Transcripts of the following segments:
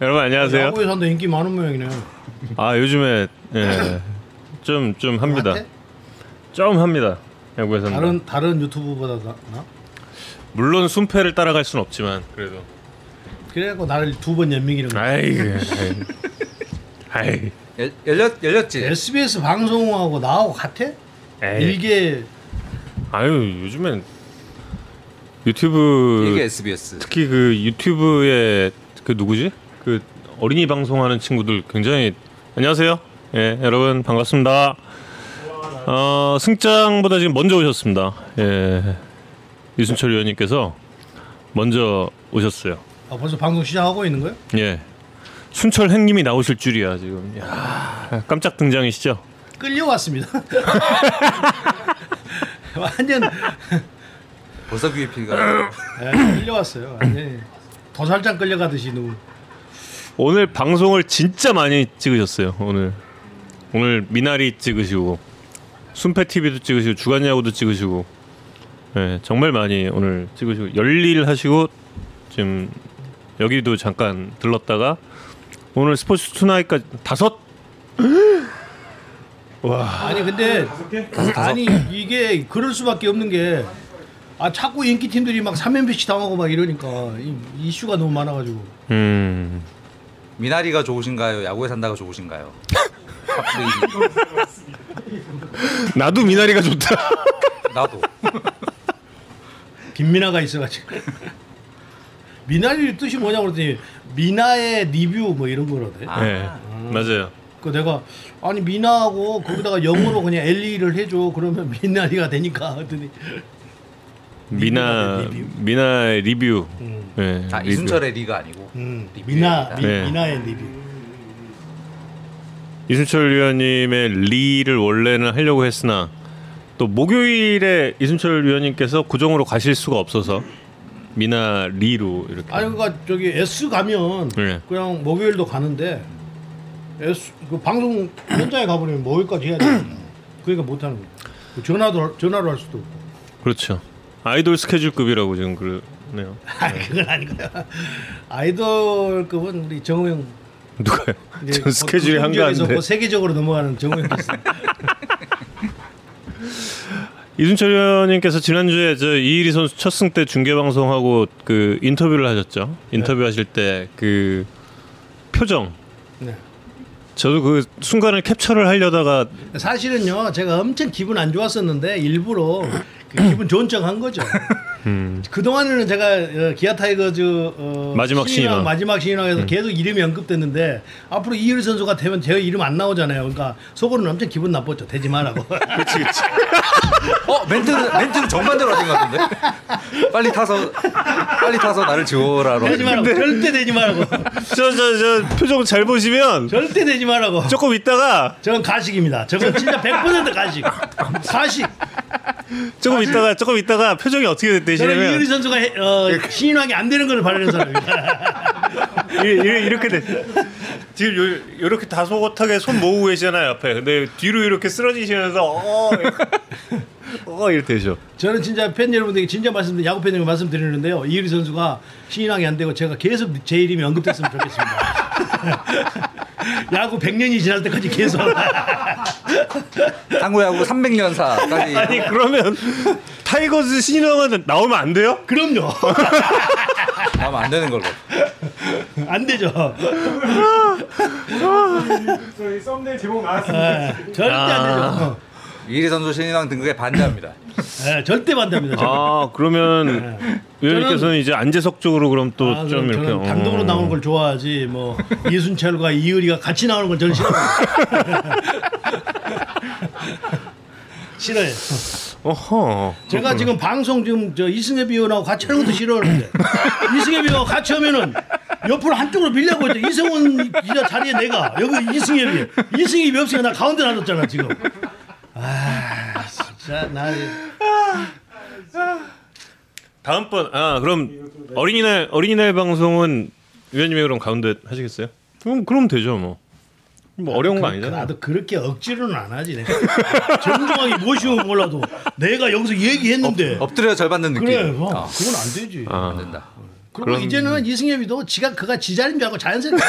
여러분 안녕하세요. 야구에서도 인기 많은 모양이네. 아 요즘에 예, 좀좀 합니다. 좀 합니다. 야구에서는 다른 다른 유튜브보다 나? 나? 물론 순패를 따라갈 순 없지만 그래도 그래갖고 나를 두 번 연맹이는 거. 아이 아이 열, 열렸 열렸지. SBS 방송하고 나하고 같아? 에이 일개 아유 요즘엔 유튜브 이게 SBS. 특히 그 유튜브에 그 누구지 그 어린이 방송하는 친구들 굉장히 안녕하세요. 예 여러분 반갑습니다. 어 승장보다 지금 먼저 오셨습니다. 예 이순철 위원님께서 먼저 오셨어요. 아, 벌써 방송 시작하고 있는 거예요? 예 순철 행님이 나오실 줄이야 지금. 야 깜짝 등장이시죠? 끌려왔습니다. 완전 벌써 귀에 피가. 예, 끌려왔어요. 완전히 도살장 끌려가듯이 누구. 오늘 방송을 진짜 많이 찍으셨어요. 오늘. 오늘 미나리 찍으시고 순패 TV도 찍으시고 주간 야구도 찍으시고. 네, 정말 많이 오늘 찍으시고 열일 하시고 지금 여기도 잠깐 들렀다가 오늘 스포츠 투나잇까지 다섯? 아니 근데 아니 이게 그럴 수밖에 없는 게. 아 자꾸 인기 팀들이 막 3연패씩 당하고 막 이러니까 이, 이슈가 너무 많아가지고. 음 미나리가 좋으신가요? 야구에 산다가 좋으신가요? 나도 미나리가 좋다. 나도. 김민아가 있어가지고 미나리 뜻이 뭐냐고 그랬더니 미나의 리뷰 뭐 이런 거라대. 아. 네 맞아요. 그 내가 아니 미나하고 거기다가 영어로 그냥 엘리를 해줘 그러면 미나리가 되니까 하더니 미나 리뷰. 미나 리뷰. 음, 네, 아 리뷰. 이순철의 리가 아니고. 음, 미나. 미, 네. 미나의 리뷰. 이순철 위원님의 리를 원래는 하려고 했으나 또 목요일에 이순철 위원님께서 구정으로 가실 수가 없어서 미나 리로 이렇게 아니 그러니까 저기 S 가면 네. 그냥 목요일도 가는데 S 그 방송 현장에 가버리면 목요일까지 해야 돼. 그러니까 못 하는 거야. 그 전화도 전화로 할 수도 없고. 그렇죠 아이돌 스케줄급이라고 지금 그러 네요 아니 그건 아니고요. 아이돌급은 우리 정우 형 누가요? 전 스케줄이 그 한가한데 뭐 세계적으로 넘어가는 정우 형께서 이순철 위원님께서 지난주에 저 이의리 선수 첫 승 때 중계 방송하고 그 인터뷰를 하셨죠 인터뷰 하실 때 그 표정 네. 저도 그 순간을 캡처를 하려다가 사실은요 제가 엄청 기분 안 좋았었는데 일부러 그 기분 좋은 척한 거죠. 그 동안에는 제가 어, 기아 타이거즈 어, 마지막 신인왕. 마지막 신인왕에서 계속 이름이 언급됐는데 앞으로 이의리 선수가 되면 제 이름 안 나오잖아요. 그러니까 속으로는 엄청 기분 나빴죠. 되지 말라고. 그치 그치 어 멘트는 멘트는 정반대로 하신 것 같은데. 빨리 타서 빨리 타서 나를 지워라로. 되지 말라고. 절대 되지 말라고. 저 저 저 표정 잘 보시면 절대 되지 말라고. 조금 있다가 저건 가식입니다. 저건 진짜 100% 가식. 가식. 조금 있다가 조금 있다가 표정이 어떻게 되시냐면 이효리 선수가 해- 어, 신인왕이 안 되는 걸 바라는 사람입니다. 이- 이렇게 돼. 지금 요, 이렇게 다소곳하게 손 모으고 계시잖아요 앞에. 근데 뒤로 이렇게 쓰러지시면서 어, 이렇게- 어 이렇게 되죠. 저는 진짜 팬 여러분들에게 진짜 말씀 야구 팬 여러분 말씀드리는데요. 이효리 선수가 신인왕이 안 되고 제가 계속 제 이름이 언급됐으면 좋겠습니다. 야구 100년이 지날 때까지 계속 한국 야구 300년사까지. 아니 그러면 타이거즈 신인왕은 나오면 안 돼요? 그럼요. 하면 안 되는 걸로. 안 되죠. 저희 썸네일 제목 나왔습니다. 예, 절대 안 되죠. 이리 선수 신인왕 등극에 반대합니다. 예, 절대 반대합니다. 저는. 아 그러면 위원님께서는 이제 안재석 쪽으로 그럼 또 아, 좀 그럼 이렇게 저는 단독으로 어. 나오는 걸 좋아하지 뭐 이순철과 이효리가 같이 나오는 건 저는 싫어요. 싫어요. 어허. 제가 지금 방송 지금 저 이승엽 위원하고 같이 하는 것도 싫어하는데 이승엽 위원하고 같이 하면은 옆으로 한쪽으로 밀려고 있죠. 이승훈 기자 자리에 내가 여기 이승엽이 이승엽이 없으니까 나 가운데 놔뒀잖아 지금. 아 진짜 나 다음번 아 그럼 어린이날 어린이날 방송은 위원님이 그럼 가운데 하시겠어요? 그럼 그럼 되죠 뭐. 뭐 어려운 거 아니잖아. 나도 그렇게 억지로는 안 하지 내가. 정중하게 무엇이면 몰라도 내가 여기서 얘기했는데 엎드려 절 받는 느낌. 그래 뭐, 어, 그건 안 되지. 아. 안 된다. 그리고 그런- 이제는 이승엽이도 지가 그가 지자리인 줄 알고 자연스럽게.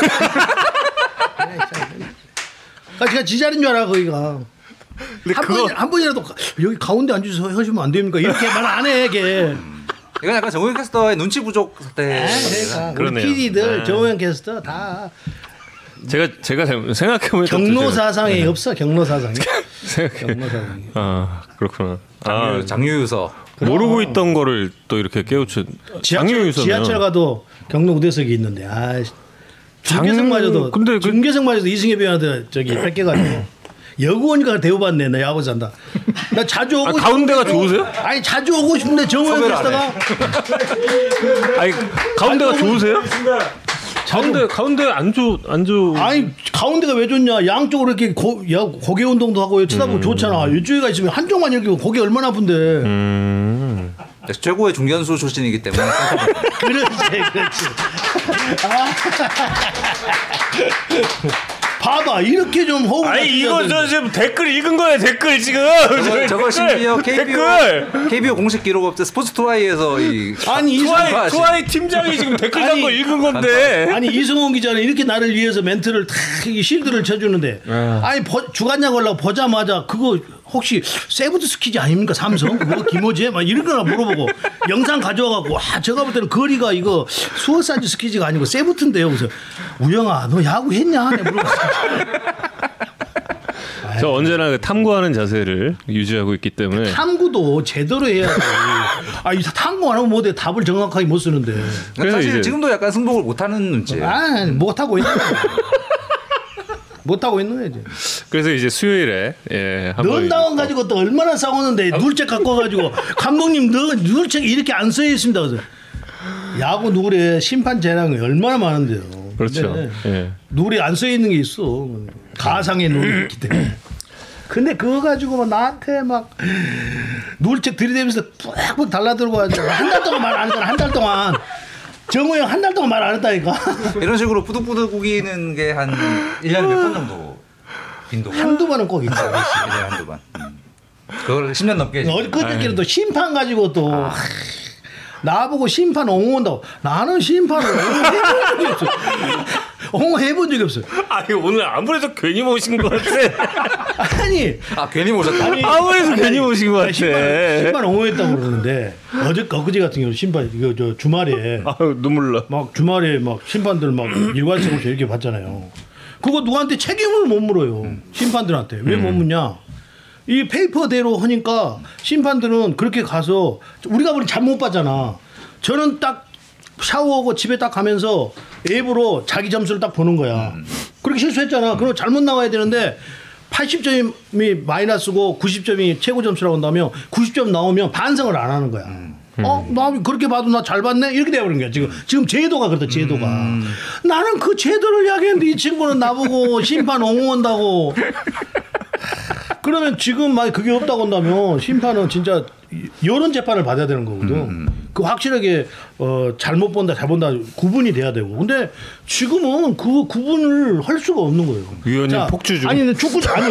아, 지가 지자리인 줄 알아 거기가. 근데 한, 그거 번, 한 번이라도 가- 여기 가운데 앉으셔서 하시면 안 됩니까? 이렇게 말 안 해, 걔. 이건 약간 정우영 캐스터의 눈치 부족 때. 그러니까 우리 그러네요. PD들, 네. 정호영 캐스터 다 제가 제가 생각해 보니까 경로 사상이 없어, 경로 사상이. 생각해. 경로 사상이. 아 그렇구나. 장유, 아, 장유 유서. 모르고 있던 거를 또 이렇게 깨우쳐. 지하철, 장유 유서면 지하철 가도 경로 우대석이 있는데, 아, 중계석마저도 근데 그- 중계석마저도 이승엽 위원한테 저기 뺏겨가지고 여구원이가 대우받네 나 야구 잔다. 나 자주 오고 아, 가운데가 싶은데 좋으세요? 아니 자주 오고 싶은데 안 캐스터가 아니 가운데가 좋으세요? 순간 가운데 가운데 안좋안 좋. 아니 가운데가 왜 좋냐 양쪽으로 이렇게 고, 야, 고개 운동도 하고 쳐다보고 좋잖아 이쪽에가 있으면 한쪽만 이렇게 고개 얼마나 아픈데 음. 최고의 중견수 출신이기 때문에 그렇지 그렇지 아. 봐봐 이렇게 좀 호흡 아니 이거 저 지금 댓글 읽은 거예요 댓글 지금. 저거, 저거 심지어 KBO 댓글. KBO 공식 기록 없대 스포츠 투아이에서 이 아니 투아이 이승 투아이 팀장이 지금 댓글 아니, 단거 읽은 건데. 아니 이승훈 기자는 이렇게 나를 위해서 멘트를 탁 실드를 쳐주는데 아니 버, 주간야구 하려고 보자마자 그거 혹시 세브드 스키지 아닙니까 삼성 그거 김호재 막 이런 거나 물어보고 영상 가져와갖고 와 제가 볼 때는 거리가 이거 수어사이즈 스키지가 아니고 세브트인데요 그래서 우영아 너 야구 했냐 내가 물어봤어 저 언제나 그 탐구하는 자세를 유지하고 있기 때문에 탐구도 제대로 해야 돼. 아, 이 탐구 안 하면 뭐돼 답을 정확하게 못 쓰는데. 그래서 사실 이제- 지금도 약간 승복을 못하는 눈치. 아, 못 하고 있는 거야. 못 하고 있는 거지. 그래서 이제 수요일에 예 한번 넌다운 가지고 또 얼마나 싸웠는데 눌책 갖고 가지고 감독님 너 눌책 이렇게 안 써 있습니다. 그래서 야구 누구래 심판 재량이 얼마나 많은데요. 그렇죠. 예. 누리 안써 있는 게 있어. 가상의 누리 있기 때문에. 근데 그거 가지고 막 나한테 막 눌책 들이대면서 푹푹 달라들고 한 달 동안 말 안 했잖아. 한 달 동안. 정우 형 한 달 동안 말 안 했다니까. 이런 식으로 뿌득뿌득 우기는 게 한 1년에 몇 번 정도 빈도가 한두 번은 꼭 있어. 1년에 한두 번. 음. 그걸 10년 넘게 또 심판 가지고 또 하, 나보고 심판 옹호한다고. 나는 심판을 옹호해본 적이 없어 옹호해본 적이 없어 아니 오늘 아무래도 괜히 모신 것 같아. 아니. 아 괜히 모셨다. 아니, 아무래도 괜히 모신 것 같아. 심판, 심판 옹호했다고 그러는데 어제 엊그제 같은 경우 심판 이거 저 주말에 아유 눈물 나. 막 주말에 막 심판들 막 일관성을 이렇게 봤잖아요. 그거 누구한테 책임을 못 물어요. 심판들한테. 왜못 묻냐 이 페이퍼대로 하니까 심판들은 그렇게 가서 우리가 우리 잘못 봤잖아. 저는 딱 샤워하고 집에 딱 가면서 앱으로 자기 점수를 딱 보는 거야. 그렇게 실수했잖아. 그럼 잘못 나와야 되는데 80점이 마이너스고 90점이 최고 점수라고 한다면 90점 나오면 반성을 안 하는 거야. 어, 나 그렇게 봐도 나 잘 봤네? 이렇게 돼버린 거야. 지금, 지금 제도가 그렇다, 제도가. 나는 그 제도를 이야기했는데 이 친구는 나보고 심판 옹호한다고. 그러면 지금 막 그게 없다고 한다면 심판은 진짜 여론 재판을 받아야 되는 거거든. 그 확실하게 어 잘못 본다, 잘 본다 구분이 돼야 되고. 근데 지금은 그 구분을 할 수가 없는 거예요. 위원님 폭주 중. 아니 축구 중- 아니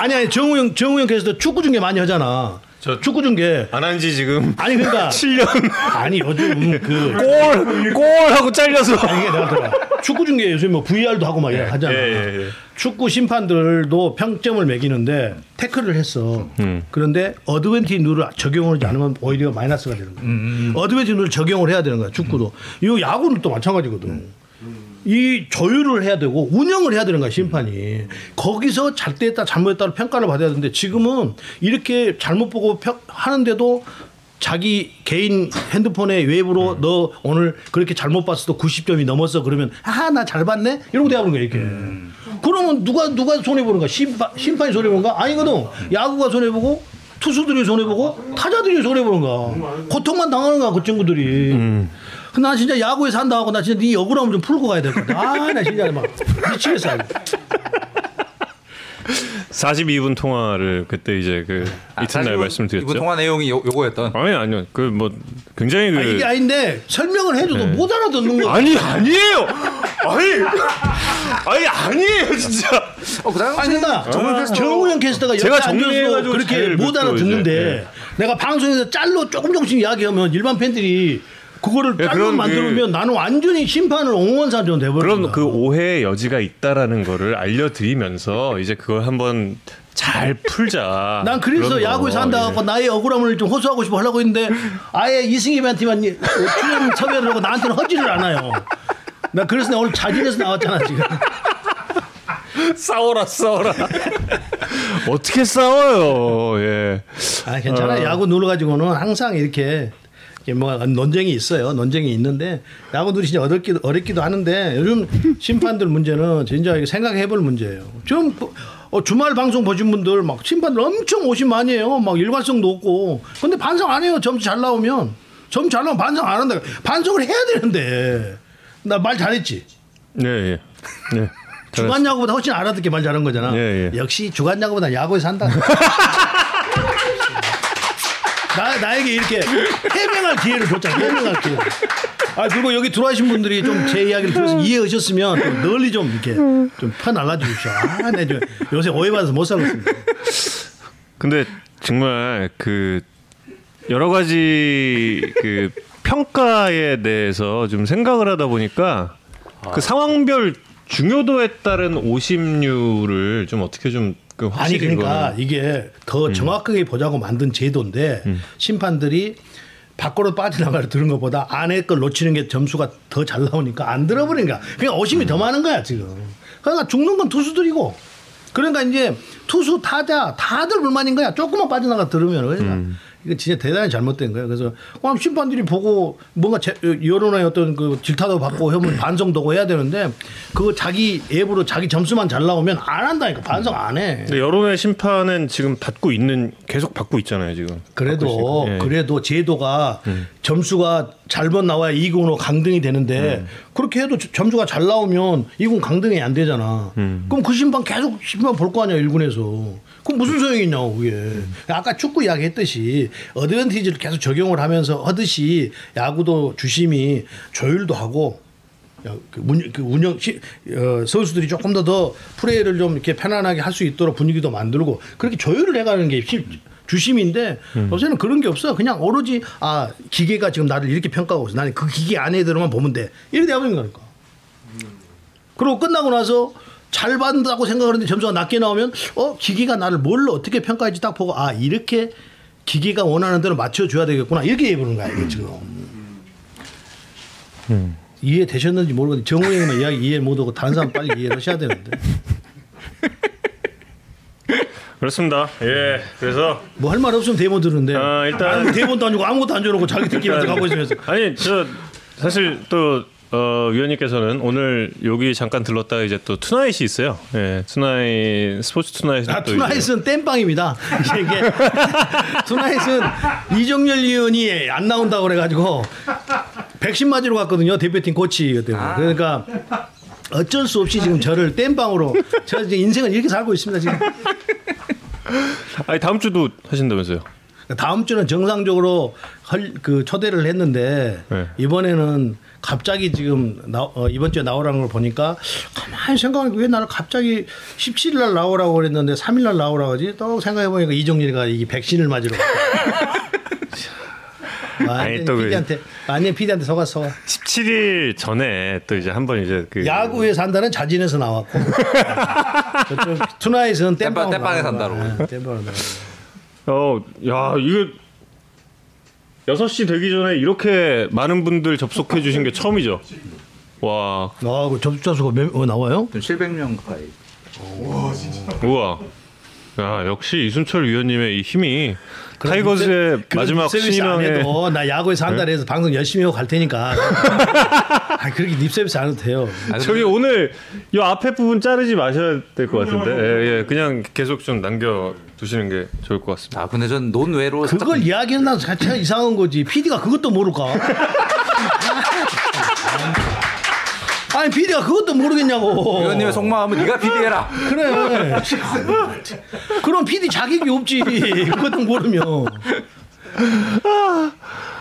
아니 아니 정우 형 정우 형께서 축구 중계 많이 하잖아. 저- 축구 중계 안 한 지 지금 아니 그러니까 7년 아니 요즘 그 골, 골 하고 잘려서. 이게 내가 들어. 축구 중계 요새 뭐 VR도 하고 막 이렇게 하잖아. 예, 예, 예. 축구 심판들도 평점을 매기는데 태클을 했어. 음. 그런데 어드밴티지 룰을 적용하지 않으면 오히려 마이너스가 되는 음, 거야. 어드밴티지 룰을 적용을 해야 되는 거야. 축구도. 이 야구는 또 마찬가지거든. 이 조율을 해야 되고 운영을 해야 되는 거야 심판이. 거기서 잘못했다 잘못했다를 평가를 받아야 되는데 지금은 이렇게 잘못 보고 평, 하는데도 자기 개인 핸드폰에 웹으로 너 오늘 그렇게 잘못 봤어도 90점이 넘었어. 그러면 아 나 잘 봤네? 이러고 대하는 거야 이렇게. 그러면 누가 누가 손해 보는 거야? 심판 심판이 손해 보는 거야? 아니거든. 야구가 손해 보고 투수들이 손해 보고 타자들이 손해 보는 거야. 고통만 당하는 거야 그 친구들이 나 진짜 야구에 산다고 나 진짜 네 억울함 좀 풀고 가야 될 것 같아 아 나 진짜 막 미치겠어 아주. 42분 통화를 그때 이제 그 아, 이튿날 말씀드렸죠. 통화 내용이 요, 요거였던. 아니 아니요. 그 뭐 굉장히 그 아, 이게 아닌데 설명을 해줘도 못 알아듣는 거야 아니 아니에요. 아니 아니 아니에요 진짜. 어, 그다음 아니 나 정우 캐스터- 정우 형 캐스터가 제가 정리해가지고 그렇게 잘못또 알아듣는데 이제, 내가 방송에서 짤로 조금 조금씩 이야기하면 일반 팬들이 그거를 예, 잘못 그런 만들면 나는 완전히 심판을 옹호한 사람처럼 돼버린다. 그런 그 오해의 여지가 있다라는 거를 알려드리면서 이제 그걸 한번 잘 풀자. 난 그래서. 야구에서 한다고 예. 나의 억울함을 좀 호소하고 싶어 하려고 했는데 아예 이승엽한테만 출연 섭외를 하고 나한테는 하지를 않아요. 나 그래서 내가 오늘 자진해서 나왔잖아 지금. 싸워라 싸워라. 어떻게 싸워요? 예. 아 괜찮아. 요 야구 누르 가지고는 항상 이렇게 뭐 논쟁이 있어요. 논쟁이 있는데 야구 누리 진짜 어렵기도 어렵기도 하는데 요즘 심판들 문제는 진짜 이거 생각해 볼 문제예요. 좀 어, 주말 방송 보신 분들 막 심판들 엄청 오심 많이 해요. 막 일관성도 없고. 근데 반성 안 해요. 점수 잘 나오면 점수 잘 나오면 반성 안 한다. 반성을 해야 되는데 나 말 잘했지. 예 예. 예. 주간 야구보다 훨씬 알아듣게 말 잘한 거잖아. 예, 예. 역시 주간 야구보다 야구에서 한다. 나 나에게 이렇게 해명할 기회를 줬잖아. 해명할 기회. 아 그리고 여기 들어와신 분들이 좀 제 이야기를 들어서 이해하셨으면 좀 널리 좀 이렇게 좀 펴날라 주십시오. 아, 네, 저 요새 오해받아서 못 살겠습니다. 근데 정말 그 여러 가지 그 평가에 대해서 좀 생각을 하다 보니까 그 상황별 중요도에 따른 오심률을 좀 어떻게 좀 그 아니 그러니까 이거는- 이게 더 정확하게 보자고 만든 제도인데 심판들이 밖으로 빠져나가려 들은 것보다 안에 걸 놓치는 게 점수가 더 잘 나오니까 안 들어버리니까 그냥 오심이 더 많은 거야 지금. 그러니까 죽는 건 투수들이고. 그러니까 이제 투수 타자 다들 불만인 거야. 조금만 빠져나가 들으면 그러니까 이거 진짜 대단히 잘못된 거예요. 그래서 그럼 심판들이 보고 뭔가 제, 여론의 어떤 그 질타도 받고 하면 반성도 해야 되는데 그거 자기 앱으로 자기 점수만 잘 나오면 안 한다니까 반성 안 해. 근데 여론의 심판은 지금 받고 있는 계속 받고 있잖아요 지금. 그래도. 예. 그래도 제도가 점수가 잘못 나와야 2군으로 강등이 되는데 그렇게 해도 저- 점수가 잘 나오면 2군 강등이 안 되잖아. 그럼 그 심판 계속 심판 볼 거 아니야 1군에서. 그럼 무슨 소용이 있냐고 그게. 아까 축구 이야기 했듯이 어드밴티지를 계속 적용을 하면서 하듯이 야구도 주심이 조율도 하고 야, 그 문- 그 운영 시, 어, 선수들이 조금 더더 플레이를 좀 이렇게 편안하게 할 수 있도록 분위기도 만들고 그렇게 조율을 해가는 게 시- 주심인데 요새는 그런 게 없어. 그냥 오로지 아 기계가 지금 나를 이렇게 평가하고 있어. 나는 그 기계 안에 들어만 보면 돼. 이렇게 돼버린 거니까. 그리고 끝나고 나서 잘 받는다고 생각하는데 점수가 낮게 나오면 어 기계가 나를 뭘로 어떻게 평가할지 딱 보고 아 이렇게 기계가 원하는 대로 맞춰줘야 되겠구나 이렇게 해보는 거야 이게 지금. 이해 되셨는지 모르겠는데 정우 형님은 이야기 이해 못하고 다른 사람 빨리 이해를 하셔야 되는데 그렇습니다. 예. 그래서 뭐 할 말 없으면 대본 들는데 아, 일단- 아니, 대본도 아니고 아무것도 안 줘놓고 자기 듣기만 하고 있으면서 아니 저 사실 또 어, 위원님께서는 오늘 여기 잠깐 들렀다가 이제 또 투나잇이 있어요. 예, 투나잇 스포츠 투나잇. 아, 투나잇은 땜빵입니다. 이게 투나잇은 이종열 위원이 안 나온다고 그래가지고 백신 맞으러 갔거든요. 대표팀 코치 때문에. 그러니까 어쩔 수 없이 지금 저를 땜빵으로 저 이제 인생을 이렇게 살고 있습니다 지금. 아니 다음 주도 하신다면서요? 다음 주는 정상적으로 할, 그 초대를 했는데 네. 이번에는 갑자기 지금 나, 어, 이번 주에 나오라는 걸 보니까 가만히 생각하니까 왜 나를 갑자기 17일 날 나오라고 그랬는데 3일 날 나오라고 하지? 또 생각해 보니까 이종일이가 이 백신을 맞으러. 아니, 또 그- PD한테 완전 PD한테 속았어. 속아. 17일 전에 또 이제 한 번 이제 그 야구에 산다는 자진해서 나왔고 저쪽 투나잇은 땜빵 땜빵- 땜빵에 산다로. 땜빵으로 나와요. 어, 야, 이거 6시 되기 전에 이렇게 많은 분들 접속해 주신 게 처음이죠. 와, 아, 그 접수자 수가 몇, 어, 나와요? 700명 가까이. 우와. 야, 역시 이순철 위원님의 이 힘이 타이거즈의 그 마지막 해도 나 야구에서 한 달에 해서 방송 열심히 하고 갈 테니까. 아 그렇게 립서비스 안 해도 돼요. 저기 오늘 이 앞에 부분 자르지 마셔야 될 것 같은데 예, 예, 그냥 계속 좀 남겨 두시는 게 좋을 것 같습니다. 아 근데 전 논외로 그걸 이야기한다는 자체가 이상한 거지. PD가 그것도 모를까? 아니 PD가 그것도 모르겠냐고. 위원님의 속마음은 네가 비비해라. 그래. 그럼 PD 자격이 없지. 그것도 모르면.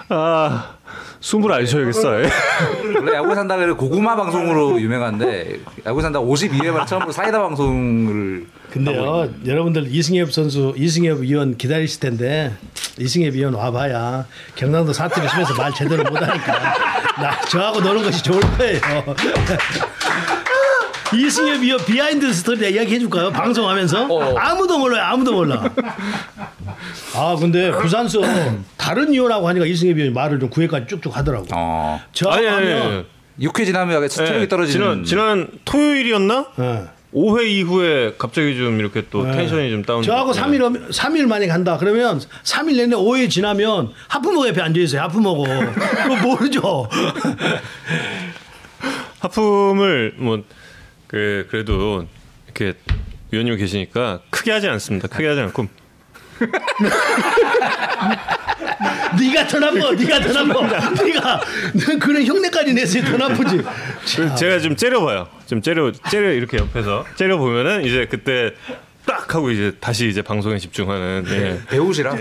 아, 숨을 안 쉬어야겠어. 예. 원래 야구에 산다가 고구마 방송으로 유명한데 야구에 산다 52회 말 처음으로 사이다 방송을 근데요, 여러분들 이승엽 선수, 이승엽 위원 기다리실 텐데 이승엽 위원 와봐야 경상도 사투리 심해서 말 제대로 못하니까 나 저하고 노는 것이 좋을 거예요. 이승엽 위원 behind story 이야기 해줄까요? 방송하면서 어. 아무도 몰라요, 아무도 몰라. 아 근데 부산서 다른 위원하고 하니까 이승엽 위원이 말을 좀 구회까지 쭉쭉 하더라고. 어. 저하고 아니 아니. 아니. 6회 지나면 체력이 예, 떨어지는 지난 지난 토요일이었나? 예. 5회 이후에 갑자기 좀 이렇게 또 네. 텐션이 좀 다운. 저하고 3일, 3일 만에 간다. 그러면 3일 내내 5일 지나면 하프모고 옆에 앉아 있어요. 하프모고. 그거 모르죠. 하품을 뭐 그 그래도 이렇게 위원님 계시니까 크게 하지 않습니다. 크게 하지 않고 네가 더 나빠. 네가 더 나빠. 네가 넌 그런 흉내까지 냈으니 더 나쁘지. 그 제가 좀 째려봐요. 좀 째려 째려 이렇게 옆에서 째려 보면은 이제 그때 딱 하고 이제 다시 이제 방송에 집중하는. 예. 배우시라.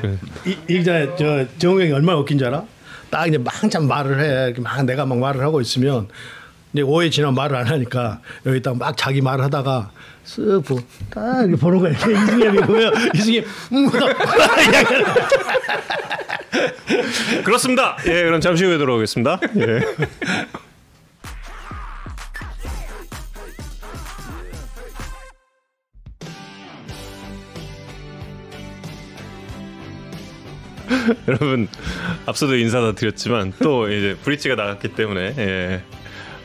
이, 이 기자 저 정우 형이 얼마나 웃긴 줄 알아? 딱 이제 막 한참 말을 해. 이렇게 막 내가 막 말을 하고 있으면 이제 오해 지나 말을 안 하니까 여기 딱 막 자기 말을 하다가 쓱 보고 딱 이렇게 보는 거야. 이승엽이 보면 이승엽 음, 그렇습니다. 예, 그럼 잠시 후에 돌아오겠습니다. 예. 여러분 앞서도 인사 다 드렸지만 또 이제 브릿지가 나갔기 때문에 예.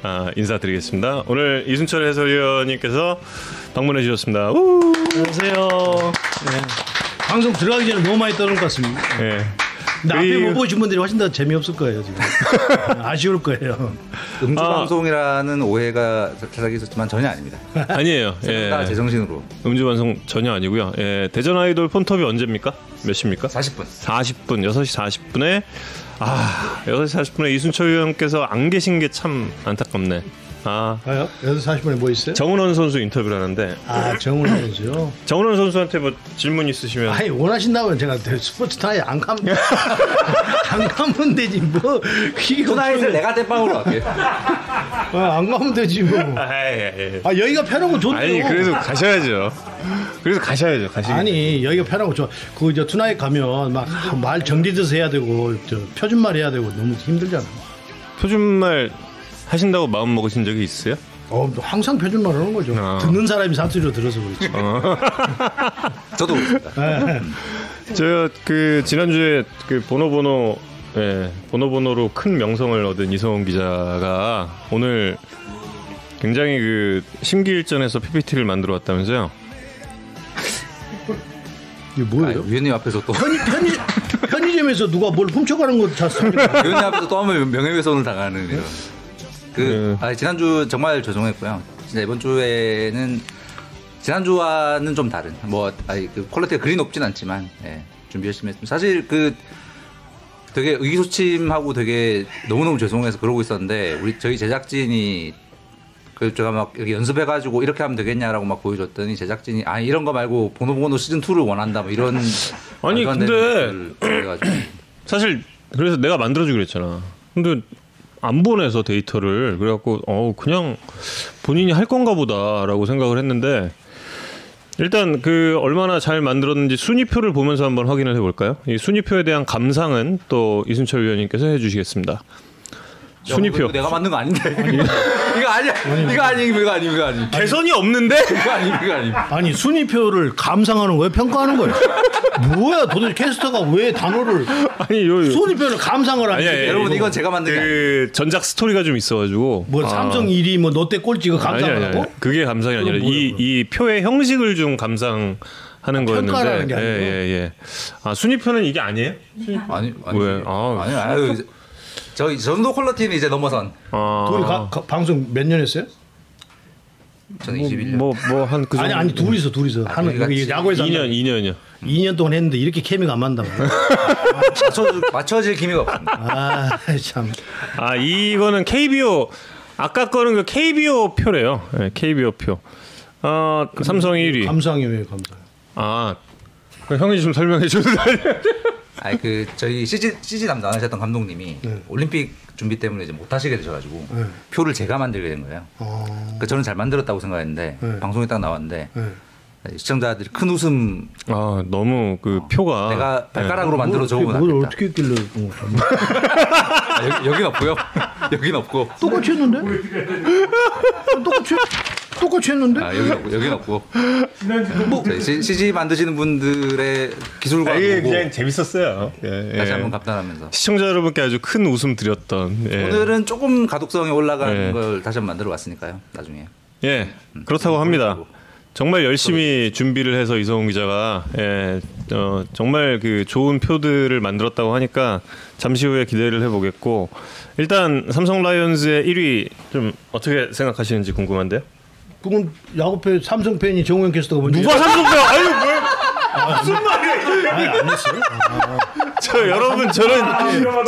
아, 인사드리겠습니다. 오늘 이순철 해설위원님께서 방문해 주셨습니다. 우! 안녕하세요. 네. 방송 들어가기 전에 너무 많이 떠는 것 같습니다. 예. 근데 앞에 못 보신 분들이 훨씬 더 재미없을 거예요 지금. 아쉬울 거예요. 음주 아. 방송이라는 오해가 살짝 있었지만 전혀 아닙니다. 아니에요. 예. 다 제정신으로 음주 방송 전혀 아니고요. 예, 대전 아이돌 폰톱이 언제입니까? 몇 시입니까? 40분. 40분, 6시 40분에 아, 6시 40분에 이순철 위원께서 안 계신 게 참 안타깝네. 아, 아요? 8시 40분에 뭐 있어요? 정은원 선수 인터뷰를 하는데 아 정훈 선수요. 정은원 선수한테 뭐 질문 있으시면 아니 원하신다면 제가 스포츠 타에 안 가면 안 가면 되지 뭐 투나잇을 내가 대빵으로 할게. 아, 안 가면 되지 뭐. 아, 예, 예. 아 여기가 편하고 좋네요. 아니 그래도 가셔야죠. 그래서 가셔야죠. 가시. 아니 여기가 편하고 좋아. 그 저 투나잇 가면 막 말 정리도 해야 되고 저 표준말 해야 되고 너무 힘들잖아. 표준말 하신다고 마음 먹으신 적이 있어요? 어 항상 표준말 하는 거죠. 아. 듣는 사람이 사투리로 들어서 그렇지. 저도 그렇습니다. 예. 저그 지난주에 그 보노보노 예, 보노보노로 큰 명성을 얻은 이성훈 기자가 오늘 굉장히 그 심기일전에서 PPT를 만들어 왔다면서요? 이게 아, 뭐예요? 위원님 앞에서 또 편의, 편의, 편의점에서 누가 뭘 훔쳐가는 거 봤습니다. 위원님 앞에서 또 하면 명예훼손을 당하는 이런. 그 네. 아, 지난주 정말 죄송했고요. 진짜 이번 주에는 지난주와는 좀 다른 뭐 아니 그 퀄리티가 그리 높진 않지만 예, 준비 열심히 했습니다. 사실 그 되게 의기소침하고 되게 너무너무 죄송해서 그러고 있었는데 우리 저희 제작진이 그 제가 막 이렇게 연습해 가지고 이렇게 하면 되겠냐라고 막 보여줬더니 제작진이 아 이런 거 말고 보노보노 시즌 2를 원한다 뭐 이런 아니, 근데- 사실 그래서 내가 만들어 주기로 했잖아. 근데 안 보내서 데이터를 그래갖고 어 그냥 본인이 할 건가 보다라고 생각을 했는데 일단 그 얼마나 잘 만들었는지 순위표를 보면서 한번 확인을 해볼까요? 이 순위표에 대한 감상은 또 이순철 위원님께서 해주시겠습니다. 순위표 내가 만든 거 아닌데 이거 아니야 이거 아니 이거 아니 이거 아니 개선이 없는데 이거 아니 이거 아니 아니 순위표를 감상하는 거예요? 평가하는 거예요? 뭐야 도대체 캐스터가 왜 단어를 아니 요 순위표를 감상을 하지? 아니, 아니, 여러분 이거 이건 제가 만든 게. 그 전작 스토리가 좀 있어가지고 뭐 아. 삼성 1위 뭐 롯데 꼴찌 그 아니, 아니, 감상하고? 아니. 그게 감상이 아니라 이, 그럼? 이 표의 형식을 좀 감상 하는 평가라는 거였는데 게 아니고? 예, 예, 예. 아 순위표는 이게 아니에요? 아니 아니 왜? 아. 아니 아유 이제 저이 정도 퀄리티는 이제 넘어선 아, 둘이 가- 가- 방송 몇 년 했어요? 저는 21년 뭐 뭐 한 그 정도 아니 아니 둘이서 둘이서 하는 둘이 같이 그 야구에서 2년 2년이요. 2년 동안 했는데 이렇게 케미가 안 맞다고. 맞춰 맞춰질 기미가 없습니다. 아 참. 아 이거는 KBO 아까 거는 그 KBO 표래요. 네, KBO 표. 어 삼성 1위. 감상이 왜 감상? 아 형이 좀 설명해 주세요. 아니 그 저희 CG CG 담당 하셨던 감독님이 네. 올림픽 준비 때문에 이제 못 하시게 되셔가지고 네. 표를 제가 만들게 된 거예요. 어, 그 저는 잘 만들었다고 생각했는데 네. 방송에 딱 나왔는데 네. 시청자들이 큰 웃음 아 너무 그 표가 내가 발가락으로 만들어 적으면 뭘 낫겠다. 어떻게 했길래 어. 아, 여기, 여긴 없고요. 여긴 없고. 똑같이 했는데? 똑같이 똑같이 했는데? 아 여긴 없고 여긴 없고. 지난주 저희 C- CG 만드시는 분들의 기술과 아, 이게 보고 그냥 재밌었어요. 예, 예. 다시 한번 감탄하면서 시청자 여러분께 아주 큰 웃음 드렸던. 예. 오늘은 조금 가독성이 올라가는 네. 걸 다시 한번 만들어 봤으니까요. 나중에. 예, 그렇다고 합니다. 정말 열심히 준비를 해서 이성훈 기자가 예, 어, 정말 그 좋은 표들을 만들었다고 하니까 잠시 후에 기대를 해보겠고 일단 삼성 라이온즈의 1위 좀 어떻게 생각하시는지 궁금한데요. 그건 야구 팬 삼성 팬이 정우영 캐스터가 먼저 누가 삼성 팬? 아유 왜? 무슨 말이에요? 아니 안 했어요? 저 여러분 저는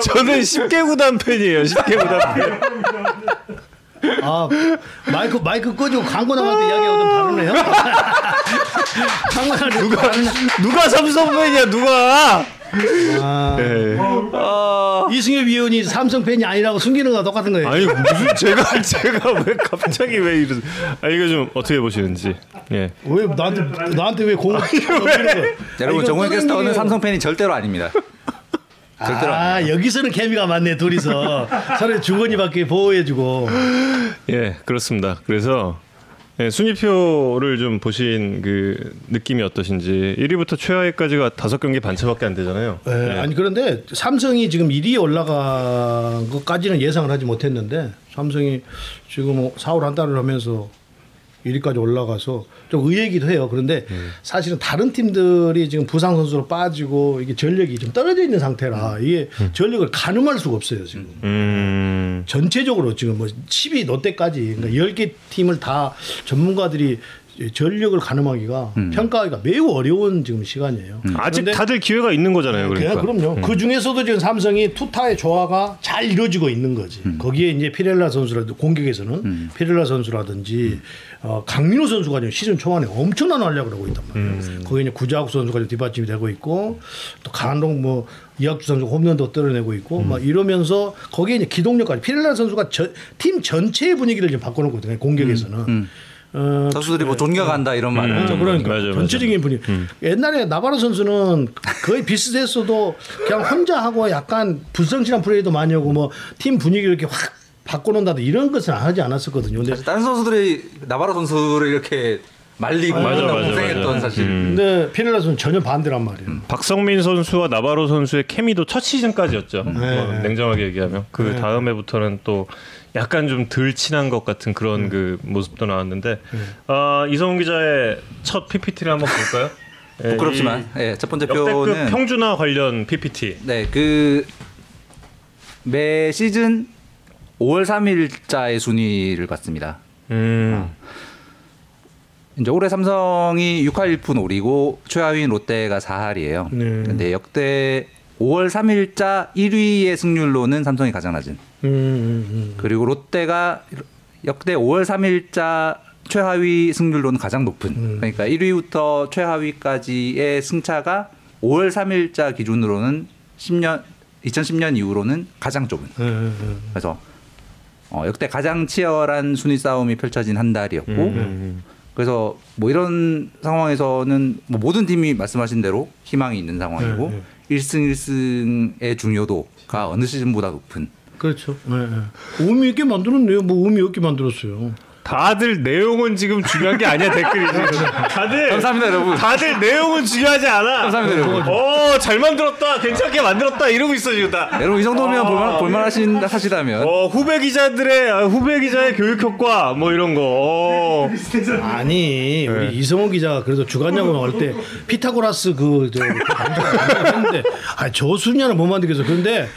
저는 10개 구단 팬이에요. 10개 구단 팬. 아 마이크 마이크 꺼지고 광고 나갈 때 이야기하고 좀 다르네요. 광고 누가 누가 삼성 팬이야 누가? 아, 예. 이승엽 위원이 삼성 팬이 아니라고 숨기는 거랑 똑같은 거예요. 아니 무슨 제가 제가 왜 갑자기 왜 이러? 아 이거 좀 어떻게 보시는지. 예. 왜 나한테 나한테 왜 거야? 여러분 정우영 캐스터는. 삼성 팬이 절대로 아닙니다. 절대로 아닙니다. 아 여기서는 케미가 맞네 둘이서 서로 주거니 밖에 보호해주고 예, 그렇습니다. 그래서 예, 순위표를 좀 보신 그 느낌이 어떠신지 1위부터 최하위까지가 다섯 경기 반차밖에 안 되잖아요. 예, 아니 그런데 삼성이 지금 1위에 올라간 것까지는 예상을 하지 못했는데 삼성이 지금 4월 한 달을 하면서 1위까지 올라가서 좀 의외이기도 해요. 그런데 사실은 다른 팀들이 지금 부상 선수로 빠지고 이게 전력이 좀 떨어져 있는 상태라 이게 전력을 가늠할 수가 없어요 지금. 음, 전체적으로 지금 뭐 10위 롯데까지 그러니까 10개 팀을 다 전문가들이 전력을 가늠하기가 평가하기가 매우 어려운 지금 시간이에요. 아직 그런데 다들 기회가 있는 거잖아요. 그러니까. 그냥 그럼요. 그 중에서도 지금 삼성이 투타의 조화가 잘 이루어지고 있는 거지. 거기에 이제 피렐라 선수라든지 공격에서는 피렐라 선수라든지 어, 강민호 선수가 지금 시즌 초반에 엄청난 활약을 하고 있단 말이에요. 거기에 이제 구자욱 선수가 지금 뒷받침이 되고 있고 또 강한동 뭐 이학주 선수 홈런도 떨어내고 있고 막 이러면서 거기에 이제 기동력까지 피렐라 선수가 저, 팀 전체의 분위기를 지금 바꿔놓거든요. 공격에서는. 어, 선수들이 뭐 존경한다 이런 말을 음, 하죠. 그러니까 맞아요, 맞아요. 전체적인 분위기. 옛날에 나바로 선수는 거의 비슷했어도 그냥 혼자 하고 약간 불성실한 플레이도 많이 하고 뭐 팀 분위기를 이렇게 확 바꿔놓는다든 이런 것은 하지 않았었거든요. 근데 다른 선수들이 나바로 선수를 이렇게 말리고 맞아, 맞아, 고생했던 맞아. 사실. 근데 피렐라 선수는 전혀 반대란 말이에요. 박성민 선수와 나바로 선수의 케미도 첫 시즌까지였죠. 뭐 네. 냉정하게 얘기하면 그 네. 다음 해부터는 또 약간 좀 덜 친한 것 같은 그런 그 모습도 나왔는데 아, 이성훈 기자의 첫 PPT를 한번 볼까요? 예, 부끄럽지만 이 예, 첫 번째 표는 평준화 관련 PPT. 네, 그 매 시즌 5월 3일자의 순위를 봤습니다. 음. 이제 올해 삼성이 6할 1푼 오리고 최하위인 롯데가 4할이에요. 네. 근데 역대 5월 3일자 1위의 승률로는 삼성이 가장 낮은. 음, 음, 음. 그리고 롯데가 역대 5월 3일자 최하위 승률로는 가장 높은. 음. 그러니까 1위부터 최하위까지의 승차가 5월 3일자 기준으로는 10년 2010년 이후로는 가장 좁은. 음, 음, 음. 그래서 어, 역대 가장 치열한 순위 싸움이 펼쳐진 한 달이었고 음. 그래서 뭐 이런 상황에서는 뭐 모든 팀이 말씀하신 대로 희망이 있는 상황이고 네, 일 1승 1승의 중요도가 어느 시즌보다 높은 그렇죠. 네, 네. 의미 있게 만들었네요. 뭐 의미 없게 만들었어요. 다들 내용은 지금 중요한 게 아니야 댓글이 지금. 다들 감사합니다 여러분 다들 내용은 중요하지 않아. 감사합니다 여러분 어, 잘 만들었다. 괜찮게 만들었다. 이러고 있어 지금 다. 여러분 이 정도면 볼만, 볼만 하신 하시다면 어, 후배 기자들의 아, 후배 기자의 교육 효과 뭐 이런 거. 어. 아니 우리 이성훈 기자가 그래도 주간 야구 나갈 때 피타고라스 그저 했는데 아저 순위는 못 만들겠어. 그런데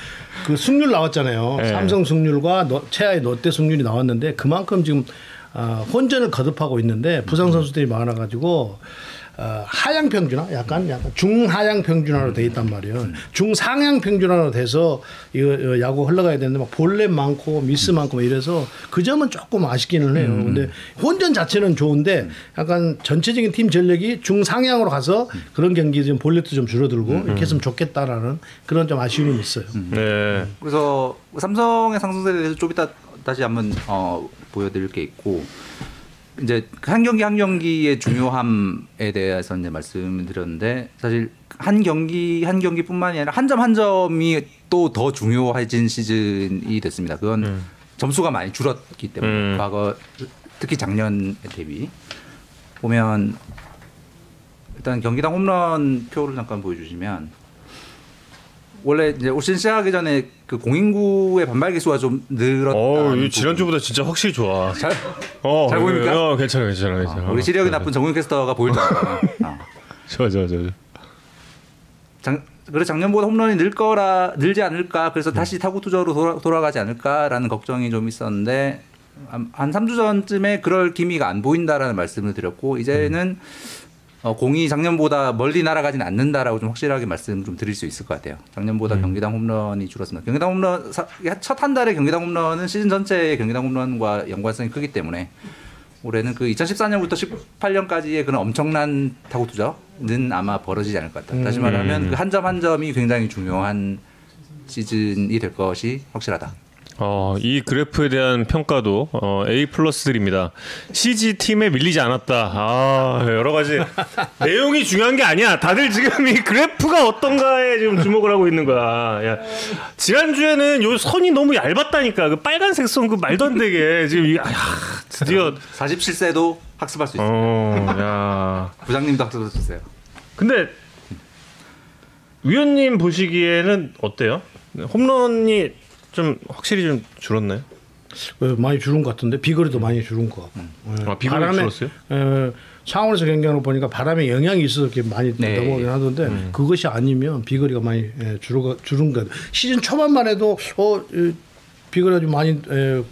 그 승률 나왔잖아요. 네. 삼성 승률과 너- 최하의 롯데 승률이 나왔는데 그만큼 지금 아, 혼전을 거듭하고 있는데 부상 선수들이 많아가지고 어, 하향 평준화, 약간 약간 중하향 평준화로 돼 있단 말이에요. 중상향 평준화로 돼서 이거 어, 야구 흘러가야 되는데 막 볼넷 많고 미스 많고 막 이래서 그 점은 조금 아쉽기는 해요. 근데 혼전 자체는 좋은데 약간 전체적인 팀 전력이 중상향으로 가서 그런 경기 좀 볼넷도 좀 줄어들고 이렇게 했으면 좋겠다라는 그런 좀 아쉬움이 있어요. 네. 그래서 삼성의 상승세에 대해서 좀 이따 다시 한번 어, 보여드릴 게 있고 이제 한 경기 한 경기의 중요함에 대해서 이제 말씀을 드렸는데 사실 한 경기 한 경기뿐만이 아니라 한 점한 점이 또 더 중요해진 시즌이 됐습니다. 그건 점수가 많이 줄었기 때문에 음. 과거 특히 작년에 대비 보면 일단 경기당 홈런 표를 잠깐 보여주시면 원래 이제 올 시즌 시작하기 전에 그 공인구의 반발 기수가 좀 늘었다. 어, 이 지난주보다 진짜 확실히 좋아. 잘, 어, 잘 보입니까? 어, 괜찮아, 괜찮아, 괜찮아. 어, 우리 시력이 나쁜 정훈 캐스터가 보일 정도로. 어. 좋아, 좋아, 좋아. 작, 그래 작년보다 홈런이 늘 거라 늘지 않을까 그래서 다시 타구 투자로 돌아, 돌아가지 않을까라는 걱정이 좀 있었는데 한, 한 3주 전쯤에 그럴 기미가 안 보인다라는 말씀을 드렸고 이제는 어, 공이 작년보다 멀리 날아가진 않는다라고 좀 확실하게 말씀 좀 드릴 수 있을 것 같아요. 작년보다 경기당 홈런이 줄었습니다. 경기당 홈런 첫 한 달에 경기당 홈런은 시즌 전체의 경기당 홈런과 연관성이 크기 때문에 올해는 그 2014년부터 18년까지의 그런 엄청난 타구 투자는 아마 벌어지지 않을 것 같다. 다시 말하면 그 한점한 점이 굉장히 중요한 시즌이 될 것이 확실하다. 어, 이 그래프에 대한 평가도 어, A 플러스 드립니다. CG 팀에 밀리지 않았다. 아, 여러 가지 내용이 중요한 게 아니야. 다들 지금 이 그래프가 어떤가에 지금 주목을 하고 있는 거야. 야, 지난 주에는 요 선이 너무 얇았다니까. 그 빨간색 선 그 말도 안 되게 지금 이 아, 드디어 47세도 학습할 수 있어요. 어, 야. 부장님도 학습할 수 있어요. 근데 위원님 보시기에는 어때요? 홈런이 좀 확실히 좀 줄었나요? 어, 많이 줄은 것 같은데 비거리도 많이 줄은 것 같고. 예. 아, 비거리 바람에, 줄었어요? 예, 창원에서 경기하는 거 보니까 바람에 영향이 있어서 이렇게 많이 네. 넘어오긴 하던데 그것이 아니면 비거리가 많이 예, 줄어 줄은 것. 같아요. 시즌 초반만 해도 어 이, 비거리가 좀 많이 예,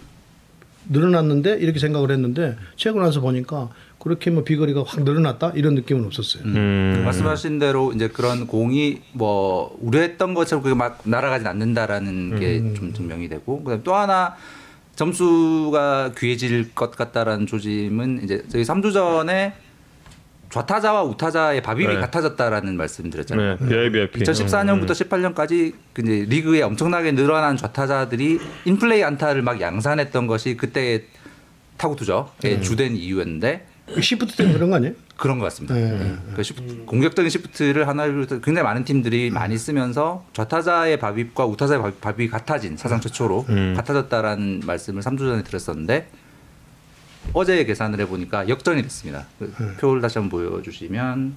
늘어났는데 이렇게 생각을 했는데 최근 와서 보니까 그렇게 뭐 비거리가 확 늘어났다 이런 느낌은 없었어요. 음. 말씀하신 대로 이제 그런 공이 뭐 우려했던 것처럼 그게 막 날아가진 않는다라는 게 좀 증명이 되고 그다음에 또 하나 점수가 귀해질 것 같다라는 조짐은 이제 저희 3주 전에 좌타자와 우타자의 BABIP이 네. 같아졌다라는 말씀드렸잖아요. 네, BABIP. 2014년부터 18년까지 그 이제 리그에 엄청나게 늘어난 좌타자들이 인플레이 안타를 막 양산했던 것이 그때의 타고투저의 주된 이유였는데 시프트 때문에 그런 거 아니에요? 그런 것 같습니다. 네. 네. 그 시프트, 공격적인 시프트를 한화를 비롯해서 굉장히 많은 팀들이 많이 쓰면서 좌타자의 BABIP과 우타자의 밥- BABIP이 같아진 사상 최초로 음. 같아졌다라는 말씀을 3주 전에 드렸었는데 어제 계산을 해보니까 역전이 됐습니다. 그 표를 다시 한번 보여주시면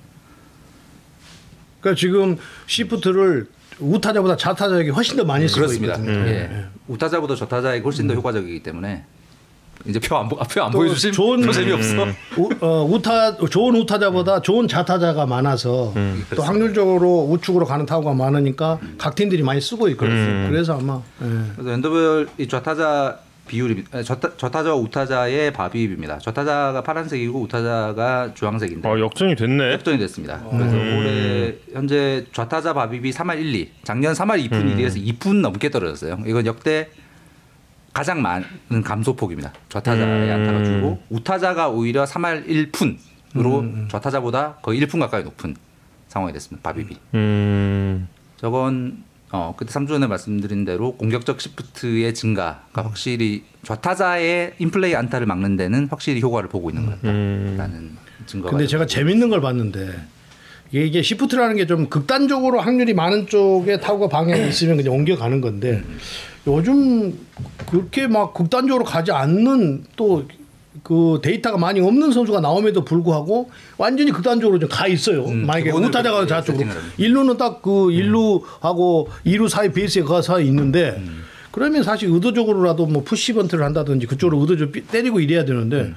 그러니까 지금 시프트를 우타자보다 좌타자에게 훨씬 더 많이 쓰고 그렇습니다. 있거든요. 예. 우타자보다 좌타자에게 훨씬 더 효과적이기 때문에 이제 표안 표안 또 보여주시면 좋은- 더 재미없어. 우, 어, 우타 좋은 우타자보다 좋은 좌타자가 많아서 또 확률적으로 우측으로 가는 타구가 많으니까 각 팀들이 많이 쓰고 있거든요. 그래서 아마 예. 그래서 엔더별 이 좌타자 비율이 아, 좌타, 좌타자와 우타자의 밥입입니다. 좌타자가 파란색이고 우타자가 주황색인데 어, 역전이 됐네. 역전이 됐습니다. 그래서 올해 현재 좌타자 밥입이 3할 1, 2. 작년 3할 2푼 1위에서 2푼 넘게 떨어졌어요. 이건 역대 가장 많은 감소폭입니다. 좌타자의 안타가 줄고 우타자가 오히려 3할 1푼으로 좌타자보다 거의 1푼 가까이 높은 상황이 됐습니다. 밥입이. 음. 저건 어 그때 3주 전에 말씀드린 대로 공격적 시프트의 증가가 확실히 좌타자의 인플레이 안타를 막는 데는 확실히 효과를 보고 있는 것 같다라는 증거가 근데 제가 재밌는 걸 봤는데 이게, 시프트라는 게 좀 극단적으로 확률이 많은 쪽에 타구가 방향이 있으면 그냥 옮겨가는 건데 요즘 그렇게 막 극단적으로 가지 않는 또 그 데이터가 많이 없는 선수가 나옴에도 불구하고 완전히 극단적으로 좀 가 있어요. 음, 만약에 우타자가 합시다. 일루는 딱 그 일루하고 이루 사이 베이스에 가서 있는데 음. 그러면 사실 의도적으로라도 뭐 push bunt를 한다든지 그쪽으로 의도적으로 삐- 때리고 이래야 되는데 음.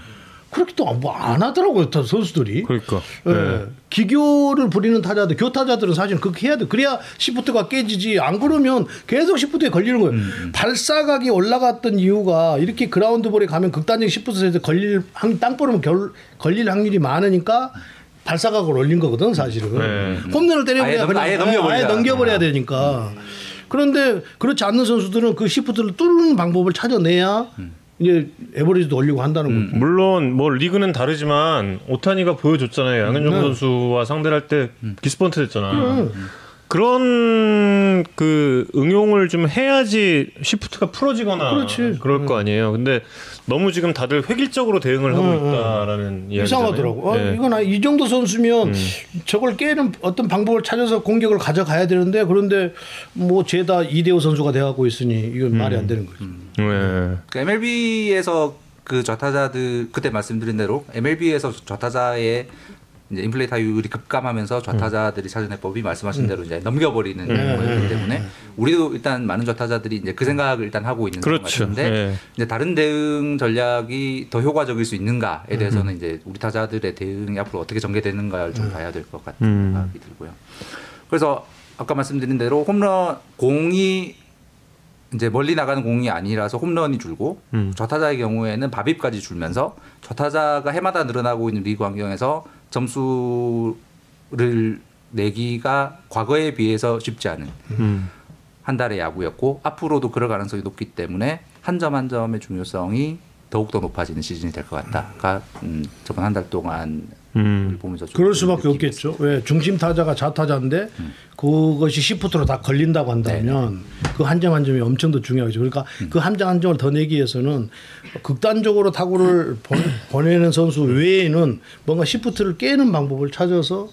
그렇게 또뭐안 하더라고요 다 선수들이. 그러니까. 예. 네. 기교를 부리는 타자들, 교타자들은 사실 그렇게 해야 돼. 그래야 시프트가 깨지지. 안 그러면 계속 시프트에 걸리는 거예요. 음, 발사각이 올라갔던 이유가 이렇게 ground ball에 가면 극단적 시프트에서 걸릴 확- 땅볼은 결, 걸릴 확률이 많으니까 발사각을 올린 거거든 사실은. 네. 홈런을 때려버려야 아예 아예 넘겨버리자. 아예 넘겨버려야 되니까. 그런데 그렇지 않는 선수들은 그 시프트를 뚫는 방법을 찾아내야 이제 에버리지도 올리고 한다는 거죠. 물론 뭐 리그는 다르지만 오타니가 보여줬잖아요. 양현종 네. 선수와 상대를 할때 기스펀트 됐잖아. 음. 그런 그 응용을 좀 해야지 시프트가 풀어지거나 그렇지. 럴거 아니에요. 근데 너무 지금 다들 획일적으로 대응을 하고 음, 있다라는 이야기잖아요. 이상하더라고. 아, 예. 이건 아- 이 정도 선수면 저걸 깨는 어떤 방법을 찾아서 공격을 가져가야 되는데 그런데 뭐 죄다 이대호 선수가 돼갖고 있으니 이건 말이 안 되는 거죠. 네. 그 MLB에서 그 좌타자들 그때 말씀드린 대로 MLB에서 좌타자의 이제 인플레이 타율이 급감하면서 좌타자들이 찾아낸 법이 말씀하신 대로 이제 넘겨버리는 거기 때문에 우리도 일단 많은 좌타자들이 이제 그 생각을 일단 하고 있는 것 그렇죠. 같은데 예. 이제 다른 대응 전략이 더 효과적일 수 있는가에 대해서는 이제 우리 타자들의 대응이 앞으로 어떻게 전개되는가를 좀 봐야 될 것 같은 음. 생각이 들고요. 그래서 아까 말씀드린 대로 홈런 공이 이제 멀리 나가는 공이 아니라서 홈런이 줄고 음. 좌타자의 경우에는 밥입까지 줄면서 좌타자가 해마다 늘어나고 있는 리그 환경에서 점수를 내기가 과거에 비해서 쉽지 않은 음. 한 달의 야구였고 앞으로도 그럴 가능성이 높기 때문에 한 점 한 점의 중요성이 더욱 더 높아지는 시즌이 될 것 같다가 음, 저번 한 달 동안 음. 보면서 좀 그럴 수밖에 없겠죠. 왜 중심 타자가 좌타자인데 그것이 시프트로 다 걸린다고 한다면 그 한 점 한 점이 엄청 더 중요하죠. 그러니까 그한 점 한 점을 더 내기 위해서는 극단적으로 타구를 보- 보내는 선수 외에는 뭔가 시프트를 깨는 방법을 찾아서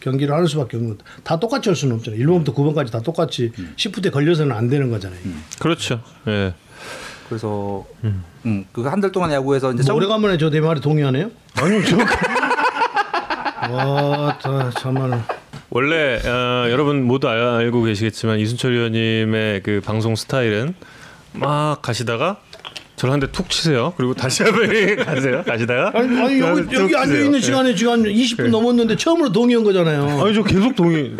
경기를 하는 수밖에 없는 것. 다 똑같이 할 수는 없잖아요. 1번부터 9번까지 다 똑같이 시프트에 걸려서는 안 되는 거잖아요. 그렇죠. 예. 그래서 음, 그한 달 동안 야구에서 이제 뭐 점- 오래간만에 저 내 말이 동의하네요. 아니 저. 와, 다 참말. 원래 어, 여러분 모두 알- 알고 계시겠지만 이순철 의원님의 그 방송 스타일은 막 가시다가 저를 한 대 툭 치세요. 그리고 다시 한번 가세요. 가시다가 아니, 아니 툭 여기, 여기 앉아. 있는 예. 시간에 지금 한 20분 넘었는데 처음으로 동의한 거잖아요. 아니 저 계속 동의.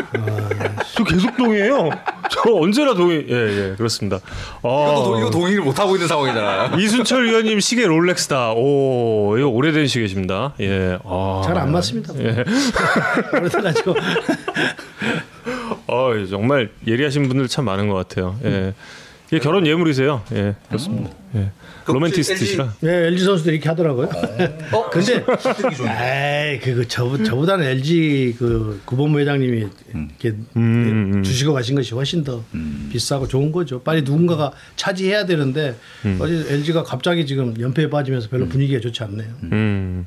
저 계속 동의해요. 저 언제나 동의. 예, 예, 그렇습니다. 아, 이것도 이거 동의를 못 하고 있는 상황이잖아요. 이순철 의원님 시계 롤렉스다. 오, 이거 오래된 시계십니다. 예. 아. 잘안 맞습니다. 예. 그래가지고 어, 정말 예리하신 분들 참 많은 것 같아요. 예. 이게 결혼 예물이세요. 예, 그렇습니다. 예. 그 로맨티스트시라. 네, LG 선수들이 이렇게 하더라고요. 어, 근데 에이 그거 저 저보다는 LG 그 구본부 회장님이 이렇게 음, 음. 주시고 가신 것이 훨씬 더 비싸고 좋은 거죠. 빨리 누군가가 차지해야 되는데 어제 LG가 갑자기 지금 연패에 빠지면서 별로 분위기가 좋지 않네요. 음.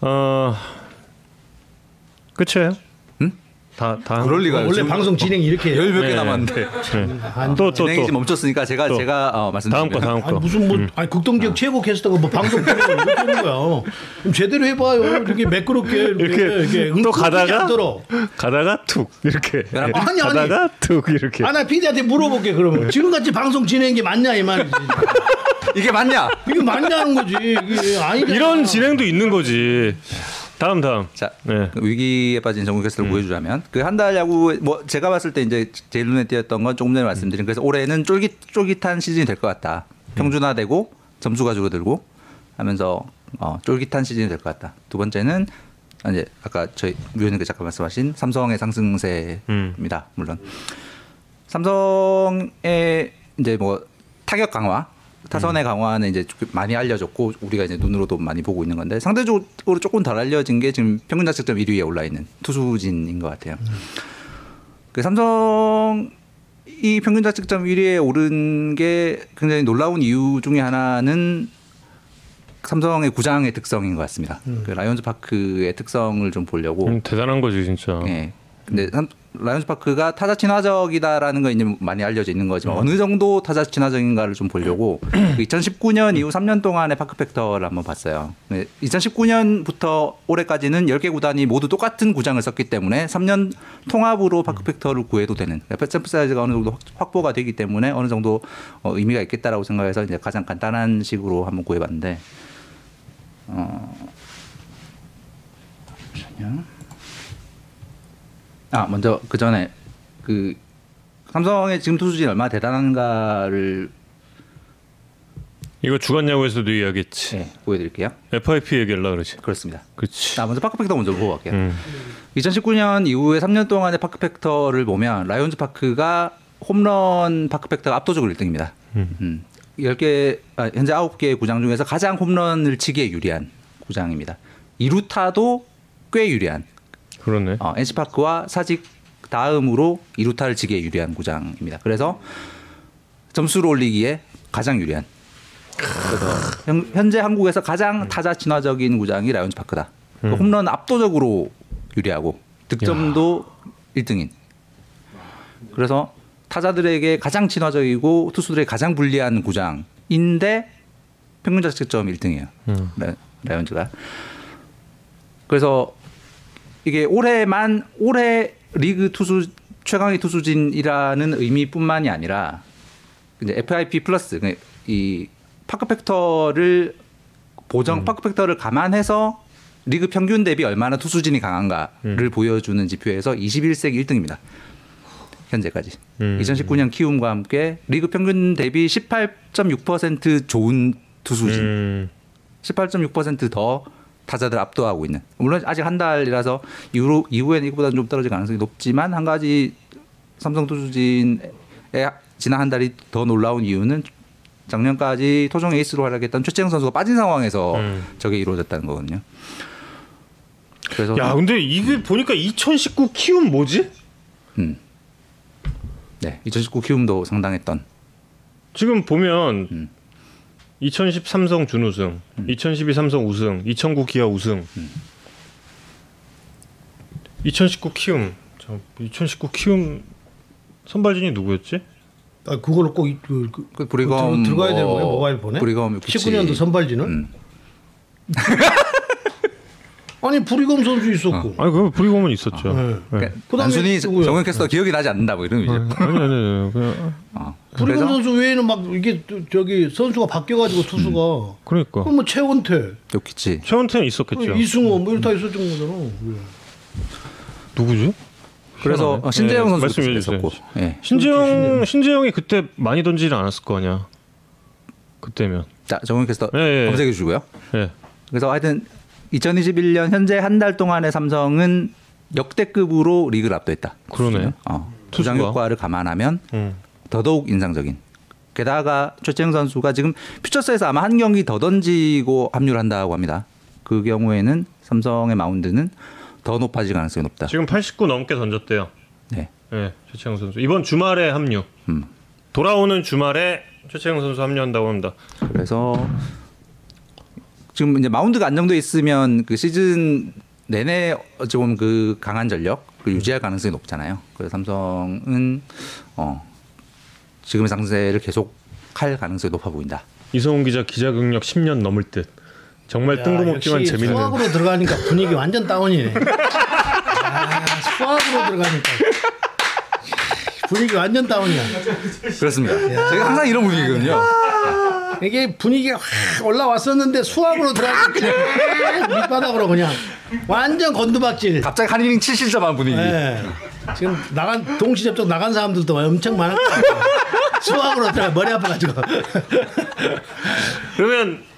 어. 끝이에요? 응? 다, 다. 그럴 리가요. 원래 지금 방송 진행이 이렇게 해요. 열몇 개 네. 남았는데 한- 또, 또, 진행이 또. 지금 멈췄으니까 제가 또. 제가 어, 다음 말씀드리면 거, 다음 아니 거. 무슨 뭐 아니 극동지역 최고 캐스터가 뭐 방송 프로 이렇게 하는 거야. 좀 제대로 해봐요. 이렇게 매끄럽게 이렇게, 이렇게 이렇게 또안 가다가. 가다가 툭 이렇게 아니, 아니. 가다가 툭 이렇게 아나 피디한테 물어볼게 그러면 지금같이 방송 진행이 맞냐 이 말이지. 이게 맞냐? 이게 맞냐는 거지. 이게 아니잖아. 이런 진행도 있는 거지. 다음 다음. 자 네. 그 위기에 빠진 전국 캐스트를 보여주자면 그 한 달 야구 뭐 제가 봤을 때 이제 제일 눈에 띄었던 건 조금 전에 말씀드린 그래서 올해는 쫄깃 쫄깃한 시즌이 될 것 같다. 평준화되고 점수가 줄어들고 하면서 어, 쫄깃한 시즌이 될 것 같다. 두 번째는 이제 아까 저희 위원님께 잠깐 말씀하신 삼성의 상승세입니다. 물론 삼성의 이제 뭐 타격 강화, 타선의 강화는 이제 좀 많이 알려졌고 우리가 이제 눈으로도 많이 보고 있는 건데 상대적으로 조금 덜 알려진 게 지금 평균 자책점 1위에 올라 있는 투수진인 것 같아요. 그 삼성 이 평균 자책점 1위에 오른 게 굉장히 놀라운 이유 중에 하나는 삼성의 구장의 특성인 것 같습니다. 그 라이온즈 파크의 특성을 좀 보려고 음, 대단한 거지 진짜. 예. 근데 삼- 라이온즈 파크가 타자 친화적이다라는 거 이제 많이 알려져 있는 거지만 어느 정도 타자 친화적인가를 좀 보려고 그 2019년 이후 3년 동안의 park factor를 한번 봤어요. 네, 2019년부터 올해까지는 10개 구단이 모두 똑같은 구장을 썼기 때문에 3년 통합으로 파크 팩터를 구해도 되는 그러니까 샘플 사이즈가 어느 정도 확- 확보가 되기 때문에 어느 정도 어, 의미가 있겠다라고 생각해서 이제 가장 간단한 식으로 한번 구해봤는데 어, 잠시만요. 아 먼저 그 전에 그 삼성의 지금 투수진이 얼마나 대단한가를 이거 주간 야구에서도 이야기했지. 네, 보여드릴게요. FIP 얘기하려 그러지. 그렇습니다. 그렇지. 자, 먼저 파크팩터 먼저 보고 갈게요. 음. 2019년 이후에 3년 동안의 파크팩터를 보면 라이온즈 파크가 홈런 파크팩터가 압도적으로 1등입니다. 음. 10개 아, 현재 9개의 구장 중에서 가장 홈런을 치기에 유리한 구장입니다. 이루타도 꽤 유리한 그러네. 어, NC 파크와 사직 다음으로 이루타를 치기에 유리한 구장입니다. 그래서 점수를 올리기에 가장 유리한. 현- 현재 한국에서 가장 타자 친화적인 구장이 라이온즈 파크다. 그 홈런 압도적으로 유리하고 득점도 1등인. 그래서 타자들에게 가장 친화적이고 투수들에게 가장 불리한 구장인데 평균 자책점 1등이에요. 라, 라이온즈가. 그래서 이게 올해만 올해 리그 투수 최강의 투수진이라는 의미뿐만이 아니라 이제 FIP 플러스 그이 park factor를 보정 park factor를 감안해서 리그 평균 대비 얼마나 투수진이 강한가를 보여주는 지표에서 21세기 1등입니다. 현재까지. 음. 2019년 키움과 함께 리그 평균 대비 18.6% 좋은 투수진. 음. 18.6%더 타자들 압도하고 있는. 물론 아직 한 달이라서 이후 이후에는 이거보다는 좀 떨어질 가능성이 높지만 한 가지 삼성 투수진의 지난 한 달이 더 놀라운 이유는 작년까지 토종 에이스로 활약했던 최채영 선수가 빠진 상황에서 음. 저게 이루어졌다는 거거든요. 그래서 야, 근데 이게 보니까 2019 키움 뭐지? 음. 네, 2019 키움도 상당했던 지금 보면 음. 2010 삼성 준우승, 2012 삼성 우승, 2009 기아 우승. 2019 키움. 자, 2019 키움 선발진이 누구였지? 아, 그거를 꼭 이- 그, 그, 그 브리검 들, 들어가야 되는 거예요 뭐, 모바일 폰에? 브리검 19년도 선발진은? 음. 아니 브리검 선수 있었고. 아니 그 브리검은 있었죠. 네. 네. 그러니까 그다음에 단순히? 정현 캐스터 기억이 나지 않는다 뭐 이런 의미죠. 아니 아니 아니 그냥 어. 브리검 선수 외에는 막 이게 또 저기 선수가 바뀌어가지고 투수가 그러니까 그럼 뭐 최원태, 좋겠지. 최원태는 있었겠죠. 이승호 뭐 이런 다 있었던 거잖아. 누구지? 그래서 희한하네. 어, 신재영 네, 선수 말씀해 주세요. 있었고. 예. 신재영 신재영이 그때 많이 던지지 않았을 거 아니야. 그때면. 자, 정현 캐스터 예, 예. 검색해 주고요. 예. 그래서 하여튼 2021년 현재 한 달 동안의 삼성은 역대급으로 리그를 압도했다. 그러네. 어, 투수가. 효과를 감안하면 음. 더더욱 인상적인. 게다가 최채영 선수가 지금 퓨처스에서 아마 한 경기 더 던지고 합류를 한다고 합니다. 그 경우에는 삼성의 마운드는 더 높아질 가능성이 높다. 지금 89 넘게 던졌대요. 네. 예, 최채영 선수. 이번 주말에 합류. 음. 돌아오는 주말에 최채영 선수 합류한다고 합니다. 그래서 지금 이제 마운드가 안정돼 있으면 그 시즌 내내 조금 그 강한 전력을 유지할 가능성이 높잖아요. 그래서 삼성은 어 지금의 상세를 계속 할 가능성이 높아 보인다. 이성훈 기자 기자 경력 10년 넘을 듯. 정말 야, 뜬금없지만 역시 재밌는. 수학으로 들어가니까 분위기 완전 다운이네. 아, 수학으로 들어가니까 분위기 완전 다운이야. 그렇습니다. 제가 항상 이런 분위기거든요. 이게 분위기가 확 올라왔었는데 수학으로 들어가니까 그냥 밑바닥으로 그냥 완전 건두박질. 갑자기 한 이닝 7실점한 분위기. 예. 지금 나간 동시 접촉 나간 사람들도 엄청 같아요. 수학으로 들어가 머리 아파가지고. 그러면 음.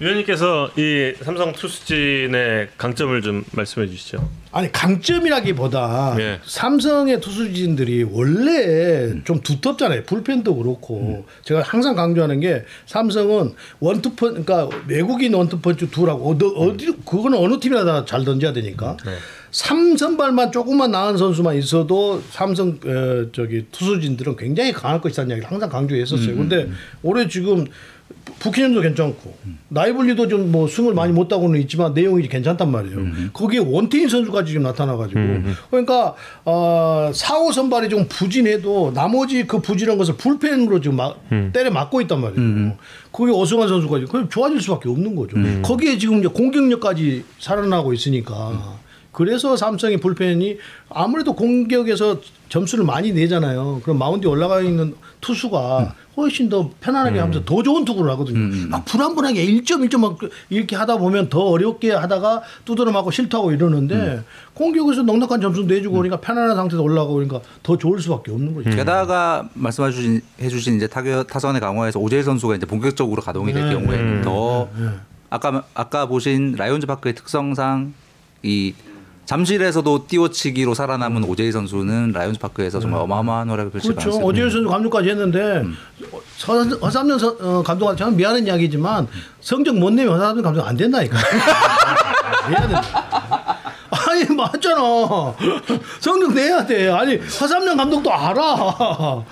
위원님께서 이 삼성 투수진의 강점을 좀 말씀해 주시죠. 아니 강점이라기보다 예. 삼성의 투수진들이 원래 좀 두텁잖아요. 불펜도 그렇고. 제가 항상 강조하는 게 삼성은 원투펀 그러니까 외국인 원투펀치 둘하고 어디, 어디 그거는 어느 팀이나 다 잘 던져야 되니까. 삼선발만 조금만 나은 선수만 있어도 삼성 어, 저기 투수진들은 굉장히 강할 것이라는 이야기를 항상 강조했었어요. 근데 올해 지금 부키님도 괜찮고 나이블리도 좀 뭐 승을 많이 못 따고는 있지만 내용이 괜찮단 말이에요. 거기에 원태인 선수까지 지금 나타나가지고. 그러니까 어, 4, 5 선발이 좀 부진해도 나머지 그 부진한 것을 불펜으로 지금 막 때려 맞고 있단 말이에요. 거기 오승환 선수까지. 그럼 좋아질 수밖에 없는 거죠. 거기에 지금 이제 공격력까지 살아나고 있으니까 그래서 삼성의 불펜이 아무래도 공격에서 점수를 많이 내잖아요. 그럼 마운드에 올라가 있는 투수가 훨씬 더 편안하게 하면서 더 좋은 투구를 하거든요. 막 불안불안하게 1점 1점 막 이렇게 하다 보면 더 어렵게 하다가 두드려 맞고 실투하고 이러는데 공격에서 넉넉한 점수 내주고 그러니까 편안한 상태에서 올라가고 그러니까 더 좋을 수밖에 없는 거죠. 게다가 말씀해 주신 해주신 이제 타격 타선의 강화에서 오재일 선수가 이제 본격적으로 가동이 될 네. 경우에는 더 아까 아까 보신 라이온즈 파크의 특성상 이 잠실에서도 띄워치기로 살아남은 오재일 선수는 라이온즈 파크에서 정말 어마어마한 활약을 네. 그렇죠. 가능성이 어제일 선수 감독까지 했는데 서- 허삼년 서- 어, 감독한테 참 미안한 이야기지만 성적 못 내면 허삼년 감독 안 된다니까. 해야 된다. 아니 맞잖아. 성적 내야 돼. 아니 허삼년 감독도 알아.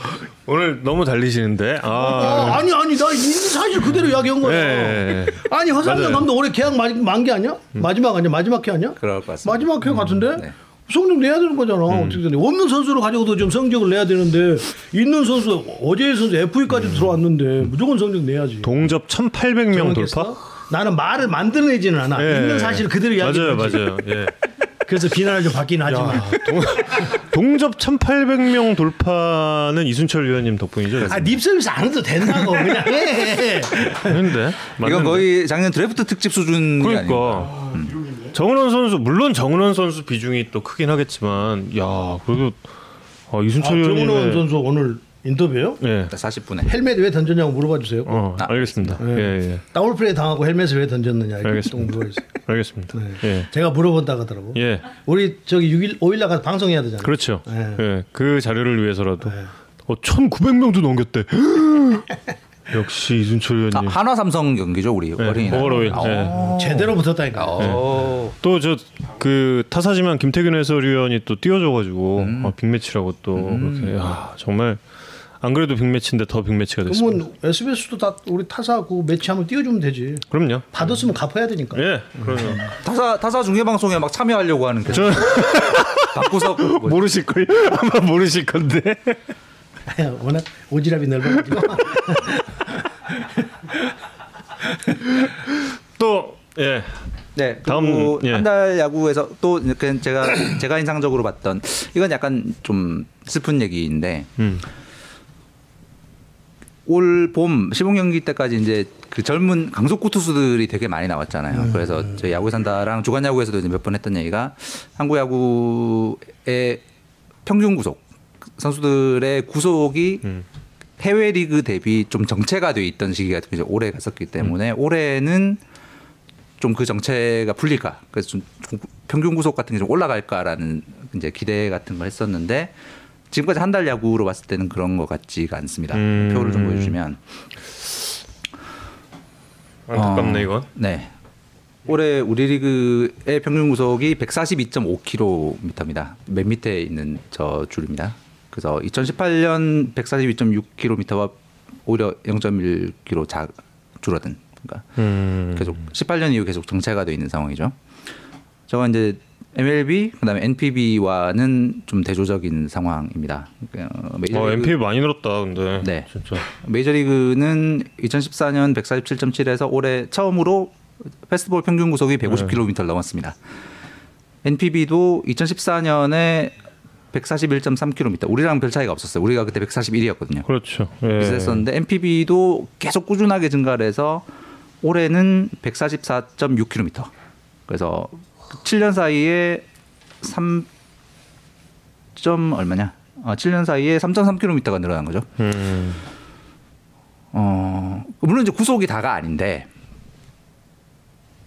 오늘 너무 달리시는데. 아, 아. 아 니 아니 나 사실 그대로 이야기한 거야. 예, 예. 아니 허삼년 맞아요. 감독 올해 계약 만기 아니야? 마지막 아니야? 마지막 해 아니야? 그럴 것 같습니다. 마지막 회 같은데 네. 성적 내야 되는 거잖아. 어떻게 되냐. 없는 선수를 가지고도 좀 성적을 내야 되는데 있는 선수 어제의 선수 FA까지 들어왔는데 무조건 성적 내야지. 동접 1,800명 정확했어? 돌파? 나는 말을 만들어내지는 않아. 예. 있는 사실을 그대로 이야기해. 맞아요, 맞아요. 예. 그래서 비난을 좀 받긴 하지만. 동, 동접 1,800명 돌파는 이순철 위원님 덕분이죠. 아, 립 서비스 안 해도 된다고 그냥 해. 근데 이건 거의 작년 드래프트 특집 수준이 아닙니까? 그러니까 정은원 선수 물론 정은원 선수 비중이 또 크긴 하겠지만 야 그래도 아, 아, 이순철 정은원 위원님의 선수 오늘 인터뷰요? 예. 40분에 헬멧 왜 던졌냐고 물어봐 주세요. 어, 아, 알겠습니다. 네. 예, 예. 더블 플레이 당하고 헬멧을 왜 던졌느냐 이렇게 알겠습니다. 알겠습니다. 네. 예. 제가 물어본다고 하더라고. 예. 우리 저기 6일 5일 나가서 방송해야 되잖아요. 그렇죠. 네. 예. 그 자료를 위해서라도 네. 어, 1,900명도 넘겼대. 역시 이순철 아, 위원님. 한화 삼성 경기죠 우리 네, 어린이날. 아, 예. 제대로 붙었다니까. 어. 또저 그 타사지만 김태균 해설위원이 또 띄워줘가지고 음. 어, 빅매치라고 또 그렇게 야, 정말 안 그래도 빅매치인데 더 빅매치가 됐습니다. 그러면 SBS도 다 우리 타사하고 매치 한번 띄워주면 되지. 그럼요. 받았으면 갚아야 되니까. 예, 그럼요. 타사 타사 중계 방송에 막 참여하려고 하는 그저 뭐- 모르실 거예요. 아마 모르실 건데. 워낙 오지랖이 넓어가지고. 또 예. 네. 다음, 예. 한달 야구에서 또 이렇게 제가 제가 인상적으로 봤던 이건 약간 좀 슬픈 얘기인데 음. 올 봄 시범 경기 때까지 이제 그 젊은 강속구 투수들이 되게 많이 나왔잖아요. 음. 그래서 저희 야구 산다랑 주간 야구에서도 몇번 했던 얘기가 한국 야구의 평균 구속 선수들의 구속이 음. 해외 리그 대비 좀 정체가 돼 있던 시기가 이제 오래 갔었기 때문에 올해는 좀 그 정체가 풀릴까 그래서 좀 평균 구속 같은 게 좀 올라갈까라는 이제 기대 같은 걸 했었는데 지금까지 한 달 야구로 봤을 때는 그런 것 같지가 않습니다. 음. 표를 좀 보여주시면 안타깝네 어, 이건. 네. 올해 우리 리그의 평균 구속이 142.5km입니다. 맨 밑에 있는 저 줄입니다. 그래서 2018년 142.6km와 오히려 0.1km 자, 줄어든. 그러니까 음. 계속 18년 이후 계속 정체가 돼 있는 상황이죠. 저거 이제 MLB 그다음에 NPB와는 좀 대조적인 상황입니다. 어, 메이저리그- 어, MP 많이 늘었다 근데. 네. 진짜. 메이저리그는 2014년 147.7에서 올해 처음으로 페스티벌 평균 구속이 150km를 넘었습니다. NPB도 2014년에 141.3km. 우리랑 별 차이가 없었어요. 우리가 그때 141이었거든요. 그렇죠. 예. 비슷했었는데 NPB도 계속 꾸준하게 증가를 해서 올해는 144.6km. 그래서 7년 사이에 3. 점 얼마냐? 어, 7년 사이에 3.3km가 늘어난 거죠. 음. 어, 물론 이제 구속이 다가 아닌데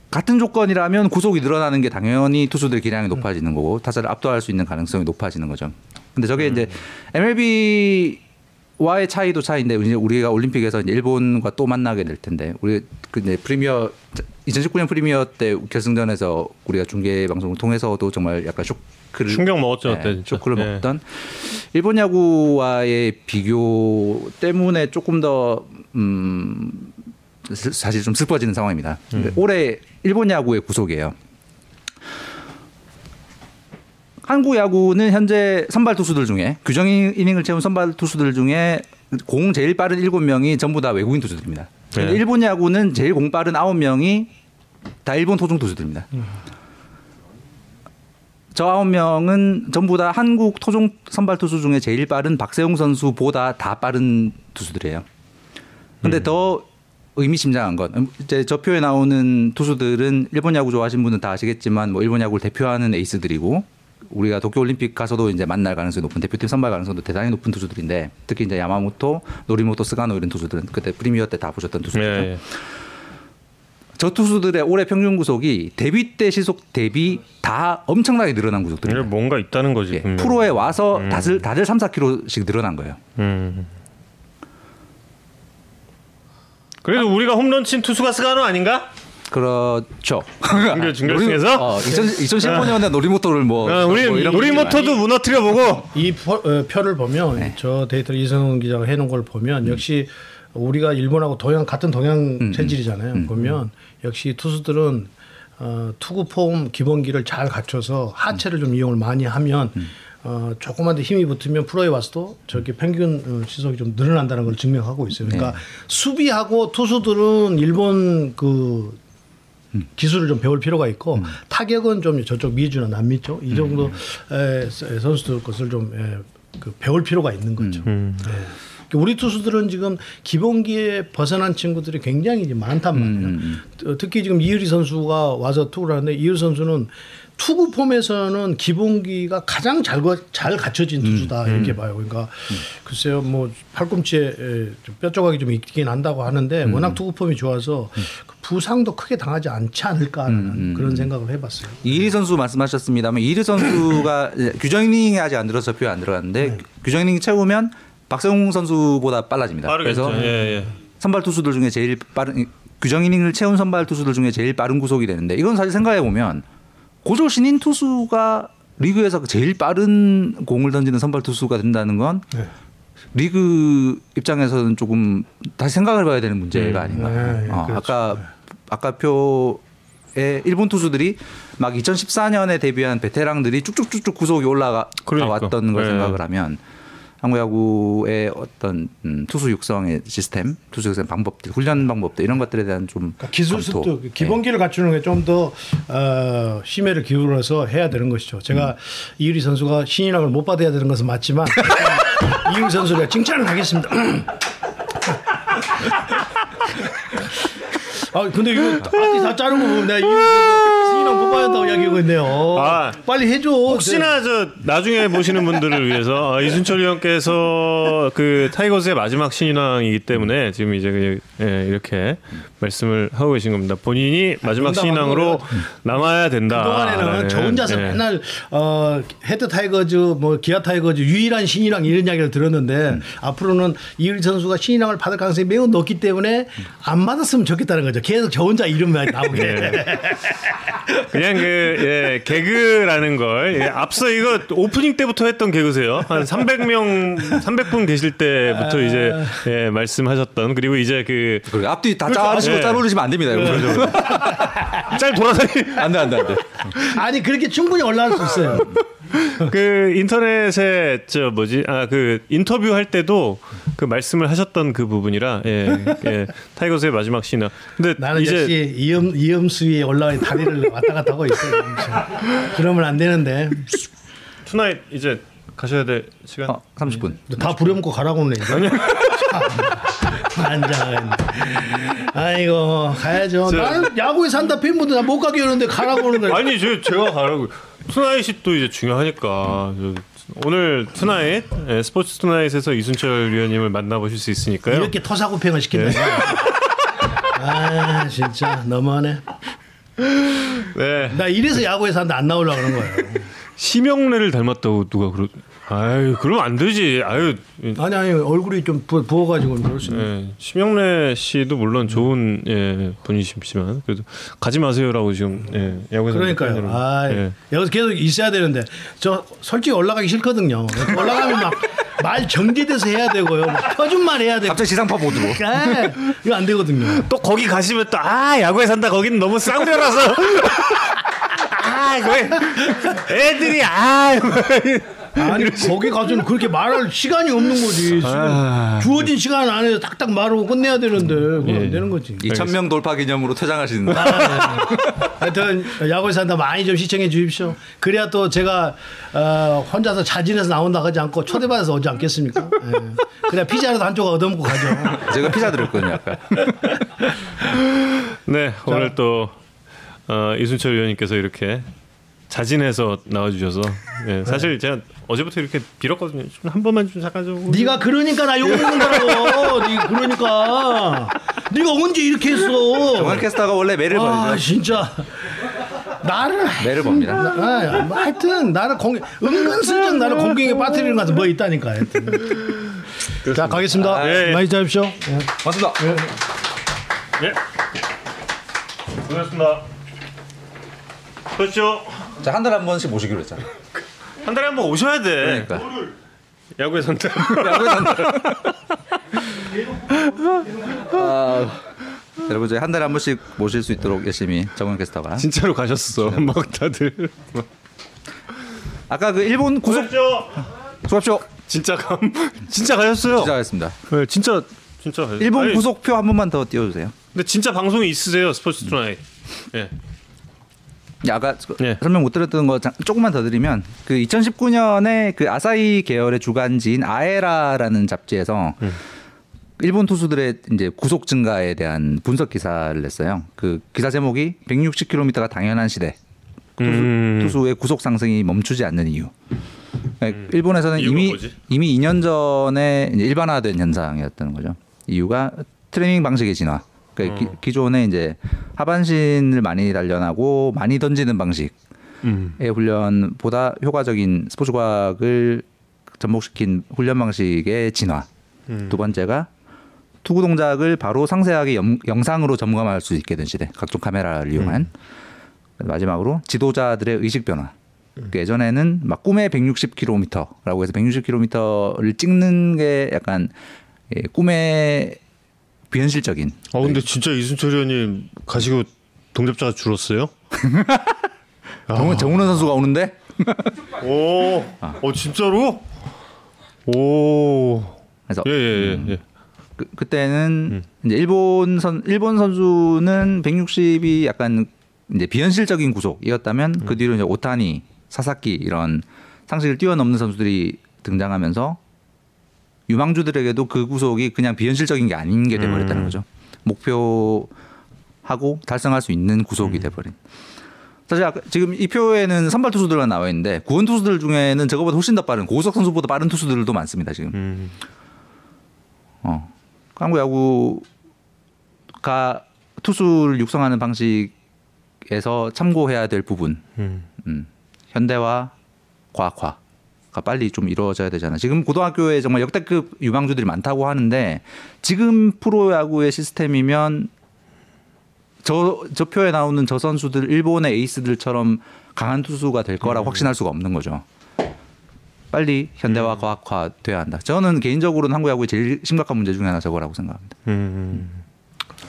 같은 조건이라면 구속이 늘어나는 게 당연히 투수들 기량이 높아지는 거고 타자를 압도할 수 있는 가능성이 높아지는 거죠. 근데 저게 이제 MLB 와의 차이도 차이인데 이제 우리가 올림픽에서 이제 일본과 또 만나게 될 텐데 우리 그 이제 프리미어 2019년 프리미어 때 결승전에서 우리가 중계 방송을 통해서도 정말 약간 쇼크를 충격 먹었죠 네. 쇼크를 예. 먹던 일본 야구와의 비교 때문에 조금 더 음, 스- 사실 좀 슬퍼지는 상황입니다. 근데 올해 일본 야구의 구속이에요. 한국 야구는 현재 선발 투수들 중에 규정 이닝을 채운 선발 투수들 중에 공 제일 빠른 7명이 전부 다 외국인 투수들입니다. 네. 일본 야구는 제일 공 빠른 9명이 다 일본 토종 투수들입니다. 저 아홉 명은 전부 다 한국 토종 선발 투수 중에 제일 빠른 박세웅 선수보다 다 빠른 투수들이에요. 근데 더 의미심장한 건 음, 이제 저 표에 나오는 투수들은 일본 야구 좋아하시는 분은 다 아시겠지만 뭐 일본 야구를 대표하는 에이스들이고 우리가 도쿄 올림픽 가서도 이제 만날 가능성이 높은 대표팀 선발 가능성도 대단히 높은 투수들인데 특히 이제 야마모토, 노리모토, 스가노 이런 투수들은 그때 프리미어 때 다 보셨던 투수들. 예, 예. 저 투수들의 올해 평균 구속이 데뷔 때 구속 대비 다 엄청나게 늘어난 구속들이에요. 뭔가 있다는 거지. 예. 프로에 와서 다들 다들 3, 4kg씩 늘어난 거예요. 음. 그래도 우리가 홈런 친 투수가 스가노 아닌가? 그렇죠. 중결- 중결승에서? 어, 2000, 2015년에 노리모토를 뭐, 어, 우리 뭐 모토도 무너뜨려 보고. 이 표, 어, 표를 보면 네. 저 데이터를 이성훈 기자가 해놓은 걸 보면 역시 우리가 일본하고 동양 같은 동양 음, 체질이잖아요. 보면 역시 투수들은 어, 투구 폼 기본기를 잘 갖춰서 하체를 좀 이용을 많이 하면 음. 어, 조금만 더 힘이 붙으면 프로에 와서도 저렇게 평균 어, 시속이 좀 늘어난다는 걸 증명하고 있어요. 그러니까 네. 수비하고 투수들은 일본 그 기술을 좀 배울 필요가 있고 음. 타격은 좀 저쪽 미주나 남미 쪽 이 정도 에, 에, 선수들 것을 좀 에, 그 배울 필요가 있는 거죠. 음. 우리 투수들은 지금 기본기에 벗어난 친구들이 굉장히 많단 말이에요. 음, 어, 특히 지금 이유리 선수가 와서 투구를 하는데 이유리 선수는 투구 폼에서는 기본기가 가장 잘, 거- 잘 갖춰진 음, 투수다 이렇게 봐요. 그러니까 글쎄요, 뭐 팔꿈치에 에, 좀 뼈조각이 좀 있긴 한다고 하는데 음. 워낙 투구 폼이 좋아서 그 부상도 크게 당하지 않지 않을까라는 음, 그런 생각을 해봤어요. 이리 선수 말씀하셨습니다만 이리 선수가 규정 이닝이 아직 안 들어서 표에 안 들어갔는데 네. 규정 이닝 채우면 박세웅 선수보다 빨라집니다. 빠르겠죠. 그래서 예, 예. 선발 투수들 중에 제일 빠른 규정 이닝을 채운 선발 투수들 중에 제일 빠른 구속이 되는데 이건 사실 생각해 보면 고졸 신인 투수가 리그에서 제일 빠른 공을 던지는 선발 투수가 된다는 건 네. 리그 입장에서는 조금 다시 생각을 해봐야 되는 문제가 아닌가. 네, 어, 그렇죠. 아까 아까 표에 일본 투수들이 막 2014년에 데뷔한 베테랑들이 쭉쭉쭉쭉 구속이 올라가 그러니까. 왔던 걸 네. 생각을 하면 한국 야구의 어떤 음, 투수 육성의 시스템, 투수 육성 방법들, 훈련 방법들 이런 것들에 대한 좀 그러니까 기술. 습득, 기본기를 갖추는 게 좀더 어, 심혈을 기울여서 해야 되는 것이죠. 제가 이유리 선수가 신인왕을 못 받아야 되는 것은 맞지만 이유리 선수가 칭찬을 하겠습니다. 아 근데 이거 앞뒤 다거 보면 내가 이의리 선수 신인왕 못 받았다고 이야기하고 있네요. 아, 빨리 해줘. 혹시나 저 나중에 보시는 분들을 위해서 아, 이순철 위원께서 그 타이거즈의 마지막 신인왕이기 때문에 지금 이제 그, 예, 이렇게 말씀을 하고 계신 겁니다. 본인이 마지막 농담하는 신인왕으로 남아야 된다. 그동안에는 저 혼자서 예. 맨날 어, 해태 타이거즈 뭐 기아 타이거즈 유일한 신인왕 이런 이야기를 들었는데 앞으로는 이의리 선수가 신인왕을 받을 가능성이 매우 높기 때문에 안 받았으면 좋겠다는 거죠. 계속 저 혼자 이름만 나오게. 예. 그냥 그 예, 개그라는 걸 예, 앞서 이거 오프닝 때부터 했던 개그세요. 한 300명 300분 계실 때부터 이제 예, 말씀하셨던 그리고 이제 그 그리고 앞뒤 다 그러니까 짜시고 예. 짤 올리시면 안 됩니다. 이거. 짤 돌아다니 안 돼 안 돼 안 돼. 아니 그렇게 충분히 올라갈 수 있어요. 그 인터넷에 저 뭐지 아 그 인터뷰 할 때도 그 말씀을 하셨던 그 부분이라 예, 예 타이거스의 마지막 신화. 근데 나는 이제 역시 이음 이음수 위에 올라가 다리를 왔다 갔다 하고 있어요. 그러면 안 되는데 투나잇 이제 가셔야 될 시간. 어, 30분. 다 부려먹고 가라고는 이제. 안장은. 아이고 가야죠. 저- 나는 야구에 산다 팬분들 나 못 가게 하는데 가라고 하는 거야. 아니 저 제가 가라고 투나잇이 또 이제 중요하니까 저, 오늘 투나잇 예, 스포츠 투나잇에서 이순철 위원님을 만나보실 수 있으니까요. 이렇게 토사구팽을 시킨다. 아 진짜 너무하네. 네 나 이래서 야구에 산다 안 나오려고 그런 거예요. 심형래를 닮았다고 누가 그러. 아유 그러면 안 되지. 아유 아니 아니 얼굴이 좀 부, 부어가지고 그럴 수 있는. 예, 심형래 씨도 물론 좋은 예, 분이시지만 그래도 가지 마세요라고 지금 예, 야구에서 그러니까요. 아 예. 여기서 계속 있어야 되는데 저 솔직히 올라가기 싫거든요. 올라가면 막 말 정제돼서 해야 되고요. 막 표준말 해야 되고. 갑자기 지상파 보드로. 아, 이거 안 되거든요. 또 거기 가시면 또 아 야구에 산다 거기는 너무 쌍려라서 아 거기 애들이 아 아니 거기 가서는 그렇게 말할 시간이 없는 거지. 지금 주어진 시간 안에 딱딱 말하고 끝내야 되는데 그건 예. 안 되는 거지. 2,000명 돌파 기념으로 퇴장하시는 하여튼 야구에 산다 많이 좀 시청해 주십시오. 그래야 또 제가 어, 혼자서 자진해서 나온다 하지 않고 초대받아서 오지 않겠습니까? 예. 그래야 피자라도 한쪽 얻어먹고 가죠. 제가 피자 드렸거든요 아까. 네, 오늘 또 어, 이순철 위원님께서 이렇게 자진해서 나와주셔서 예, 사실 제가 어제부터 이렇게 빌었거든요. 좀 한 번만 좀 잠깐 좀. 네가 그러니까 나 욕먹는 거라고. 네 그러니까. 네가 언제 이렇게 했어? 정한 캐스터가 원래 매를 아 벌죠. 진짜 나를 매를 법니다. 아, 뭐 하여튼 나를 공 은근슬쩍 나를 공경에 빠뜨리는 것 같은 뭐 있다니까. 하여튼. 자 가겠습니다. 예, 예. 많이 잡십시오. 맞습니다. 예. 고맙습니다. 그렇죠. 자, 한 달에 한 번씩 모시기로 했잖아요. 한 달에 한 번 오셔야 돼. 그러니까. 야구의 선택. 여러분 저희 한 달에 한 번씩 모실 수 있도록 열심히 정원 캐스터가. 진짜로 가셨어. 막 다들. 아까 그 일본 구속. 수고하십시오. 진짜 감. 진짜 가셨어요. 시작하겠습니다. 네, 진짜 진짜 가셨어요. 일본 아니, 구속표 한 번만 더 띄워주세요. 근데 진짜 방송이 있으세요 스포츠 투나잇. 예. 야, 아까 그 예. 설명 못 드렸던 거 잠- 조금만 더 드리면 그 2019년에 그 아사히 계열의 주간지인 AERA라는 잡지에서 일본 투수들의 이제 구속 증가에 대한 분석 기사를 냈어요. 그 기사 제목이 160km가 당연한 시대. 투수, 음. 투수의 구속 상승이 멈추지 않는 이유. 그러니까 일본에서는 이유가 이미 뭐지? 이미 2년 전에 일반화된 현상이었다는 거죠. 이유가 트레이닝 방식의 진화. 그러니까 어. 기, 존에 이제 하반신을 많이 단련하고 많이 던지는 방식의 음. 훈련보다 효과적인 스포츠 과학을 접목시킨 훈련 방식의 진화. 음. 두 번째가 투구 동작을 바로 상세하게 염- 영상으로 점검할 수 있게 된 시대. 각종 카메라를 이용한. 마지막으로 지도자들의 의식 변화. 그 예전에는 막 꿈의 160km라고 해서 160km를 찍는 게 약간 예, 꿈의 비현실적인. 아 근데 진짜 이순철 의원님 가시고 동접자가 줄었어요? 정훈, 정훈원 선수가 오는데 오, 어 진짜로? 오, 그래서 예예예. 예, 예. 그, 그때는 이제 일본 선 일본 선수는 160이 약간 이제 비현실적인 구속이었다면 그 뒤로 이제 오타니, 사사키 이런 상식을 뛰어넘는 선수들이 등장하면서 유망주들에게도 그 구속이 그냥 비현실적인 게 아닌 게 돼버렸다는 거죠. 목표하고 달성할 수 있는 구속이 돼버린. 사실 아까 지금 이 표에는 선발 투수들만 나와 있는데 구원 투수들 중에는 저거보다 훨씬 더 빠른 고우석 선수보다 빠른 투수들도 많습니다 지금. 음. 어. 한국 야구가 투수를 육성하는 방식에서 참고해야 될 부분, 음. 음. 현대화, 과학화가 빨리 좀 이루어져야 되잖아. 지금 고등학교에 정말 역대급 유망주들이 많다고 하는데 지금 프로야구의 시스템이면 저, 저 표에 나오는 저 선수들 일본의 에이스들처럼 강한 투수가 될 거라고 확신할 수가 없는 거죠. 빨리 현대화 과학화 돼야 한다. 저는 개인적으로는 한국 야구의 제일 심각한 문제 중에 하나 저거라고 생각합니다. 음.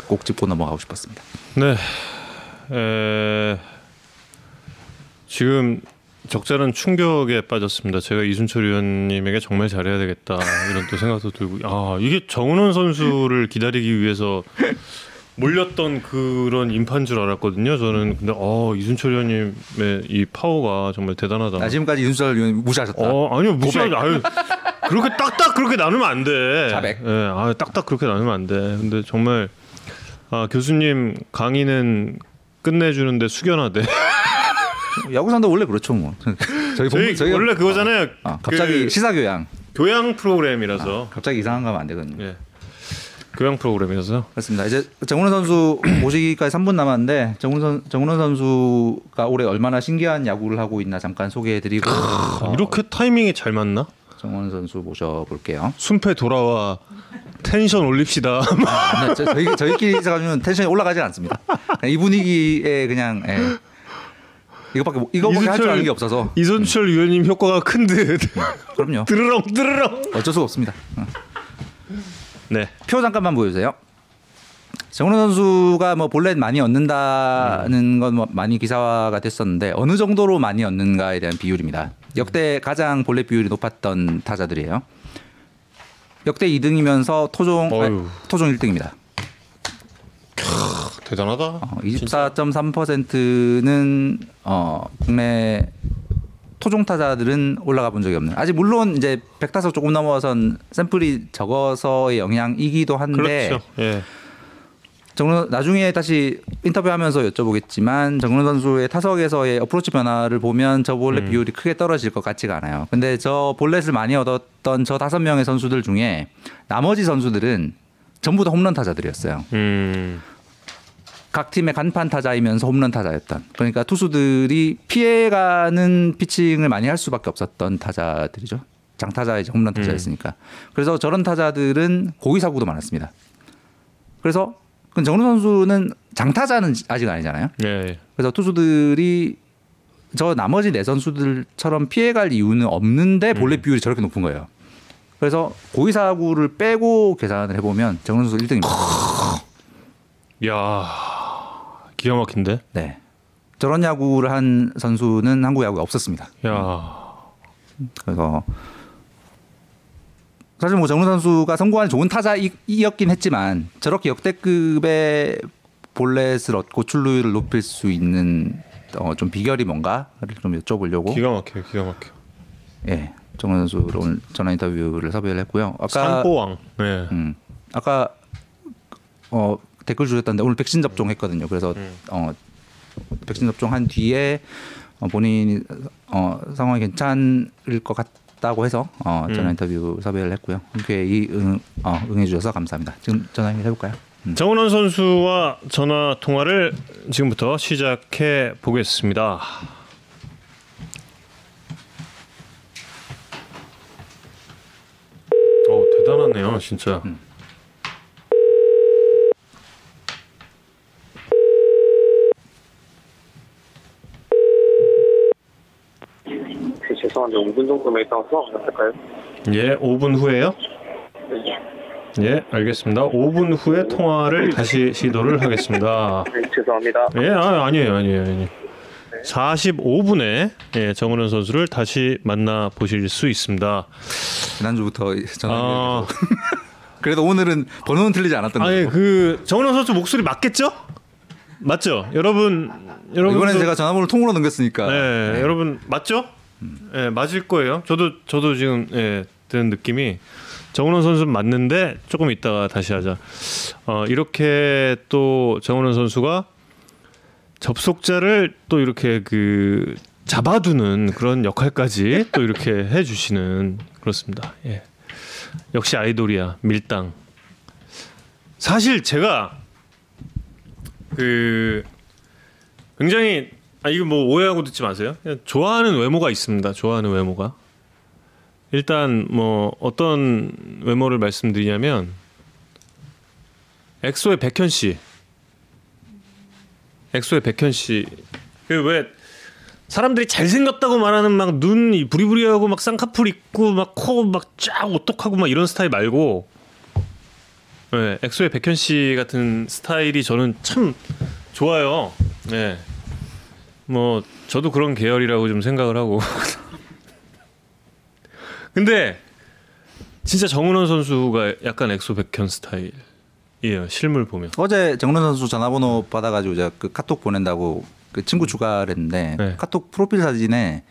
꼭 짚고 넘어가고 싶었습니다. 네. 에... 지금 적절한 충격에 빠졌습니다. 제가 이순철 의원님에게 정말 잘해야 되겠다 이런 또 생각도 들고 아 이게 정은원 선수를 기다리기 위해서 몰렸던 그런 인파인 줄 알았거든요. 저는 근데 어 이순철 의원님의 이 파워가 정말 대단하다. 아, 지금까지 윤수철 의원 무시하셨다. 어 아니요 무시하지 아유 그렇게 딱딱 그렇게 나누면 안 돼. 자백. 예, 아 딱딱 그렇게 나누면 안 돼. 근데 정말 아 교수님 강의는 끝내주는데 숙연하대. 야구산도 원래 그렇죠 뭐. 저희 저희 저희가- 원래 그거잖아요. 아, 갑자기 그 시사 교양. 교양 프로그램이라서. 갑자기 이상한 거 하면 안 되거든요. 예. 교양 프로그램이라서. 그렇습니다. 이제 정훈원 선수 모시기까지 3분 남았는데 정훈 선 정훈원 선수가 올해 얼마나 신기한 야구를 하고 있나 잠깐 소개해드리고 어, 이렇게 타이밍이 잘 맞나? 정훈원 선수 모셔볼게요. 순패 돌아와 텐션 올립시다. 네, 저, 저희 저희끼리 가면 텐션이 올라가지 않습니다. 이 분위기에 그냥 예. 이거밖에 못- 이거밖에 할 줄 아는 게 없어서 이순철 위원님 효과가 큰 듯. 그럼요. 드르렁 드르렁. 어쩔 수가 없습니다. 어. 네. 표 잠깐만 보여주세요. 정은호 선수가 뭐 볼넷 많이 얻는다는 건 뭐 많이 기사화가 됐었는데 어느 정도로 많이 얻는가에 대한 비율입니다. 역대 가장 볼넷 비율이 높았던 타자들이에요. 역대 2등이면서 토종. 아니, 토종 1등입니다. 대단하다. 어, 24.3%는 어, 국내 토종 타자들은 올라가 본 적이 없는. 아직 물론 이제 100타석 조금 넘어선 샘플이 적어서의 영향이기도 한데 그렇죠. 예. 정근 나중에 다시 인터뷰하면서 여쭤보겠지만 정근 선수의 타석에서의 어프로치 변화를 보면 저 볼넷 비율이 크게 떨어질 것 같지가 않아요. 근데 저 볼넷을 많이 얻었던 저 다섯 명의 선수들 중에 나머지 선수들은 전부 다 홈런 타자들이었어요. 음. 각 팀의 간판 타자이면서 홈런 타자였던. 그러니까 투수들이 피해가는 피칭을 많이 할 수밖에 없었던 타자들이죠. 장타자 이제 홈런 타자였으니까. 그래서 저런 타자들은 고의 사고도 많았습니다. 그래서 그 정우 선수는 장타자는 아직 아니잖아요. 예. 그래서 투수들이 저 나머지 네 선수들처럼 피해갈 이유는 없는데 볼넷 비율이 저렇게 높은 거예요. 그래서 고의 사구를 빼고 계산을 해보면 정우 선수 1등입니다. 야. 기가 막힌데. 네. 저런 야구를 한 선수는 한국 야구에 없었습니다. 야. 그래서 사실 뭐 정우 선수가 성공한 좋은 타자이었긴 했지만 저렇게 역대급의 볼넷을 얻고 출루율을 높일 수 있는 어, 좀 비결이 뭔가를 좀 여쭤보려고 기가 막혀. 기가 막혀. 예 정우 선수를 오늘 전화 인터뷰를 섭외를 했고요. 아까 산보왕. 예. 음, 아까 어, 댓글 주셨던데 오늘 백신 접종했거든요. 그래서 어, 백신 접종한 뒤에 어, 본인이 어, 상황이 괜찮을 것 같다고 해서 어, 전화 인터뷰 섭외를 했고요. 흔쾌히 응, 어, 응해 주셔서 감사합니다. 지금 전화 연결 해 볼까요? 음. 정은원 선수와 전화 통화를 지금부터 시작해 보겠습니다. 어 대단하네요, 진짜. 네, 죄송한데 5분 정도만 있다가 수업 가능할까요? 예, 5분 후에요. 네. 예, 알겠습니다. 5분 후에 통화를 다시 시도를 하겠습니다. 네, 죄송합니다. 예, 아, 아니에요, 아니에요, 아니에요. 45분에 예, 정은원 선수를 다시 만나 보실 수 있습니다. 지난주부터 전화. 아, 그래도 오늘은 번호는 틀리지 않았던 아니 거죠. 그 정은원 선수 목소리 맞겠죠? 맞죠? 여러분, 여러분 이번엔 제가 전화번호 통으로 넘겼으니까. 네, 여러분 맞죠? 예, 맞을 거예요. 저도 저도 지금 예, 드는 느낌이 정은원 선수 는 맞는데 조금 이따가 다시 하자. 어, 이렇게 또 정은원 선수가 접속자를 또 이렇게 그 잡아두는 그런 역할까지 또 이렇게 해주시는 그렇습니다. 예. 역시 아이돌이야 밀당. 사실 제가 그 굉장히 아 이거 뭐 오해하고 듣지 마세요. 좋아하는 외모가 있습니다. 좋아하는 외모가 일단 뭐 어떤 외모를 말씀드리냐면 엑소의 백현 씨, 엑소의 백현 씨, 그 왜 사람들이 잘생겼다고 말하는 막 눈이 부리부리하고 막 쌍꺼풀 있고 막 코 막 쫙 오똑하고 막 이런 스타일 말고 네, 엑소의 백현 씨 같은 스타일이 저는 참 좋아요. 네. 뭐 저도 그런 계열이라고 좀 생각을 하고. 근데 진짜 정은원 선수가 약간 엑소 백현 스타일 이에요. 실물 보면. 어제 정은원 선수 전화번호 받아가지고 제가 그 카톡 보낸다고 그 친구 추가를 했는데 네. 카톡 프로필 사진에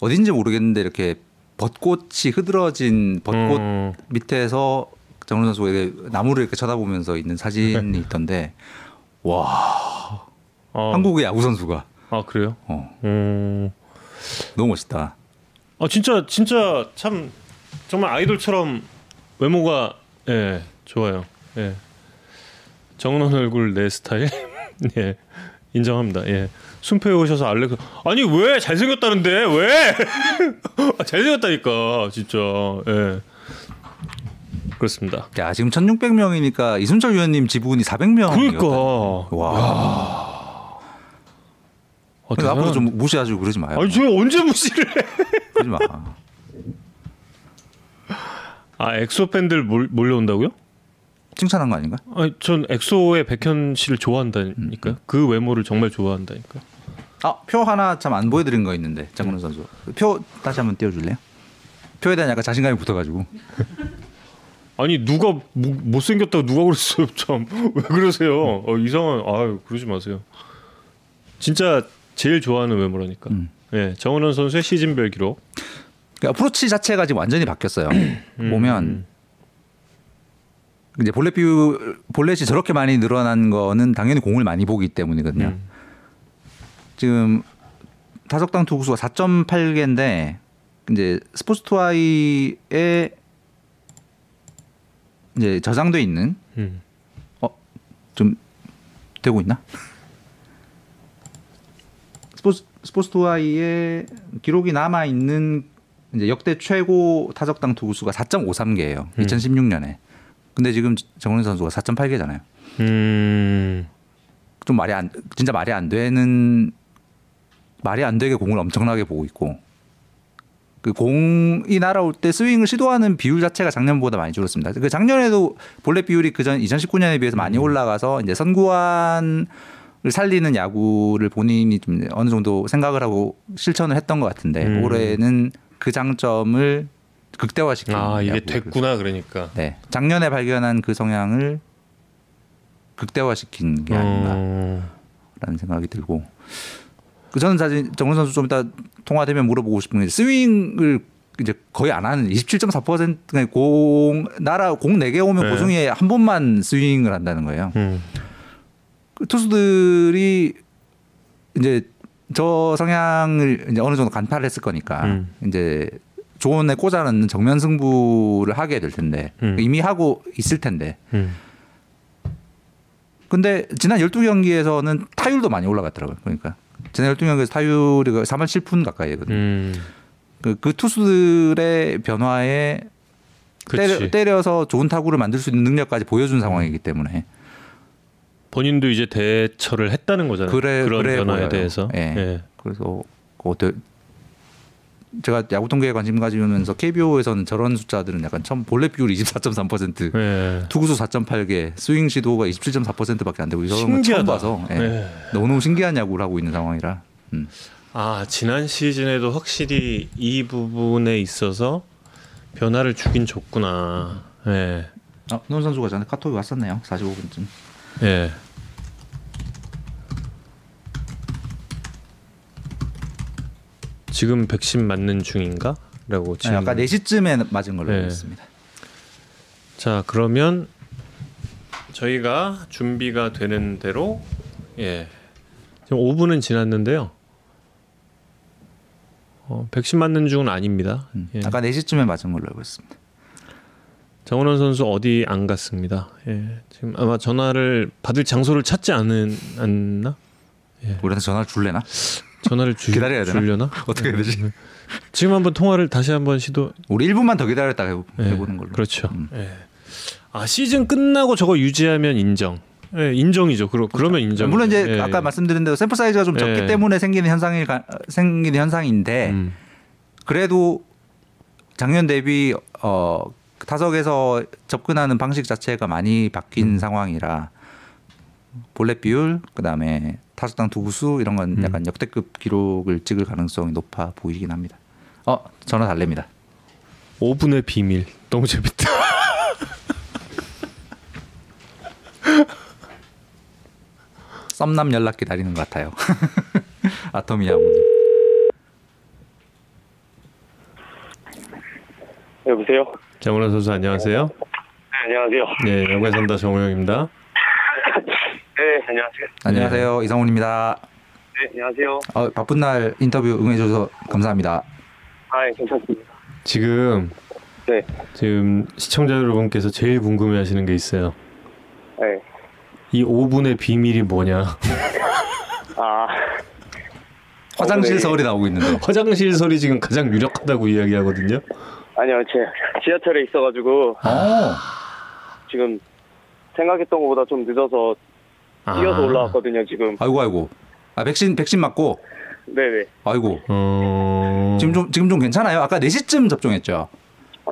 어딘지 모르겠는데 이렇게 벚꽃이 흐드러진 벚꽃 음. 밑에서 정은원 선수가 나무를 이렇게 쳐다보면서 있는 사진이 있던데 와 어, 한국의 야구 선수가 아 그래요? 어, 음. 너무 멋있다. 아 진짜 진짜 참 정말 아이돌처럼 외모가 예 좋아요. 예 정은원 얼굴 내 스타일 예 인정합니다. 예 순표에 오셔서 알렉 아니 왜 잘생겼다는데 왜 아, 잘생겼다니까 진짜 예 그렇습니다. 야 지금 1,600명이니까 이순철 위원님 지분이 400명. 그러니까 와. 아, 앞으로 좀 무시하시고 그러지 마요. 아니 저 언제 무시를 해? 그러지 마. 아 엑소 팬들 몰, 몰려온다고요? 칭찬한 거 아닌가? 아니, 전 엑소의 백현 씨를 좋아한다니까요. 그 외모를 정말 좋아한다니까. 아, 표 하나 참 안 보여드린 거 있는데 정근우 선수. 표 다시 한번 띄워줄래요? 표에 대한 약간 자신감이 붙어가지고. 아니 누가 뭐- 못생겼다고 누가 그랬어요? 참 왜 그러세요? 어, 이상한 아유 그러지 마세요. 진짜 제일 좋아하는 외모라니까. 음. 예, 정은원 선수의 시즌별 기록. 그 어프로치 자체가 지금 완전히 바뀌었어요. 보면 이제 볼넷 비율 볼넷이 저렇게 많이 늘어난 거는 당연히 공을 많이 보기 때문이거든요. 음. 지금 타석당 투구수가 4.8개인데 이제 스포츠 투아이에 이제 저장돼 있는 음. 좀 되고 있나? 스포츠 스포츠 투아이에 기록이 남아 있는 이제 역대 최고 타석당 투구수가 4.53개예요. 음. 2016년에. 근데 지금 정훈 선수가 4.8개잖아요. 음. 좀 말이 안 진짜 말이 안 되는 말이 안 되게 공을 엄청나게 보고 있고 그 공이 날아올 때 스윙을 시도하는 비율 자체가 작년보다 많이 줄었습니다. 그 작년에도 볼넷 비율이 그전 2019년에 비해서 많이 올라가서 이제 선구안을 살리는 야구를 본인이 좀 어느 정도 생각을 하고 실천을 했던 것 같은데 음. 올해는 그 장점을 극대화시키는 아 이게 됐구나 그러니까. 네 작년에 발견한 그 성향을 극대화시킨 게 아닌가. 어. 라는 생각이 들고 그 저는 사실 정훈 선수 좀 이따 통화되면 물어보고 싶은 게 스윙을 이제 거의 안 하는 27.4%가 공 나라 공 4개 오면 네. 그 중에 한 번만 스윙을 한다는 거예요. 음. 그 투수들이 이제 저 성향을 이제 어느 정도 간파를 했을 거니까 음. 이제 조언에 꽂아넣는 정면 승부를 하게 될 텐데 음. 이미 하고 있을 텐데 음. 근데 지난 12경기에서는 타율도 많이 올라갔더라고요. 그러니까 지난 12경기에서 타율이 3할 7푼 가까이 했거든요. 음. 그, 그 투수들의 변화에 그치. 때려, 때려 서 좋은 타구를 만들 수 있는 능력까지 보여준 상황이기 때문에 본인도 이제 대처를 했다는 거잖아요. 그래 그런 그래 변화에 보여요. 대해서. 예. 예. 그래서 그 제가 야구 통계에 관심 가지면서 KBO에서는 저런 숫자들은 약간 처음 볼넷 비율 24.3%, 예. 투구수 4.8개, 스윙 시도가 27.4%밖에 안 되고 이런 거 처음. 봐서 예. 예. 너무너무 신기한 야구를 하고 있는 상황이라. 음. 아 지난 시즌에도 확실히 이 부분에 있어서 변화를 주긴 줬구나. 예. 아, 노 선수가 전에 카톡이 왔었네요. 45분쯤. 예. 지금 백신 맞는 중인가? 라고 지금 아까 4시쯤에 맞은 걸로 알고 네. 있습니다. 자 그러면 저희가 준비가 되는 대로 예 지금 5분은 지났는데요. 어, 백신 맞는 중은 아닙니다. 음. 예. 아까 4시쯤에 맞은 걸로 알고 있습니다. 정원원 선수 어디 안 갔습니다. 예. 지금 아마 전화를 받을 장소를 찾지 않은 않나? 우리한테 전화를 줄래나? 전화를 주, 기다려야 되나? 주려나? 어떻게 해야 되지? 지금 한번 통화를 다시 한번 시도 우리 1분만 더 기다렸다가 해보, 예, 해보는 걸로. 그렇죠. 음. 예. 아 시즌 끝나고 저거 유지하면 인정. 예, 인정이죠. 그러, 그러면 인정. 물론 이제 예. 아까 말씀드린 대로 샘플 사이즈가 좀 적기 예. 때문에 생기는 현상이 생기는 현상인데 음. 그래도 작년 대비 어 타석에서 접근하는 방식 자체가 많이 바뀐 음. 상황이라 볼넷 비율 그다음에 타석당 투구수 이런 건 음. 약간 역대급 기록을 찍을 가능성이 높아 보이긴 합니다. 어 전화 달래입니다. 5분의 비밀. 너무 재밌다. 썸남 연락 기다리는 것 같아요. 아토미야 오늘. 여보세요? 정원원 선수 안녕하세요. 네, 안녕하세요. 네, 야구의 산다 정우영입니다. 네, 안녕하세요. 안녕하세요 이상훈입니다. 네, 안녕하세요. 어, 바쁜 날 인터뷰 응해주셔서 감사합니다. 아, 예, 괜찮습니다. 지금 네, 지금 시청자 여러분께서 제일 궁금해하시는 게 있어요. 네. 이 5분의 비밀이 뭐냐? 아, 화장실 네. 서울이 나오고 있는데. 화장실 설이 지금 가장 유력하다고 이야기하거든요. 아니요, 제 지하철에 있어가지고 어. 지금 생각했던 것보다 좀 늦어서 뛰어서 아. 올라왔거든요, 지금. 아이고 아이고. 아 백신 백신 맞고. 네네. 아이고. 어... 지금 좀 지금 좀 괜찮아요. 아까 4시쯤 접종했죠.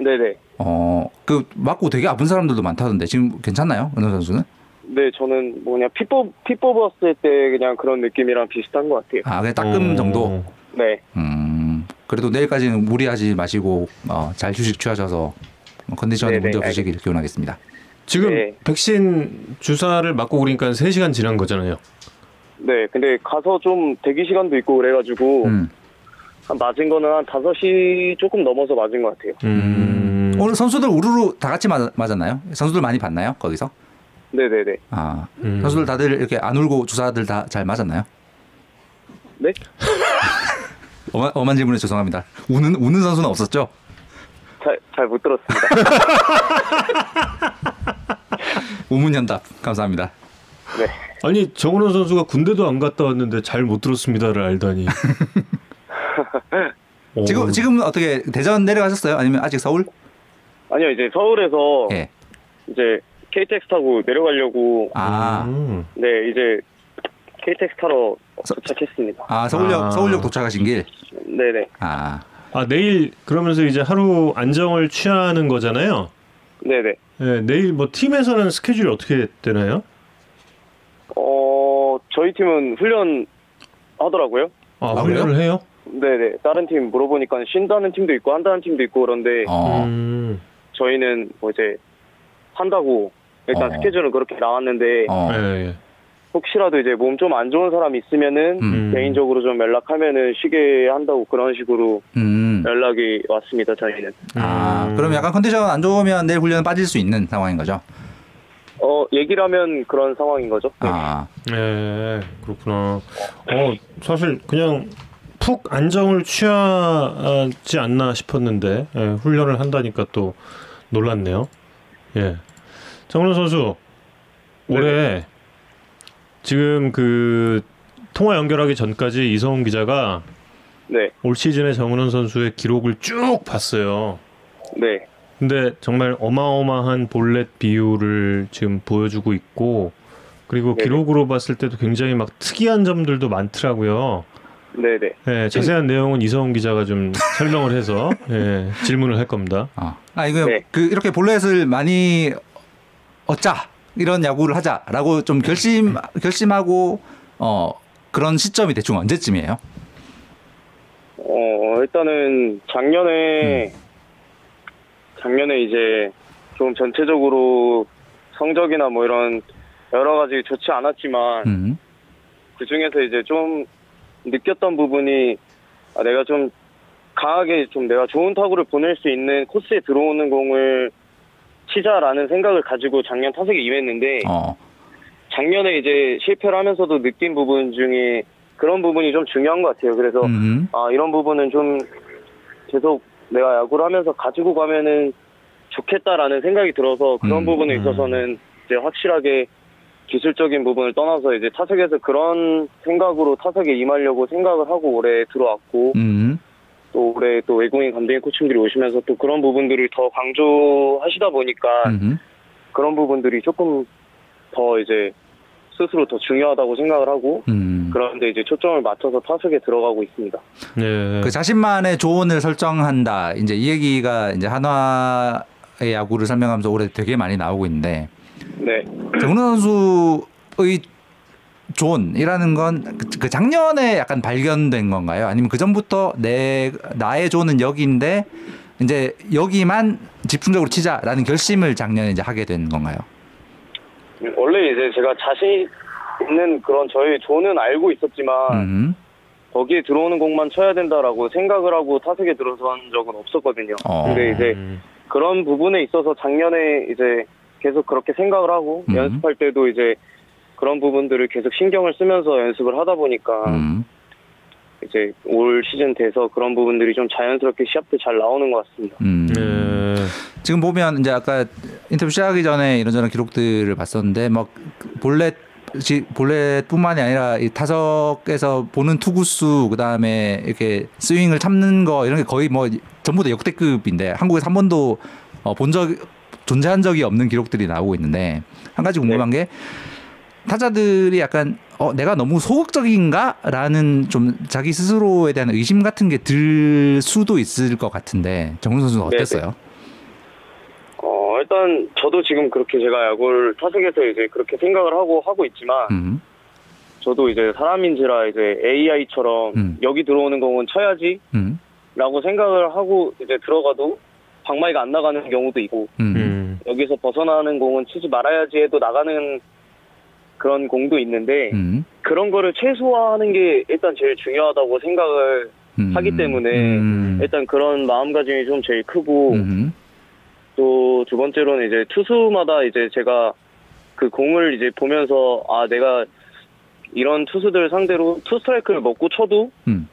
네네. 어. 그 맞고 되게 아픈 사람들도 많다던데 지금 괜찮나요, 은호 선수는? 네, 저는 뭐냐 피 뽑, 피 뽑았을 때 그냥 그런 느낌이랑 비슷한 것 같아요. 아, 그냥 따끔 어. 정도. 네, 음, 그래도 내일까지는 무리하지 마시고 어, 잘 휴식 취하셔서 컨디션에 네네, 문제 없으시길 기원하겠습니다. 지금 네. 백신 주사를 맞고 그러니까 3시간 지난 거잖아요. 네. 근데 가서 좀 대기 시간도 있고 그래가지고 음. 한 맞은 거는 한 5시 조금 넘어서 맞은 것 같아요. 음. 오늘 선수들 우르르 다 같이 맞, 맞았나요? 선수들 많이 봤나요? 거기서? 네네네. 아, 음. 선수들 다들 이렇게 안 울고 주사들 다 잘 맞았나요? 네? 엄한, 엄한 질문에 죄송합니다. 우는 우는 선수는 없었죠? 잘 잘 못 들었습니다. 우문현답 감사합니다. 네. 아니 정은원 선수가 군대도 안 갔다 왔는데 잘 못 들었습니다를 알다니. 오. 지금 지금 어떻게 대전 내려가셨어요? 아니면 아직 서울? 아니요, 이제 서울에서 예. 이제 KTX 타고 내려가려고 아, 음. 네, 이제 KTX 타러 서- 도착했습니다. 아 서울역 아. 서울역 도착하신 길. 네네. 아, 아 내일 그러면서 이제 하루 안정을 취하는 거잖아요. 네네. 네, 내일 뭐 팀에서는 스케줄이 어떻게 되나요? 어, 저희 팀은 훈련 하더라고요. 아, 아, 훈련을 해요? 네네. 다른 팀 물어보니까 쉰다는 팀도 있고 한다는 팀도 있고 그런데 어, 음. 저희는 뭐 이제 한다고 일단 어. 스케줄은 그렇게 나왔는데 어, 예, 예. 혹시라도 이제 몸 좀 안 좋은 사람 있으면은 음. 개인적으로 좀 연락하면은 쉬게 한다고 그런 식으로 음, 연락이 왔습니다. 저희는. 아, 음. 그럼 약간 컨디션 안 좋으면 내일 훈련 빠질 수 있는 상황인 거죠? 어 얘기를 하면 그런 상황인 거죠. 네. 아, 네, 그렇구나. 어, 사실 그냥 푹 안정을 취하지 않나 싶었는데 예, 훈련을 한다니까 또 놀랐네요. 예, 정훈 선수 올해 지금 그 통화 연결하기 전까지 이성훈 기자가 네. 올 시즌의 정은원 선수의 기록을 쭉 봤어요. 네. 근데 정말 어마어마한 볼넷 비율을 지금 보여주고 있고 그리고 네네. 기록으로 봤을 때도 굉장히 막 특이한 점들도 많더라고요. 네네. 예, 자세한 내용은 이성훈 기자가 좀 설명을 해서 예, 질문을 할 겁니다. 아, 아 이거 네. 그 이렇게 볼넷을 많이 얻자 이런 야구를 하자라고 좀 결심 결심하고 어 그런 시점이 대충 언제쯤이에요? 어 일단은 작년에 작년에 이제 좀 전체적으로 성적이나 뭐 이런 여러 가지 좋지 않았지만 음, 그 중에서 이제 좀 느꼈던 부분이 아, 내가 좀 강하게 좀 내가 좋은 타구를 보낼 수 있는 코스에 들어오는 공을 치자라는 생각을 가지고 작년 타석에 임했는데 어, 작년에 이제 실패를 하면서도 느낀 부분 중에 그런 부분이 좀 중요한 것 같아요. 그래서 음, 아 이런 부분은 좀 계속 내가 야구를 하면서 가지고 가면은 좋겠다라는 생각이 들어서 그런 음, 부분에 음. 있어서는 이제 확실하게 기술적인 부분을 떠나서 이제 타석에서 그런 생각으로 타석에 임하려고 생각을 하고 올해 들어왔고 음, 또 올해 또 외국인 감독님 코치님들이 오시면서 또 그런 부분들을 더 강조하시다 보니까 음, 그런 부분들이 조금 더 이제 스스로 더 중요하다고 생각을 하고 음. 그런데 이제 초점을 맞춰서 타석에 들어가고 있습니다. 예. 그 자신만의 존을 설정한다. 이제 이 얘기가 이제 한화의 야구를 설명하면서 올해 되게 많이 나오고 있는데 네. 정은원 선수의 존이라는 건 그 작년에 약간 발견된 건가요? 아니면 그 전부터 내 나의 존은 여기인데 이제 여기만 집중적으로 치자라는 결심을 작년에 이제 하게 된 건가요? 원래 이제 제가 자신 있는 그런 저의 존은 알고 있었지만 음. 거기에 들어오는 공만 쳐야 된다라고 생각을 하고 타석에 들어선 적은 없었거든요. 어. 근데 이제 음. 그런 부분에 있어서 작년에 이제 계속 그렇게 생각을 하고 음. 연습할 때도 이제 그런 부분들을 계속 신경을 쓰면서 연습을 하다 보니까 음. 이제 올 시즌 돼서 그런 부분들이 좀 자연스럽게 시합 때 잘 나오는 것 같습니다. 음. 예. 지금 보면 이제 아까 인터뷰 시작하기 전에 이런저런 기록들을 봤었는데 막 볼넷 지- 볼넷뿐만이 아니라 이 타석에서 보는 투구수 그다음에 이렇게 스윙을 참는 거 이런 게 거의 뭐 전부 다 역대급인데 한국에서 한 번도 어, 본적 존재한 적이 없는 기록들이 나오고 있는데 한 가지 궁금한 게 타자들이 약간 어 내가 너무 소극적인가라는 좀 자기 스스로에 대한 의심 같은 게 들 수도 있을 것 같은데 정훈 선수는 네네. 어땠어요? 어 일단 저도 지금 그렇게 제가 야구를 타석에서 이제 그렇게 생각을 하고 하고 있지만 음. 저도 이제 사람인지라 이제 AI처럼 음. 여기 들어오는 공은 쳐야지라고 음. 생각을 하고 이제 들어가도 방망이가 안 나가는 경우도 있고 음. 음. 여기서 벗어나는 공은 치지 말아야지 해도 나가는 그런 공도 있는데 음. 그런 거를 최소화하는 게 일단 제일 중요하다고 생각을 음. 하기 때문에 음. 일단 그런 마음가짐이 좀 제일 크고 음. 또 두 번째로는 이제 투수마다 이제 제가 그 공을 이제 보면서 아 내가 이런 투수들 상대로 투 스트라이크를 먹고 쳐도 음.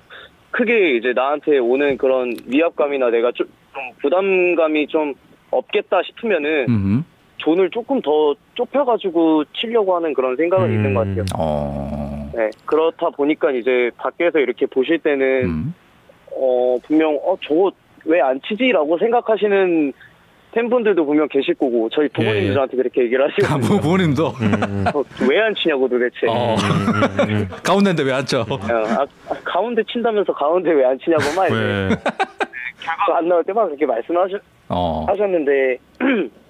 크게 이제 나한테 오는 그런 위압감이나 내가 좀, 좀 부담감이 좀 없겠다 싶으면은 음. 존을 조금 더 좁혀가지고 치려고 하는 그런 생각은 음. 있는 것 같아요. 어. 네 그렇다 보니까 이제 밖에서 이렇게 보실 때는 음. 어 분명 어 저거 왜 안 치지 라고 생각하시는 팬분들도 분명 계실 거고 저희 부모님도 예. 저한테 그렇게 얘기를 아, 하시거든요. 부- 부모님도 음. 왜안 치냐고 도대체. 어. 음. 음. 가운데인데 왜 앉죠? 어, 아, 아, 가운데 친다면서 가운데 왜 안 치냐고 막. 결과가 안 나올 때만 그렇게 말씀하셨 어. 하셨는데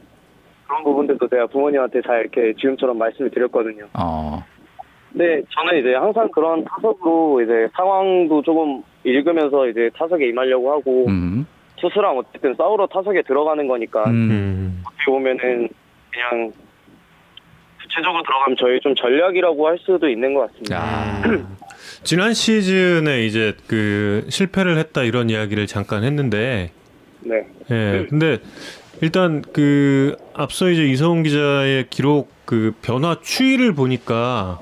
그런 부분들도 제가 부모님한테 잘 이렇게 지금처럼 말씀을 드렸거든요. 어. 근데 저는 이제 항상 그런 타석으로 이제 상황도 조금 읽으면서 이제 타석에 임하려고 하고 음. 투수랑 어쨌든 싸우러 타석에 들어가는 거니까 음. 음. 어떻게 보면은 그냥 구체적으로 들어가면 저희 좀 전략이라고 할 수도 있는 것 같습니다. 야. 지난 시즌에 이제 그 실패를 했다 이런 이야기를 잠깐 했는데 네. 예. 근데 일단 그 앞서 이제 이성훈 기자의 기록 그 변화 추이를 보니까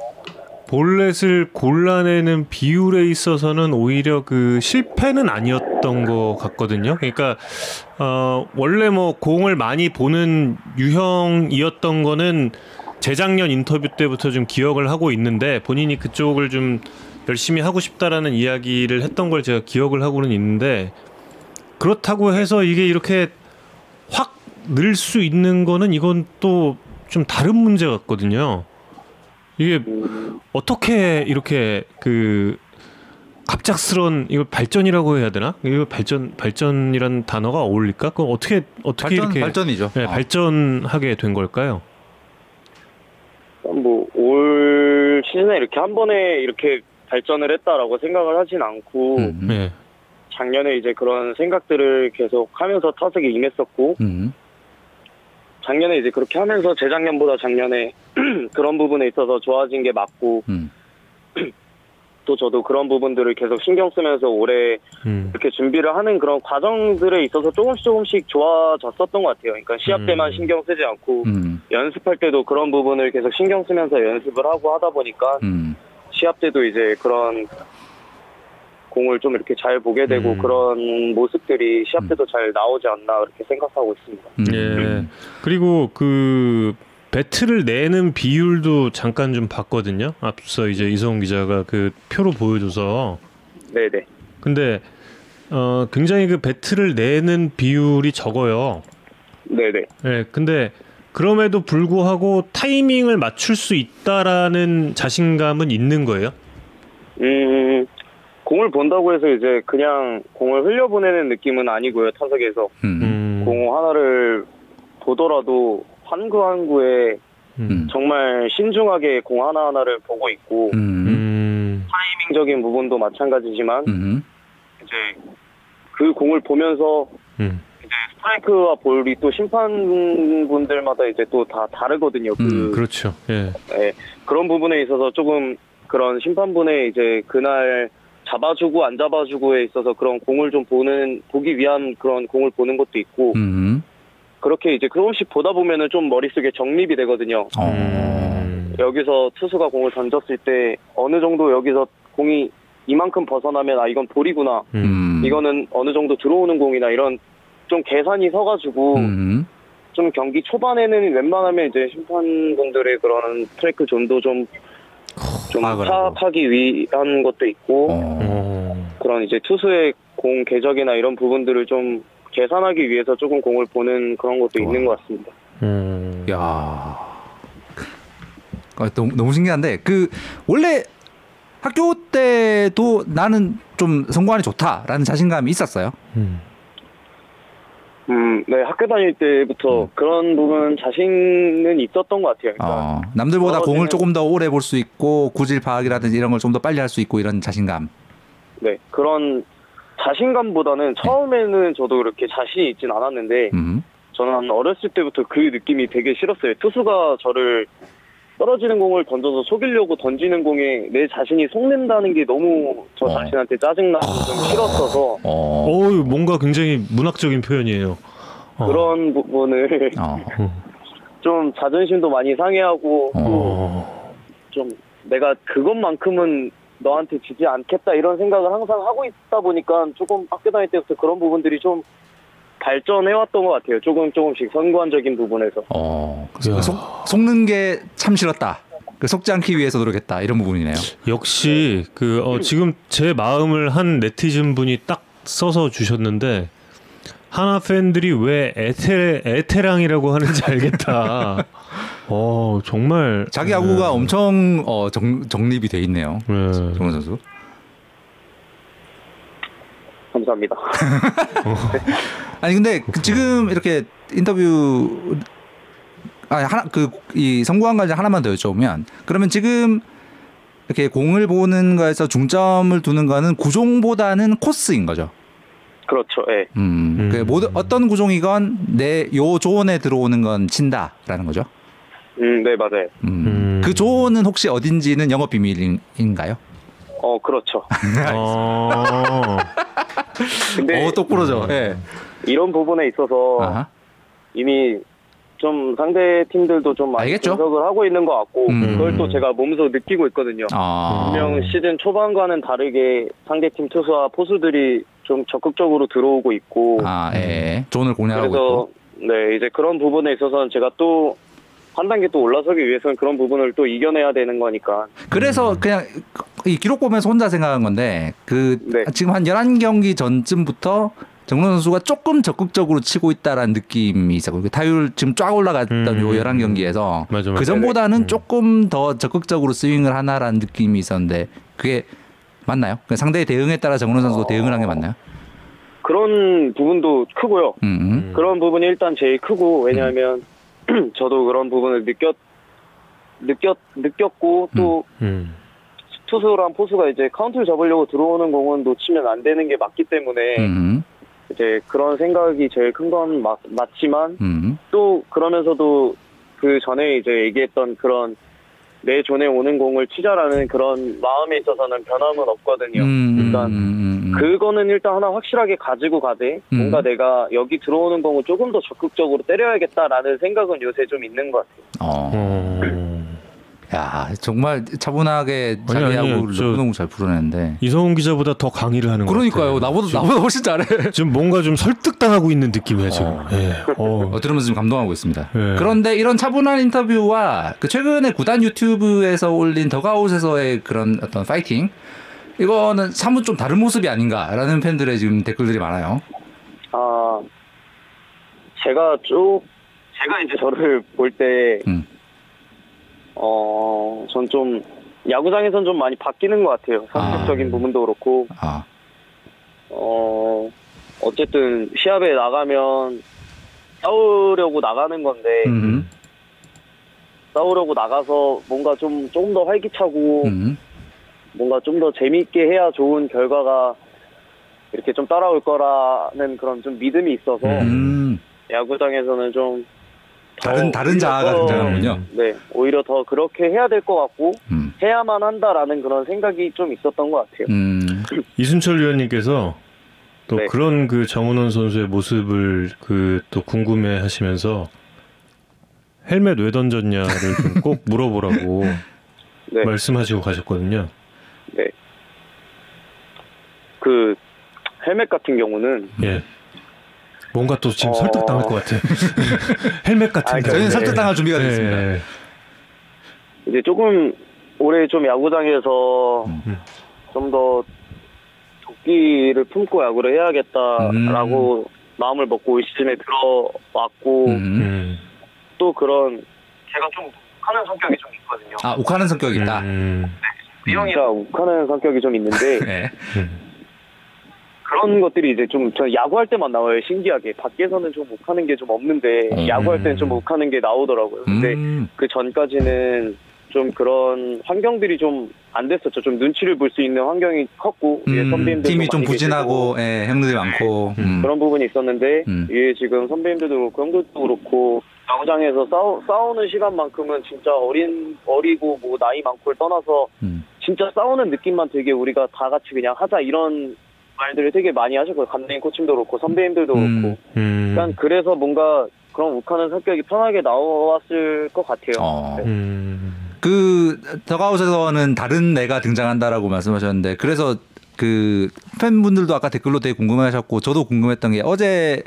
볼넷을 골라내는 비율에 있어서는 오히려 그 실패는 아니었던 것 같거든요. 그러니까 어 원래 뭐 공을 많이 보는 유형이었던 거는 재작년 인터뷰 때부터 좀 기억을 하고 있는데 본인이 그쪽을 좀 열심히 하고 싶다라는 이야기를 했던 걸 제가 기억을 하고는 있는데 그렇다고 해서 이게 이렇게 확 늘 수 있는 거는 이건 또 좀 다른 문제 같거든요. 이게 음, 어떻게 이렇게 그 갑작스런 이걸 발전이라고 해야 되나? 이거 발전 발전이란 단어가 어울릴까? 그 어떻게 어떻게 발전 이렇게 발전이죠. 네, 어. 발전하게 된 걸까요? 뭐 올 시즌에 이렇게 한 번에 이렇게 발전을 했다라고 생각을 하진 않고 음. 네. 작년에 이제 그런 생각들을 계속 하면서 타석에 임했었고 음. 작년에 이제 그렇게 하면서 재작년보다 작년에 그런 부분에 있어서 좋아진 게 맞고 음. 또 저도 그런 부분들을 계속 신경 쓰면서 올해 음. 이렇게 준비를 하는 그런 과정들에 있어서 조금씩 조금씩 좋아졌었던 것 같아요. 그러니까 시합 때만 음. 신경 쓰지 않고 음. 연습할 때도 그런 부분을 계속 신경 쓰면서 연습을 하고 하다 보니까 음. 시합 때도 이제 그런 공을 좀 이렇게 잘 보게 되고 음. 그런 모습들이 시합 때도 잘 나오지 않나 그렇게 생각하고 있습니다. 음. 예. 그리고 그 배트를 내는 비율도 잠깐 좀 봤거든요. 앞서 이제 이성훈 기자가 그 표로 보여줘서 네네. 근데 어 굉장히 그 배트를 내는 비율이 적어요. 네네. 예. 근데 그럼에도 불구하고 타이밍을 맞출 수 있다라는 자신감은 있는 거예요. 음, 공을 본다고 해서 이제 그냥 공을 흘려보내는 느낌은 아니고요. 타석에서 음. 음. 공 하나를 보더라도 한 구 한 구에 음. 정말 신중하게 공 하나 하나를 보고 있고 음. 음. 타이밍적인 부분도 마찬가지지만 음. 이제 그 공을 보면서 음. 이제 스트라이크와 볼이 또 심판분들마다 이제 또 다 다르거든요. 그 음. 그렇죠. 예. 예, 그런 부분에 있어서 조금 그런 심판분의 이제 그날 잡아주고 안 잡아주고에 있어서 그런 공을 좀 보는 보기 위한 그런 공을 보는 것도 있고 음. 그렇게 이제 조금씩 보다 보면은 좀 머릿속에 정립이 되거든요. 어. 음. 여기서 투수가 공을 던졌을 때 어느 정도 여기서 공이 이만큼 벗어나면 아 이건 볼이구나. 음. 이거는 어느 정도 들어오는 공이다 이런 좀 계산이 서가지고 음. 좀 경기 초반에는 웬만하면 이제 심판분들의 그런 스트라이크 존도 좀, 좀. 파악하기 위한 것도 있고, 어. 어. 그런 이제 투수의 공 궤적이나 이런 부분들을 좀 계산하기 위해서 조금 공을 보는 그런 것도 와. 있는 것 같습니다. 음. 야. 아, 너무, 너무 신기한데 그 원래 학교 때도 나는 좀 성공안이 좋다라는 자신감이 있었어요. 음. 음, 네, 학교 다닐 때부터 그런 부분 자신은 있었던 것 같아요. 그러니까 어, 남들보다 공을 조금 더 오래 볼 수 있고 구질 파악이라든지 이런 걸 좀 더 빨리 할 수 있고 이런 자신감. 네, 그런 자신감보다는 처음에는 저도 그렇게 자신이 있진 않았는데 음. 저는 어렸을 때부터 그 느낌이 되게 싫었어요. 투수가 저를 떨어지는 공을 던져서 속이려고 던지는 공에 내 자신이 속는다는 게 너무 저 어. 자신한테 짜증나고 좀 싫었어서 어. 오, 뭔가 굉장히 문학적인 표현이에요. 어. 그런 부분을 어. 좀 자존심도 많이 상해하고 또 어. 좀 내가 그것만큼은 너한테 지지 않겠다 이런 생각을 항상 하고 있다 보니까 조금 학교 다닐 때부터 그런 부분들이 좀 발전해왔던 것 같아요. 조금 조금씩 선구안적인 부분에서. 어. 야. 속, 속는 게 참 싫었다. 그 속지 않기 위해서 노력했다. 이런 부분이네요. 역시 그 어, 지금 제 마음을 한 네티즌 분이 딱 써서 주셨는데 하나 팬들이 왜 에테 에테랑이라고 하는지 알겠다. 어 정말 자기 야구가 엄청 어, 정, 정립이 돼 있네요. 네. 정원 선수. 감사합니다. 아니 근데 그 지금 이렇게 인터뷰 아 하나 그 이 성구한 관련 하나만 더 여쭤보면 그러면 지금 이렇게 공을 보는 거에서 중점을 두는 거는 구종보다는 코스인 거죠. 그렇죠. 예. 음, 음. 그 모든 어떤 구종이건 내 요 조언에 들어오는 건 친다라는 거죠. 음, 네, 맞아요. 음. 음. 그 조언은 혹시 어딘지는 영업 비밀인가요? 어, 그렇죠. 어. 근데 어, 또 부러져. 예. 이런 부분에 있어서 아하. 이미 좀 상대 팀들도 좀 많이 알겠죠. 분석을 하고 있는 것 같고 음. 그걸 또 제가 몸소 느끼고 있거든요. 아. 분명 시즌 초반과는 다르게 상대 팀 투수와 포수들이 좀 적극적으로 들어오고 있고 아, 예. 조언을 공략하고 그래서 있고. 네 이제 그런 부분에 있어서는 제가 또 한 단계 또 올라서기 위해서는 그런 부분을 또 이겨내야 되는 거니까 그래서 그냥 이 기록 보면서 혼자 생각한 건데 그 네. 지금 한 11경기 전쯤부터 정론 선수가 조금 적극적으로 치고 있다라는 느낌이 있었고 그 타율 지금 쫙 올라갔던 음. 요 11경기에서 맞아, 맞아. 그 전보다는 음. 조금 더 적극적으로 스윙을 하나라는 느낌이 있었는데 그게 맞나요? 그 상대의 대응에 따라 정론 선수도 어. 대응을 한 게 맞나요? 그런 부분도 크고요. 음, 음. 그런 부분이 일단 제일 크고 왜냐하면 저도 그런 부분을 느꼈 느꼈 느꼈고 또 음. 투수랑 포수가 이제 카운트를 잡으려고 들어오는 공은 놓치면 안 되는 게 맞기 때문에 음, 이제 그런 생각이 제일 큰 건 맞지만 음, 또 그러면서도 그 전에 이제 얘기했던 그런 내 존에 오는 공을 치자라는 그런 마음에 있어서는 변함은 없거든요. 음, 일단 음, 음, 음. 그거는 일단 하나 확실하게 가지고 가되 음. 뭔가 내가 여기 들어오는 공을 조금 더 적극적으로 때려야겠다라는 생각은 요새 좀 있는 것 같아요. 어. 어. 야 정말 차분하게 아니, 자기 아니에요. 야구를 저- 너무 잘 풀어내는데 이성훈 기자보다 더 강의를 하는 것 그러니까요. 나보다 나보다 훨씬 잘해 지금 뭔가 좀 설득당하고 있는 느낌이에요 지금. 어. 예. 어. 어, 들으면서 지금 감동하고 있습니다 네. 그런데 이런 차분한 인터뷰와 그 최근에 구단 유튜브에서 올린 더가웃에서의 그런 어떤 파이팅 이거는 사뭇 좀 다른 모습이 아닌가라는 팬들의 지금 댓글들이 많아요 아 제가 쭉 제가 이제 저를 볼때 음. 어, 전 좀 야구장에선 좀 많이 바뀌는 것 같아요. 성격적인 아. 부분도 그렇고 아, 어, 어쨌든 시합에 나가면 싸우려고 나가는 건데 음, 싸우려고 나가서 뭔가 좀 조금 더 활기차고 음, 뭔가 좀 더 재미있게 해야 좋은 결과가 이렇게 좀 따라올 거라는 그런 좀 믿음이 있어서 음. 야구장에서는 좀 다른 더 다른 자아가 더- 등장하는군요 네, 오히려 더 그렇게 해야 될 것 같고 음, 해야만 한다라는 그런 생각이 좀 있었던 것 같아요. 음, 이순철 위원님께서 또 네. 그런 그 정은원 선수의 모습을 그 또 궁금해하시면서 헬멧 왜 던졌냐를 좀꼭 물어보라고 네, 말씀하시고 가셨거든요. 네. 그 헬멧 같은 경우는 예. 뭔가 또 지금 어. 설득당할 것 같아. 헬멧 같은 아. 저희는 네. 설득당할 준비가 됐습니다 예. 이제 조금 올해 좀 야구장에서 음. 좀더 도끼를 품고 야구를 해야겠다라고 마음을 먹고 올 시즌에 들어왔고 음. 음. 또 그런 제가 좀 하는 성격이 좀 있거든요. 아 욱하는 성격이 있다 음. 미영이라 욱하는 성격이 좀 있는데 네. 음. 그런 것들이 이제 좀 저 야구할 때만 나와요 신기하게 밖에서는 좀 욱하는 게 좀 없는데 음. 야구할 때는 좀 욱하는 게 나오더라고요. 근데 음. 그 전까지는 좀 그런 환경들이 좀 안 됐었죠. 좀 눈치를 볼 수 있는 환경이 컸고 음, 선배님들도 팀이 좀 부진하고 예, 형들이 많고 음. 그런 부분이 있었는데 음. 위에 지금 선배님들도 그렇고 형들도 그렇고 야구장에서 싸우, 싸우는 시간만큼은 진짜 어린 어리고 뭐 나이 많고를 떠나서 음. 진짜 싸우는 느낌만 되게 우리가 다 같이 그냥 하자 이런 말들을 되게 많이 하셨고요. 감독님 코치님도 그렇고 선배님들도 음. 그렇고 음. 그러니까 그래서 뭔가 그런 욱하는 성격이 편하게 나왔을 것 같아요. 어. 네. 음. 그 더가웃에서는 다른 내가 등장한다라고 말씀하셨는데 그래서 그 팬분들도 아까 댓글로 되게 궁금해하셨고 저도 궁금했던 게 어제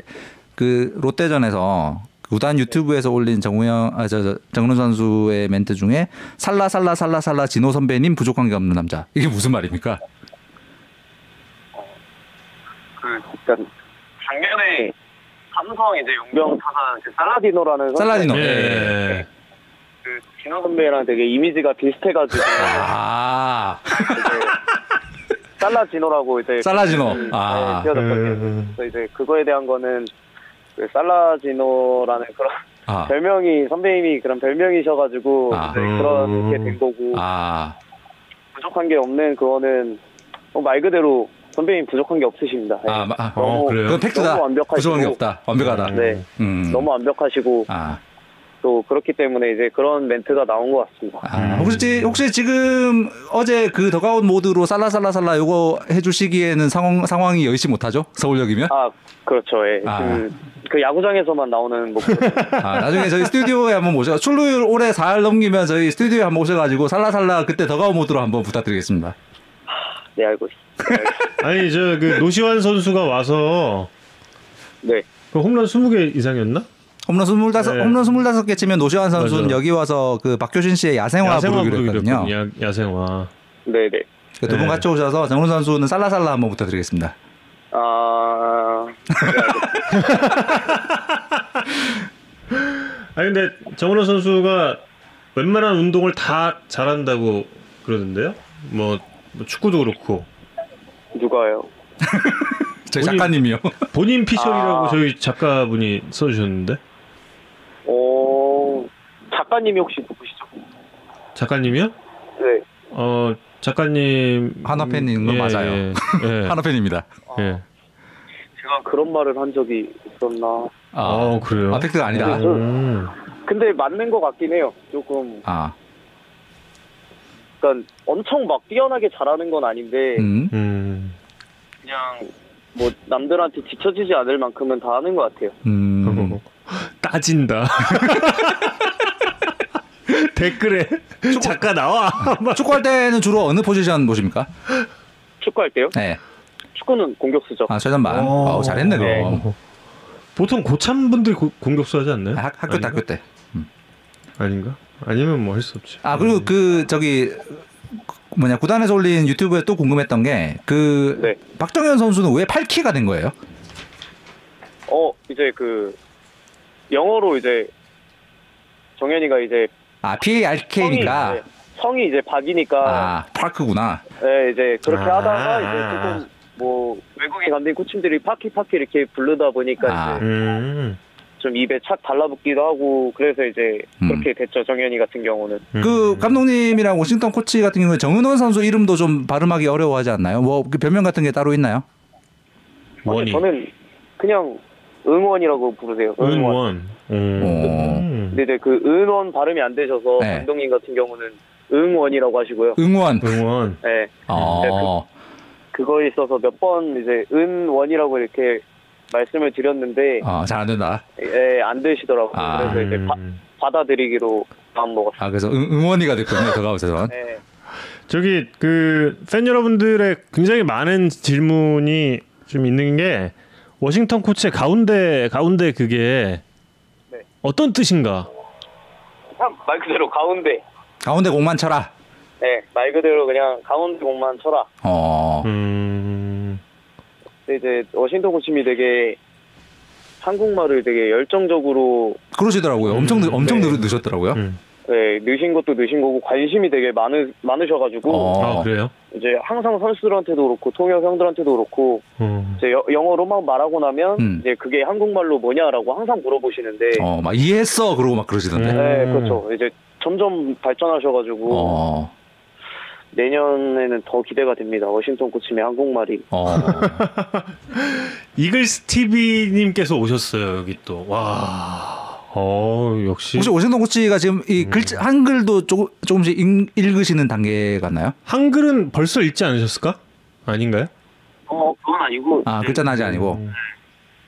그 롯데전에서 구단 유튜브에서 올린 정우영 아저 저, 정훈 선수의 멘트 중에 살라 살라 살라 살라 진호 선배님 부족한 게 없는 남자 이게 무슨 말입니까? 그 그러니까 작년에 삼성 이제 용병 타자 그 살라디노라는 살라디노. 예. 그 진호 선배랑 되게 이미지가 비슷해가지고 아 이제 살라지노라고 이제 살라지노. 그, 아. 네, 지어졌거든요. 음. 그래서 이제 그거에 대한 거는 그 살라지노라는 그런 아. 별명이 선배님이 그런 별명이셔가지고 아. 이제 그렇게 된 거고 아. 부족한 게 없는 그거는 뭐말 그대로 선배님 부족한 게 없으십니다. 네. 아, 마- 아, 어, 그래요? 그건 팩트다. 너무 완벽하시고. 부족한 게 없다. 완벽하다. 네, 음. 너무 완벽하시고 아. 또 그렇기 때문에 이제 그런 멘트가 나온 것 같습니다. 아, 혹시 혹시 지금 어제 그 더가웃 모드로 살라살라살라 요거 해주시기에는 상황 상황이 여의치 못하죠? 서울역이면? 아 그렇죠. 예. 아. 그, 그 야구장에서만 나오는 목소리. 아, 나중에 저희 스튜디오에 한번 모셔 출루율 올해 4할 넘기면 저희 스튜디오에 한번 오셔가지고 살라살라 그때 더가웃 모드로 한번 부탁드리겠습니다. 네 알고 있습니다. 아니 저 그 노시환 선수가 와서 네. 그 홈런 20개 이상이었나? 홈런 25, 네. 홈런 25개 치면 노시환 선수는 맞아. 여기 와서 그 박효신 씨의 야생화, 부르기로 했거든요. 야, 야생화. 네네. 두분 네. 같이 오셔서 정훈 선수는 살라살라 한번 부탁드리겠습니다. 아 네. 아니 근데 정은호 선수가 웬만한 운동을 다 잘한다고 그러던데요? 뭐, 뭐 축구도 그렇고 누가요? 저희 본인- 작가님이요. 본인 피셜이라고 아. 저희 작가분이 써주셨는데 어 작가님이 혹시 누구시죠? 작가님이요? 네. 어 작가님 한화 팬인 건 맞아요. 예, 예, 하나 팬입니다. 예. 제가 그런 말을 한 적이 있었나? 아, 어 그래요. 아 팩트가 아니다. 음. 근데 맞는 것 같긴 해요. 조금 아, 그러니까 엄청 막 뛰어나게 잘하는 건 아닌데 음. 음. 그냥 뭐 남들한테 뒤처지지 않을 만큼은 다 하는 것 같아요. 음. 따진다. 댓글에 작가 나와. 축구할 때는 주로 어느 포지션 보십니까? 축구할 때요? 네. 축구는 공격수죠. 아, 최전방. 오. 어, 잘했네, 네. 그럼. 보통 고참 분들이 고- 공격수 하지 않나요? 아, 학- 학교 때, 아닌가? 학교 때. 아닌가? 아니면 뭐 할 수 없지. 아, 그리고 그, 저기, 뭐냐, 구단에서 올린 유튜브에 또 궁금했던 게, 그, 네. 박정현 선수는 왜 8키가 된 거예요? 어 이제 그 영어로 이제 정현이가 이제 아, 성이 PARK니까. 이제, 성이 이제 박이니까 아, 파크구나. 네, 이제 그렇게 아. 하다가 이제 조금 뭐 외국인 감독님 코치들이 파키 파키 이렇게 부르다 보니까 아. 이제 음. 좀 입에 착 달라붙기도 하고 그래서 이제 음. 그렇게 됐죠 정현이 같은 경우는 그 감독님이랑 워싱턴 코치 같은 경우에 정은원 선수 이름도 좀 발음하기 어려워하지 않나요? 뭐그 별명 같은 게 따로 있나요? 원이. 아니, 저는 그냥 응원이라고 부르세요 응원. 은원. 음. 근데 이제 그 은원 발음이 안 되셔서 네. 감독님 같은 경우는 응원이라고 하시고요. 응원. 응원. 네, 어. 그거에 있어서 몇 번 이제 은원이라고 이렇게 말씀을 드렸는데 어, 잘 안 된다. 예, 안 되시더라고요. 아. 그래서 이제 바, 음. 받아들이기로 마음 먹었어요. 아, 그래서 응, 응원이가 됐군요, 더가웃에서. 네. 저기 그 팬 여러분들의 굉장히 많은 질문이 좀 있는 게 워싱턴 코치의 가운데 가운데 그게 네. 어떤 뜻인가? 참, 말 그대로 가운데. 가운데 공만 쳐라. 네, 말 그대로 그냥 가운데 공만 쳐라. 어. 음. 근데 이제 워싱턴 코치님이 되게 한국말을 되게 열정적으로 그러시더라고요. 엄청 늘- 엄청 네. 늘- 늦었더라고요. 음. 네, 느신 것도 느신 거고 관심이 되게 많으 많으셔가지고 어. 아 그래요? 이제 항상 선수들한테도 그렇고 통역 형들한테도 그렇고 어. 이제 여- 영어로만 말하고 나면 음. 이제 그게 한국말로 뭐냐라고 항상 물어보시는데 어, 막 이해했어 그러고 막 그러시던데. 음. 네, 그렇죠. 이제 점점 발전하셔가지고 어. 내년에는 더 기대가 됩니다. 워싱턴 코치의 한국말이. 어. 이글스 TV님께서 오셨어요 여기 또. 와. 어 역시 혹시 오신동 코치가 지금 이 글자 한글도 조금 조금씩 읽, 읽으시는 단계 같나요? 한글은 벌써 읽지 않으셨을까? 아닌가요? 어, 그건 아니고 아 글자는 아직 아니고.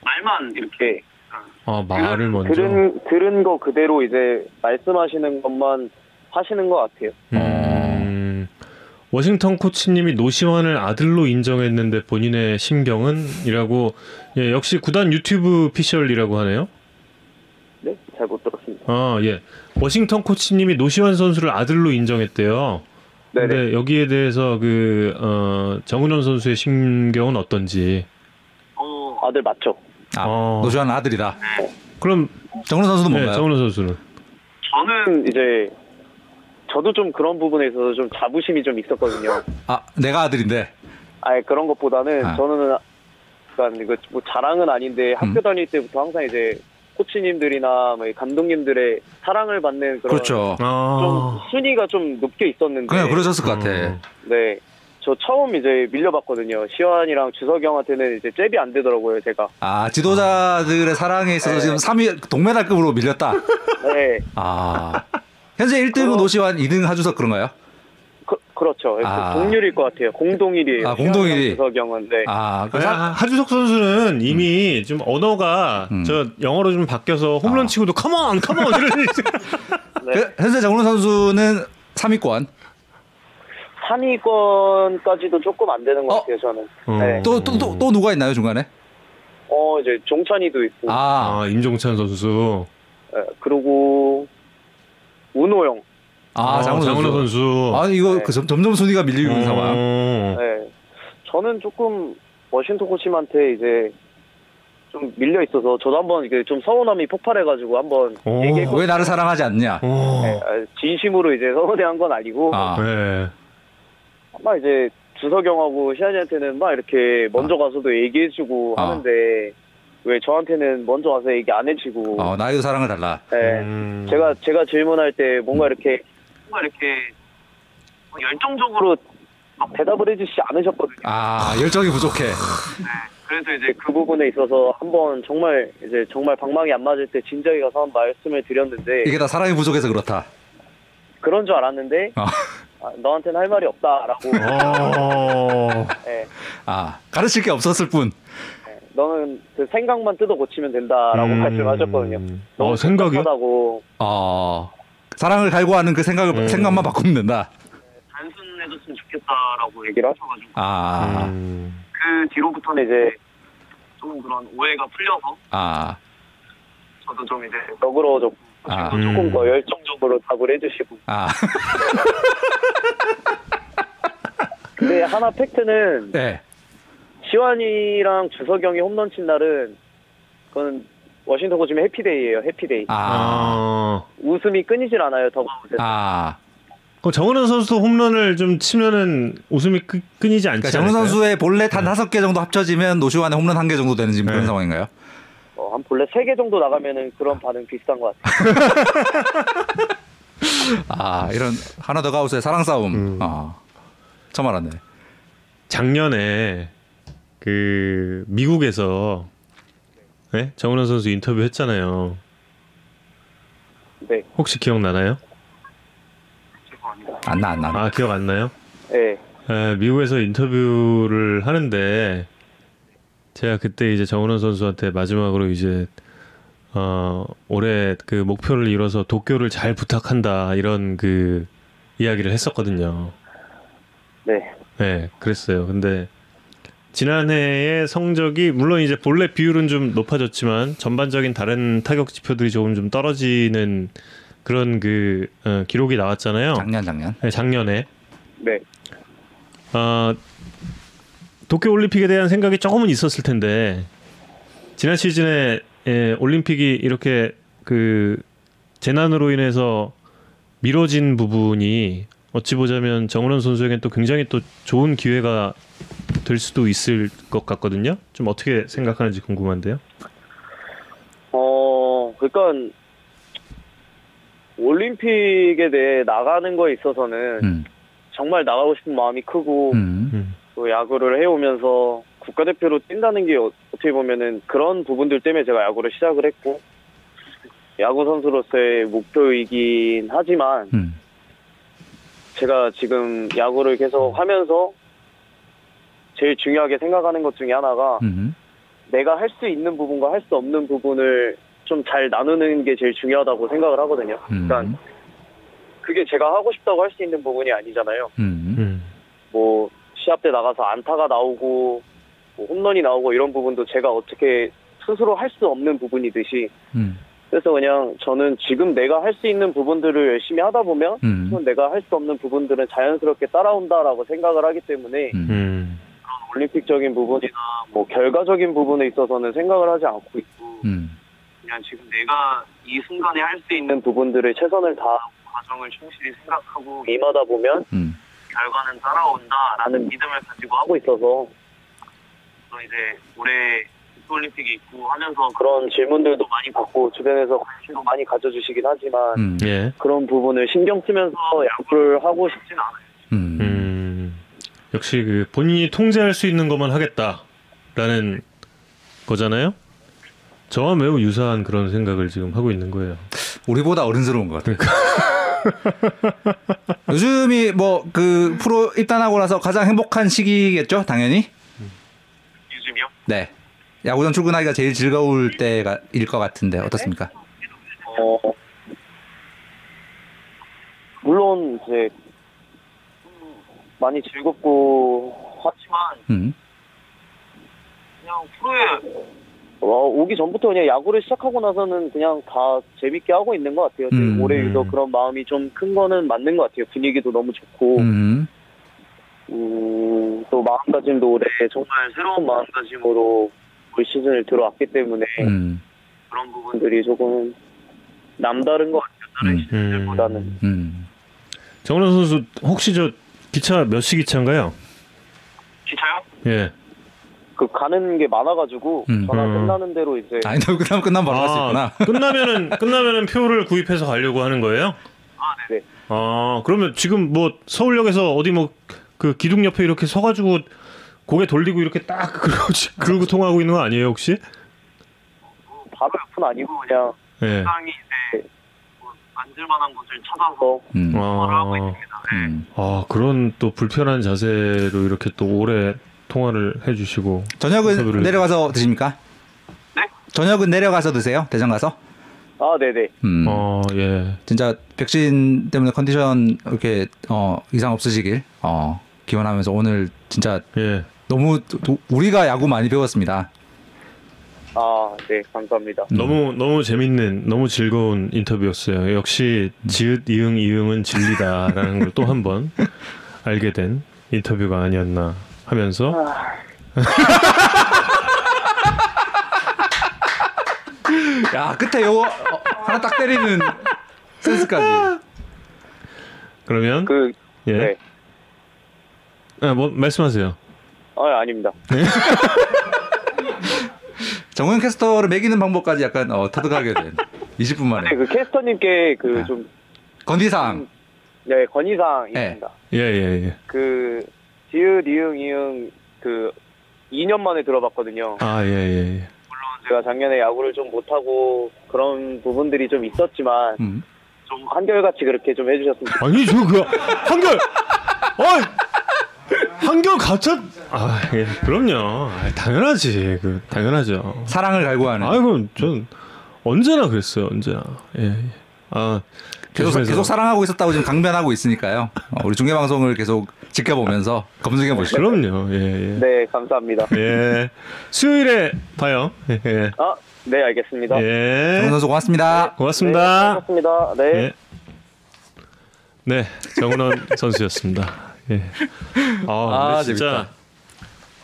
말만 이렇게 아 말을 먼저. 들은 들은 거 그대로 이제 말씀하시는 것만 하시는 것 같아요. 음, 워싱턴 코치님이 노시환을 아들로 인정했는데 본인의 심경은?이라고 예, 역시 구단 유튜브 피셜이라고 하네요. 네, 잘 못 들었습니다. 아 예, 워싱턴 코치님이 노시환 선수를 아들로 인정했대요. 네네. 근데 여기에 대해서 그 어, 정은원 선수의 심경은 어떤지. 어, 아들 맞죠? 아, 어. 노시환 아들이다. 그럼 정훈 선수는 네, 뭔가요? 정은원 선수는 저는 이제 저도 좀 그런 부분에 있어서 좀 자부심이 좀 있었거든요. 아 내가 아들인데. 아예 그런 것보다는 아. 저는 약간 이거 뭐 자랑은 아닌데 학교 음. 다닐 때부터 항상 이제 코치님들이나 뭐 감독님들의 사랑을 받는 그런 그렇죠. 좀 아, 순위가 좀 높게 있었는데 그냥 그러셨을 것 같아. 어. 네. 저 처음 이제 밀려봤거든요. 시환이랑 주석영한테는 이제 잽이 안 되더라고요, 제가. 아 지도자들의 사랑에 있어서 네. 지금 3위 동메달급으로 밀렸다. 네. 아 현재 1등은 노시환, 2등 하주석 그런가요? 그, 그렇죠. 아. 동률일 것 같아요. 공동일이에요. 아, 공동일이. 주석영은. 네. 아, 그 아, 사, 하주석 선수는 이미 좀 언어가 음. 저 영어로 좀 바뀌어서 홈런 아. 치고도 컴온 컴온 이런 네. 그 현재 정훈 선수는 3위권. 3위권까지도 조금 안 되는 것 어? 같아요, 저는. 어. 네. 또또 또 또 누가 있나요 중간에? 어, 이제 종찬이도 있고. 아, 아 임종찬 선수. 예, 그리고 운호영. 아, 어, 장훈 선수. 선수. 아 이거 네. 그 점- 점점 순위가 밀리고 있는 상황. 어. 네. 저는 조금 워싱턴 코치한테 이제 좀 밀려 있어서 저도 한번 이게 좀 서운함이 폭발해가지고 한번 오. 얘기했고 왜 나를 사랑하지 않냐? 어. 네, 아, 진심으로 이제 서운해한 건 아니고 아, 네. 막 이제 주석영하고 시안이한테는 막 이렇게 먼저 가서도 얘기해주고 아. 하는데 왜 저한테는 먼저 가서 얘기 안 해주고 어, 나에도 사랑을 달라. 네. 음. 제가 제가 질문할 때 뭔가 이렇게 뭔가 이렇게 열정적으로 막 대답을 해주시지 않으셨거든요. 아, 열정이 부족해. 그래서 이제 그 부분에 있어서 한번 정말 이제 정말 방망이 안 맞을 때 진작에 가서 한 말씀을 드렸는데 이게 다 사랑이 부족해서 그렇다. 그런 줄 알았는데 어. 아, 너한테는 할 말이 없다라고. 어. 네, 아, 가르칠 게 없었을 뿐. 너는 그 생각만 뜯어 고치면 된다라고 음. 말씀하셨거든요. 어 생각이요? 하다고 어, 사랑을 갈구하는 그 생각을 음. 생각만 바꾸면 된다. 단순해졌으면 좋겠다라고 얘기를 하셔가지고 아, 음. 그 뒤로부터는 이제 좀 그런 오해가 풀려서 아, 저도 좀 이제 너그러워졌고 아. 조금 음. 더 열정적으로 답을 해주시고 아, 근데 하나 팩트는 네. 시환이랑 주석영이 홈런 친 날은 그건 워싱턴 고치면 해피데이예요. 해피데이. 아, 아. 웃음이 끊이질 않아요. 더가웃에 아. 그럼 정은원 선수도 홈런을 좀 치면은 웃음이 끄, 끊이지 않지 그러니까 않을까요? 선수의 볼넷 한 다섯 개 정도 합쳐지면 노시환의 홈런 한 개 정도 되는 지금 그런 네. 상황인가요? 어, 한 본래 세개 정도 나가면은 그런 반응 비슷한 것 같아요. 아, 이런 하나 더 가우스의 사랑 싸움. 음. 아, 처음 알았네. 작년에 그 미국에서 네? 정은원 선수 인터뷰 했잖아요. 네, 혹시 기억나나요? 안 나, 안 나. 아 기억 안 나요? 네, 에, 미국에서 인터뷰를 하는데 제가 그때 이제 정은원 선수한테 마지막으로 이제 어, 올해 그 목표를 이뤄서 도쿄를 잘 부탁한다 이런 그 이야기를 했었거든요. 네, 네, 그랬어요. 근데 지난해의 성적이 물론 이제 본래 비율은 좀 높아졌지만 전반적인 다른 타격 지표들이 조금 좀 떨어지는 그런 그 어, 기록이 나왔잖아요. 작년, 작년. 네, 작년에 네. 어, 도쿄 올림픽에 대한 생각이 조금은 있었을 텐데 지난 시즌에 예, 올림픽이 이렇게 그 재난으로 인해서 미뤄진 부분이 어찌 보자면 정은원 선수에겐 또 굉장히 또 좋은 기회가 될 수도 있을 것 같거든요. 좀 어떻게 생각하는지 궁금한데요. 어, 그러니까 올림픽에 대해 나가는 거에 있어서는 음. 정말 나가고 싶은 마음이 크고 음. 음. 또 야구를 해오면서 국가대표로 뛴다는 게 어- 어떻게 보면은 그런 부분들 때문에 제가 야구를 시작을 했고 야구 선수로서의 목표이긴 하지만 음. 제가 지금 야구를 계속 하면서 제일 중요하게 생각하는 것 중에 하나가 음. 내가 할 수 있는 부분과 할 수 없는 부분을 좀 잘 나누는 게 제일 중요하다고 생각을 하거든요. 음. 그러니까 그게 제가 하고 싶다고 할 수 있는 부분이 아니잖아요. 음. 음. 뭐 시합 때 나가서 안타가 나오고 뭐 홈런이 나오고 이런 부분도 제가 어떻게 스스로 할 수 없는 부분이듯이 음. 그래서 그냥 저는 지금 내가 할 수 있는 부분들을 열심히 하다 보면 음. 또 내가 할 수 없는 부분들은 자연스럽게 따라온다라고 생각을 하기 때문에 음. 음. 올림픽적인 부분이나 뭐 결과적인 부분에 있어서는 생각을 하지 않고 있고 음. 그냥 지금 내가 이 순간에 할 수 있는 부분들을 최선을 다하고 과정을 충실히 생각하고 임하다 보면 음. 결과는 따라온다라는 믿음을 가지고 하고 있어서 또 이제 올해 올림픽이 있고 하면서 그런 질문들도 많이 받고 주변에서 관심도 많이 가져주시긴 하지만 음. 예. 그런 부분을 신경 쓰면서 야구를 하고 싶진 않아요. 음. 음. 역시 그 본인이 통제할 수 있는 것만 하겠다라는 거잖아요. 저와 매우 유사한 그런 생각을 지금 하고 있는 거예요. 우리보다 어른스러운 것 같아요. 요즘이 뭐 그 프로 입단하고 나서 가장 행복한 시기겠죠, 당연히. 요즘이요? 네. 야구장 출근하기가 제일 즐거울 때가 일 것 같은데 어떻습니까? 어, 물론 이제 많이 즐겁고 하지만 음. 그냥 프로에 어, 오기 전부터 그냥 야구를 시작하고 나서는 그냥 다 재밌게 하고 있는 것 같아요. 음. 올해 유독 그런 마음이 좀 큰 거는 맞는 것 같아요. 분위기도 너무 좋고 음. 음, 또 마음가짐도 올해 정말 새로운 마음가짐으로 올 시즌을 들어왔기 때문에 음. 그런 부분들이 조금 남다른 것 같아요. 다른 음. 시즌들보다는. 음. 정은원 선수 혹시 저 기차 몇 시 기차인가요? 기차요? 예. 그 가는 게 많아가지고 음. 전화 음. 끝나는 대로 이제 아니, 너 끝나면 끝나면 바로 갈수 있구나. 아, 끝나면은 끝나면은 표를 구입해서 가려고 하는 거예요? 아 네네 아 그러면 지금 뭐 서울역에서 어디 뭐 그 기둥 옆에 이렇게 서가지고 고개 돌리고 이렇게 딱 그러고 지- 그러고 통화하고 있는 거 아니에요 혹시? 뭐 바로 옆은 아니고 그냥 예. 적당히 이제 뭐 앉을 만한 곳을 찾아서 음. 통화를 하고 아, 있습니다. 네. 음. 아 그런 또 불편한 자세로 이렇게 또 오래 통화를 해주시고 저녁은 인터뷰를 내려가서 드십니까? 네? 저녁은 내려가서 드세요? 대전 가서? 아 네네 음. 어 예. 진짜 백신 때문에 컨디션 이렇게 어, 이상 없으시길 어, 기원하면서 오늘 진짜 예. 너무 도- 우리가 야구 많이 배웠습니다. 아 네 감사합니다. 음. 너무 너무 재밌는 너무 즐거운 인터뷰였어요. 역시 지읒 이응 이응은 진리다라는 걸 또 한 번 알게 된 인터뷰가 아니었나 하면서 야 끝에 요거 어, 하나 딱 때리는 센스까지. 그러면 그 예. 네. 아, 뭐 말씀하세요. 아 아닙니다. 정우영 캐스터를 매기는 방법까지 약간 어, 터득하게 된 20분 만에 네, 그 캐스터님께 아. 그좀 건디상 네, 건의사항 네. 있습니다. 예, 예, 예. 그 지읒 이응 이응 그 2년 만에 들어봤거든요. 아, 예, 예, 예. 물론 제가 작년에 야구를 좀 못하고 그런 부분들이 좀 있었지만 음. 좀 한결같이 그렇게 좀 해주셨으면 좋겠어요. 아니, 저 그 한결 어 한결 가짜 아, 예, 그럼요. 아, 당연하지. 그 당연하죠. 사랑을 갈구하는 아이고, 전 언제나 그랬어요. 언제나. 예. 예. 아, 계속 계속해서- 계속 사랑하고 있었다고 지금 강변하고 있으니까요. 어, 우리 중계 방송을 계속 지켜보면서 검증해 보시죠. 그럼요. 예, 예. 네, 감사합니다. 예. 수요일에 봐요. 예. 예. 아, 네, 알겠습니다. 예. 정우 선수 고맙습니다. 고맙습니다. 네, 고맙습니다. 네. 예. 네, 정은원 선수였습니다. 예. 아, 아, 진짜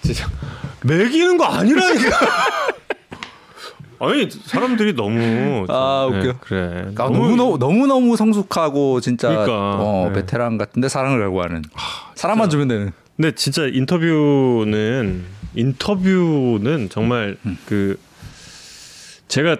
진짜 매기는 거 아니라니까. 아니 사람들이 너무 아, 네, 웃겨. 그래. 아, 너무 너무 너무 너무 성숙하고 진짜 그러니까, 어, 네. 베테랑 같은데 사랑을 갈구하는 사람만 주면 되는. 근데 진짜 인터뷰는 인터뷰는 정말 음. 그 제가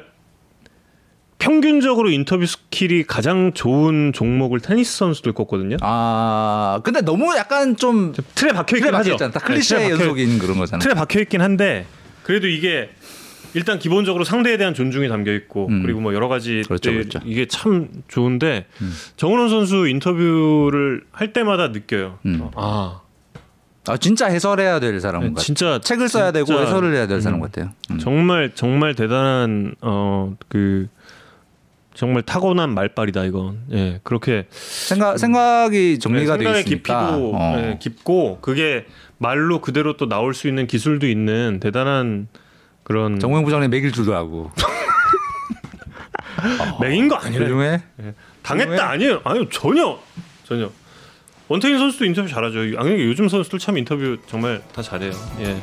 평균적으로 인터뷰 스킬이 가장 좋은 종목을 테니스 선수들 꼽거든요. 아 근데 너무 약간 좀 틀에 박혀 있긴 하죠. 있잖아. 다 네, 클리셰 박혀- 연속인 그런 거잖아. 틀에 박혀 있긴 한데 그래도 이게 일단 기본적으로 상대에 대한 존중이 담겨 있고 음. 그리고 뭐 여러 가지 그렇죠, 그렇죠. 이게 참 좋은데 정은원 선수 인터뷰를 할 때마다 느껴요. 음. 아 아 진짜 해설해야 될 사람 네, 같아. 진짜 책을 써야 되고 진짜, 해설을 해야 될 사람 음, 같아요. 음. 정말 정말 대단한 어그 정말 타고난 말빨이다 이건. 예 그렇게 생각 생각이 정리가 네, 돼 생각의 있으니까. 깊이도 어. 예, 깊고 그게 말로 그대로 또 나올 수 있는 기술도 있는 대단한 그런 정우영 부장님 매길 줄도 알고. 맥인 거 아니래. 훌륭해. 당했다 왜? 아니에요. 아니요 전혀 전혀. 원태인 선수도 인터뷰 잘하죠. 아니 요즘 선수들 참 인터뷰 정말 다 잘해요. 예.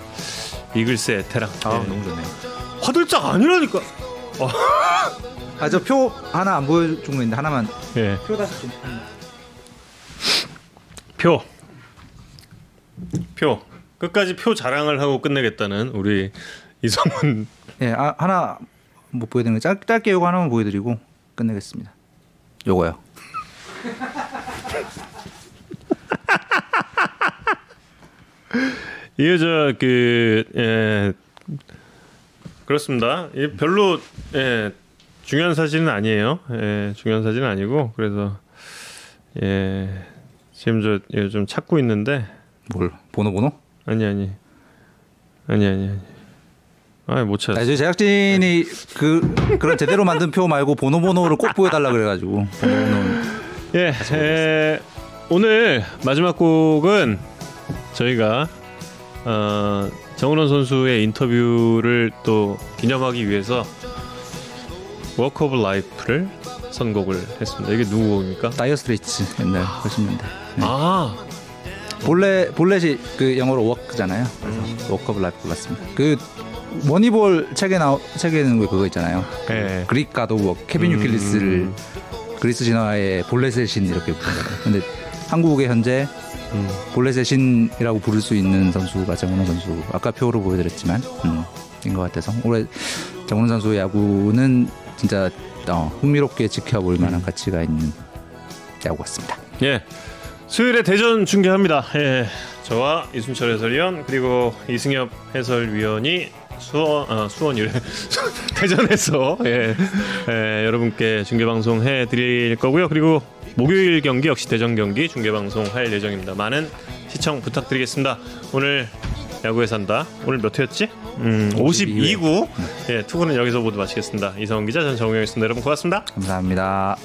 이글스 에테랑. 아 예. 너무 좋네. 화들짝 아니라니까. 아 저 표 하나 안 보여준 거 있는데 하나만 예. 표 다시 좀. 표. 표. 끝까지 표 자랑을 하고 끝내겠다는 우리 이성훈. 예, 아, 하나 못 보여드리는 거 짧, 짧게 요거 하나만 보여드리고 끝내겠습니다. 요거요. 이게 저그 예. 그렇습니다. 이 별로 예. 중요한 사진은 아니에요. 예. 중요한 사진은 아니고 그래서 예. 지금 저좀 찾고 있는데 뭘 번호 번호? 아니 아니 아니 아니 아니. 아못 찾았어. 아, 제작진이 그 그런 제대로 만든 표 말고 번호 번호를 꼭 보여달라 그래가지고. 예, 에, 오늘 마지막 곡은 저희가 어, 정은원 선수의 인터뷰를 또 기념하기 위해서 Walk of Life를 선곡을 했습니다. 이게 누구 곡입니까? Dire Straits 옛날 80년대. 네. 아, 볼넷 볼넷이 그 영어로 walk잖아요. 그래서 Walk of Life 골랐습니다. 그 Moneyball 책에 나 책에는 왜 그거 있잖아요. 예. Greek God of Walks 케빈 음. 유킬리스를 그리스 신화의 볼넷의 신 이렇게 부르잖아요. 근데 한국의 현재 음. 볼넷의 신이라고 부를 수 있는 선수가 정은원 선수. 아까 표로 보여드렸지만 음, 인것 같아서 올해 정은원 선수 야구는 진짜 어, 흥미롭게 지켜볼 만한 가치가 있는 야구 같습니다. 예. 수요일에 대전 중계합니다. 예. 저와 이순철 해설위원 그리고 이승엽 해설위원이 수원 아, 수원이래 대전에서 예, 예, 여러분께 중계 방송 해 드릴 거고요. 그리고 목요일 경기 역시 대전 경기 중계 방송 할 예정입니다. 많은 시청 부탁드리겠습니다. 오늘 야구에 산다. 오늘 몇 회였지? 음, 52구. 예, 투구는 여기서 모두 마치겠습니다. 이성훈 기자, 전 정우영이었습니다. 여러분 고맙습니다. 감사합니다.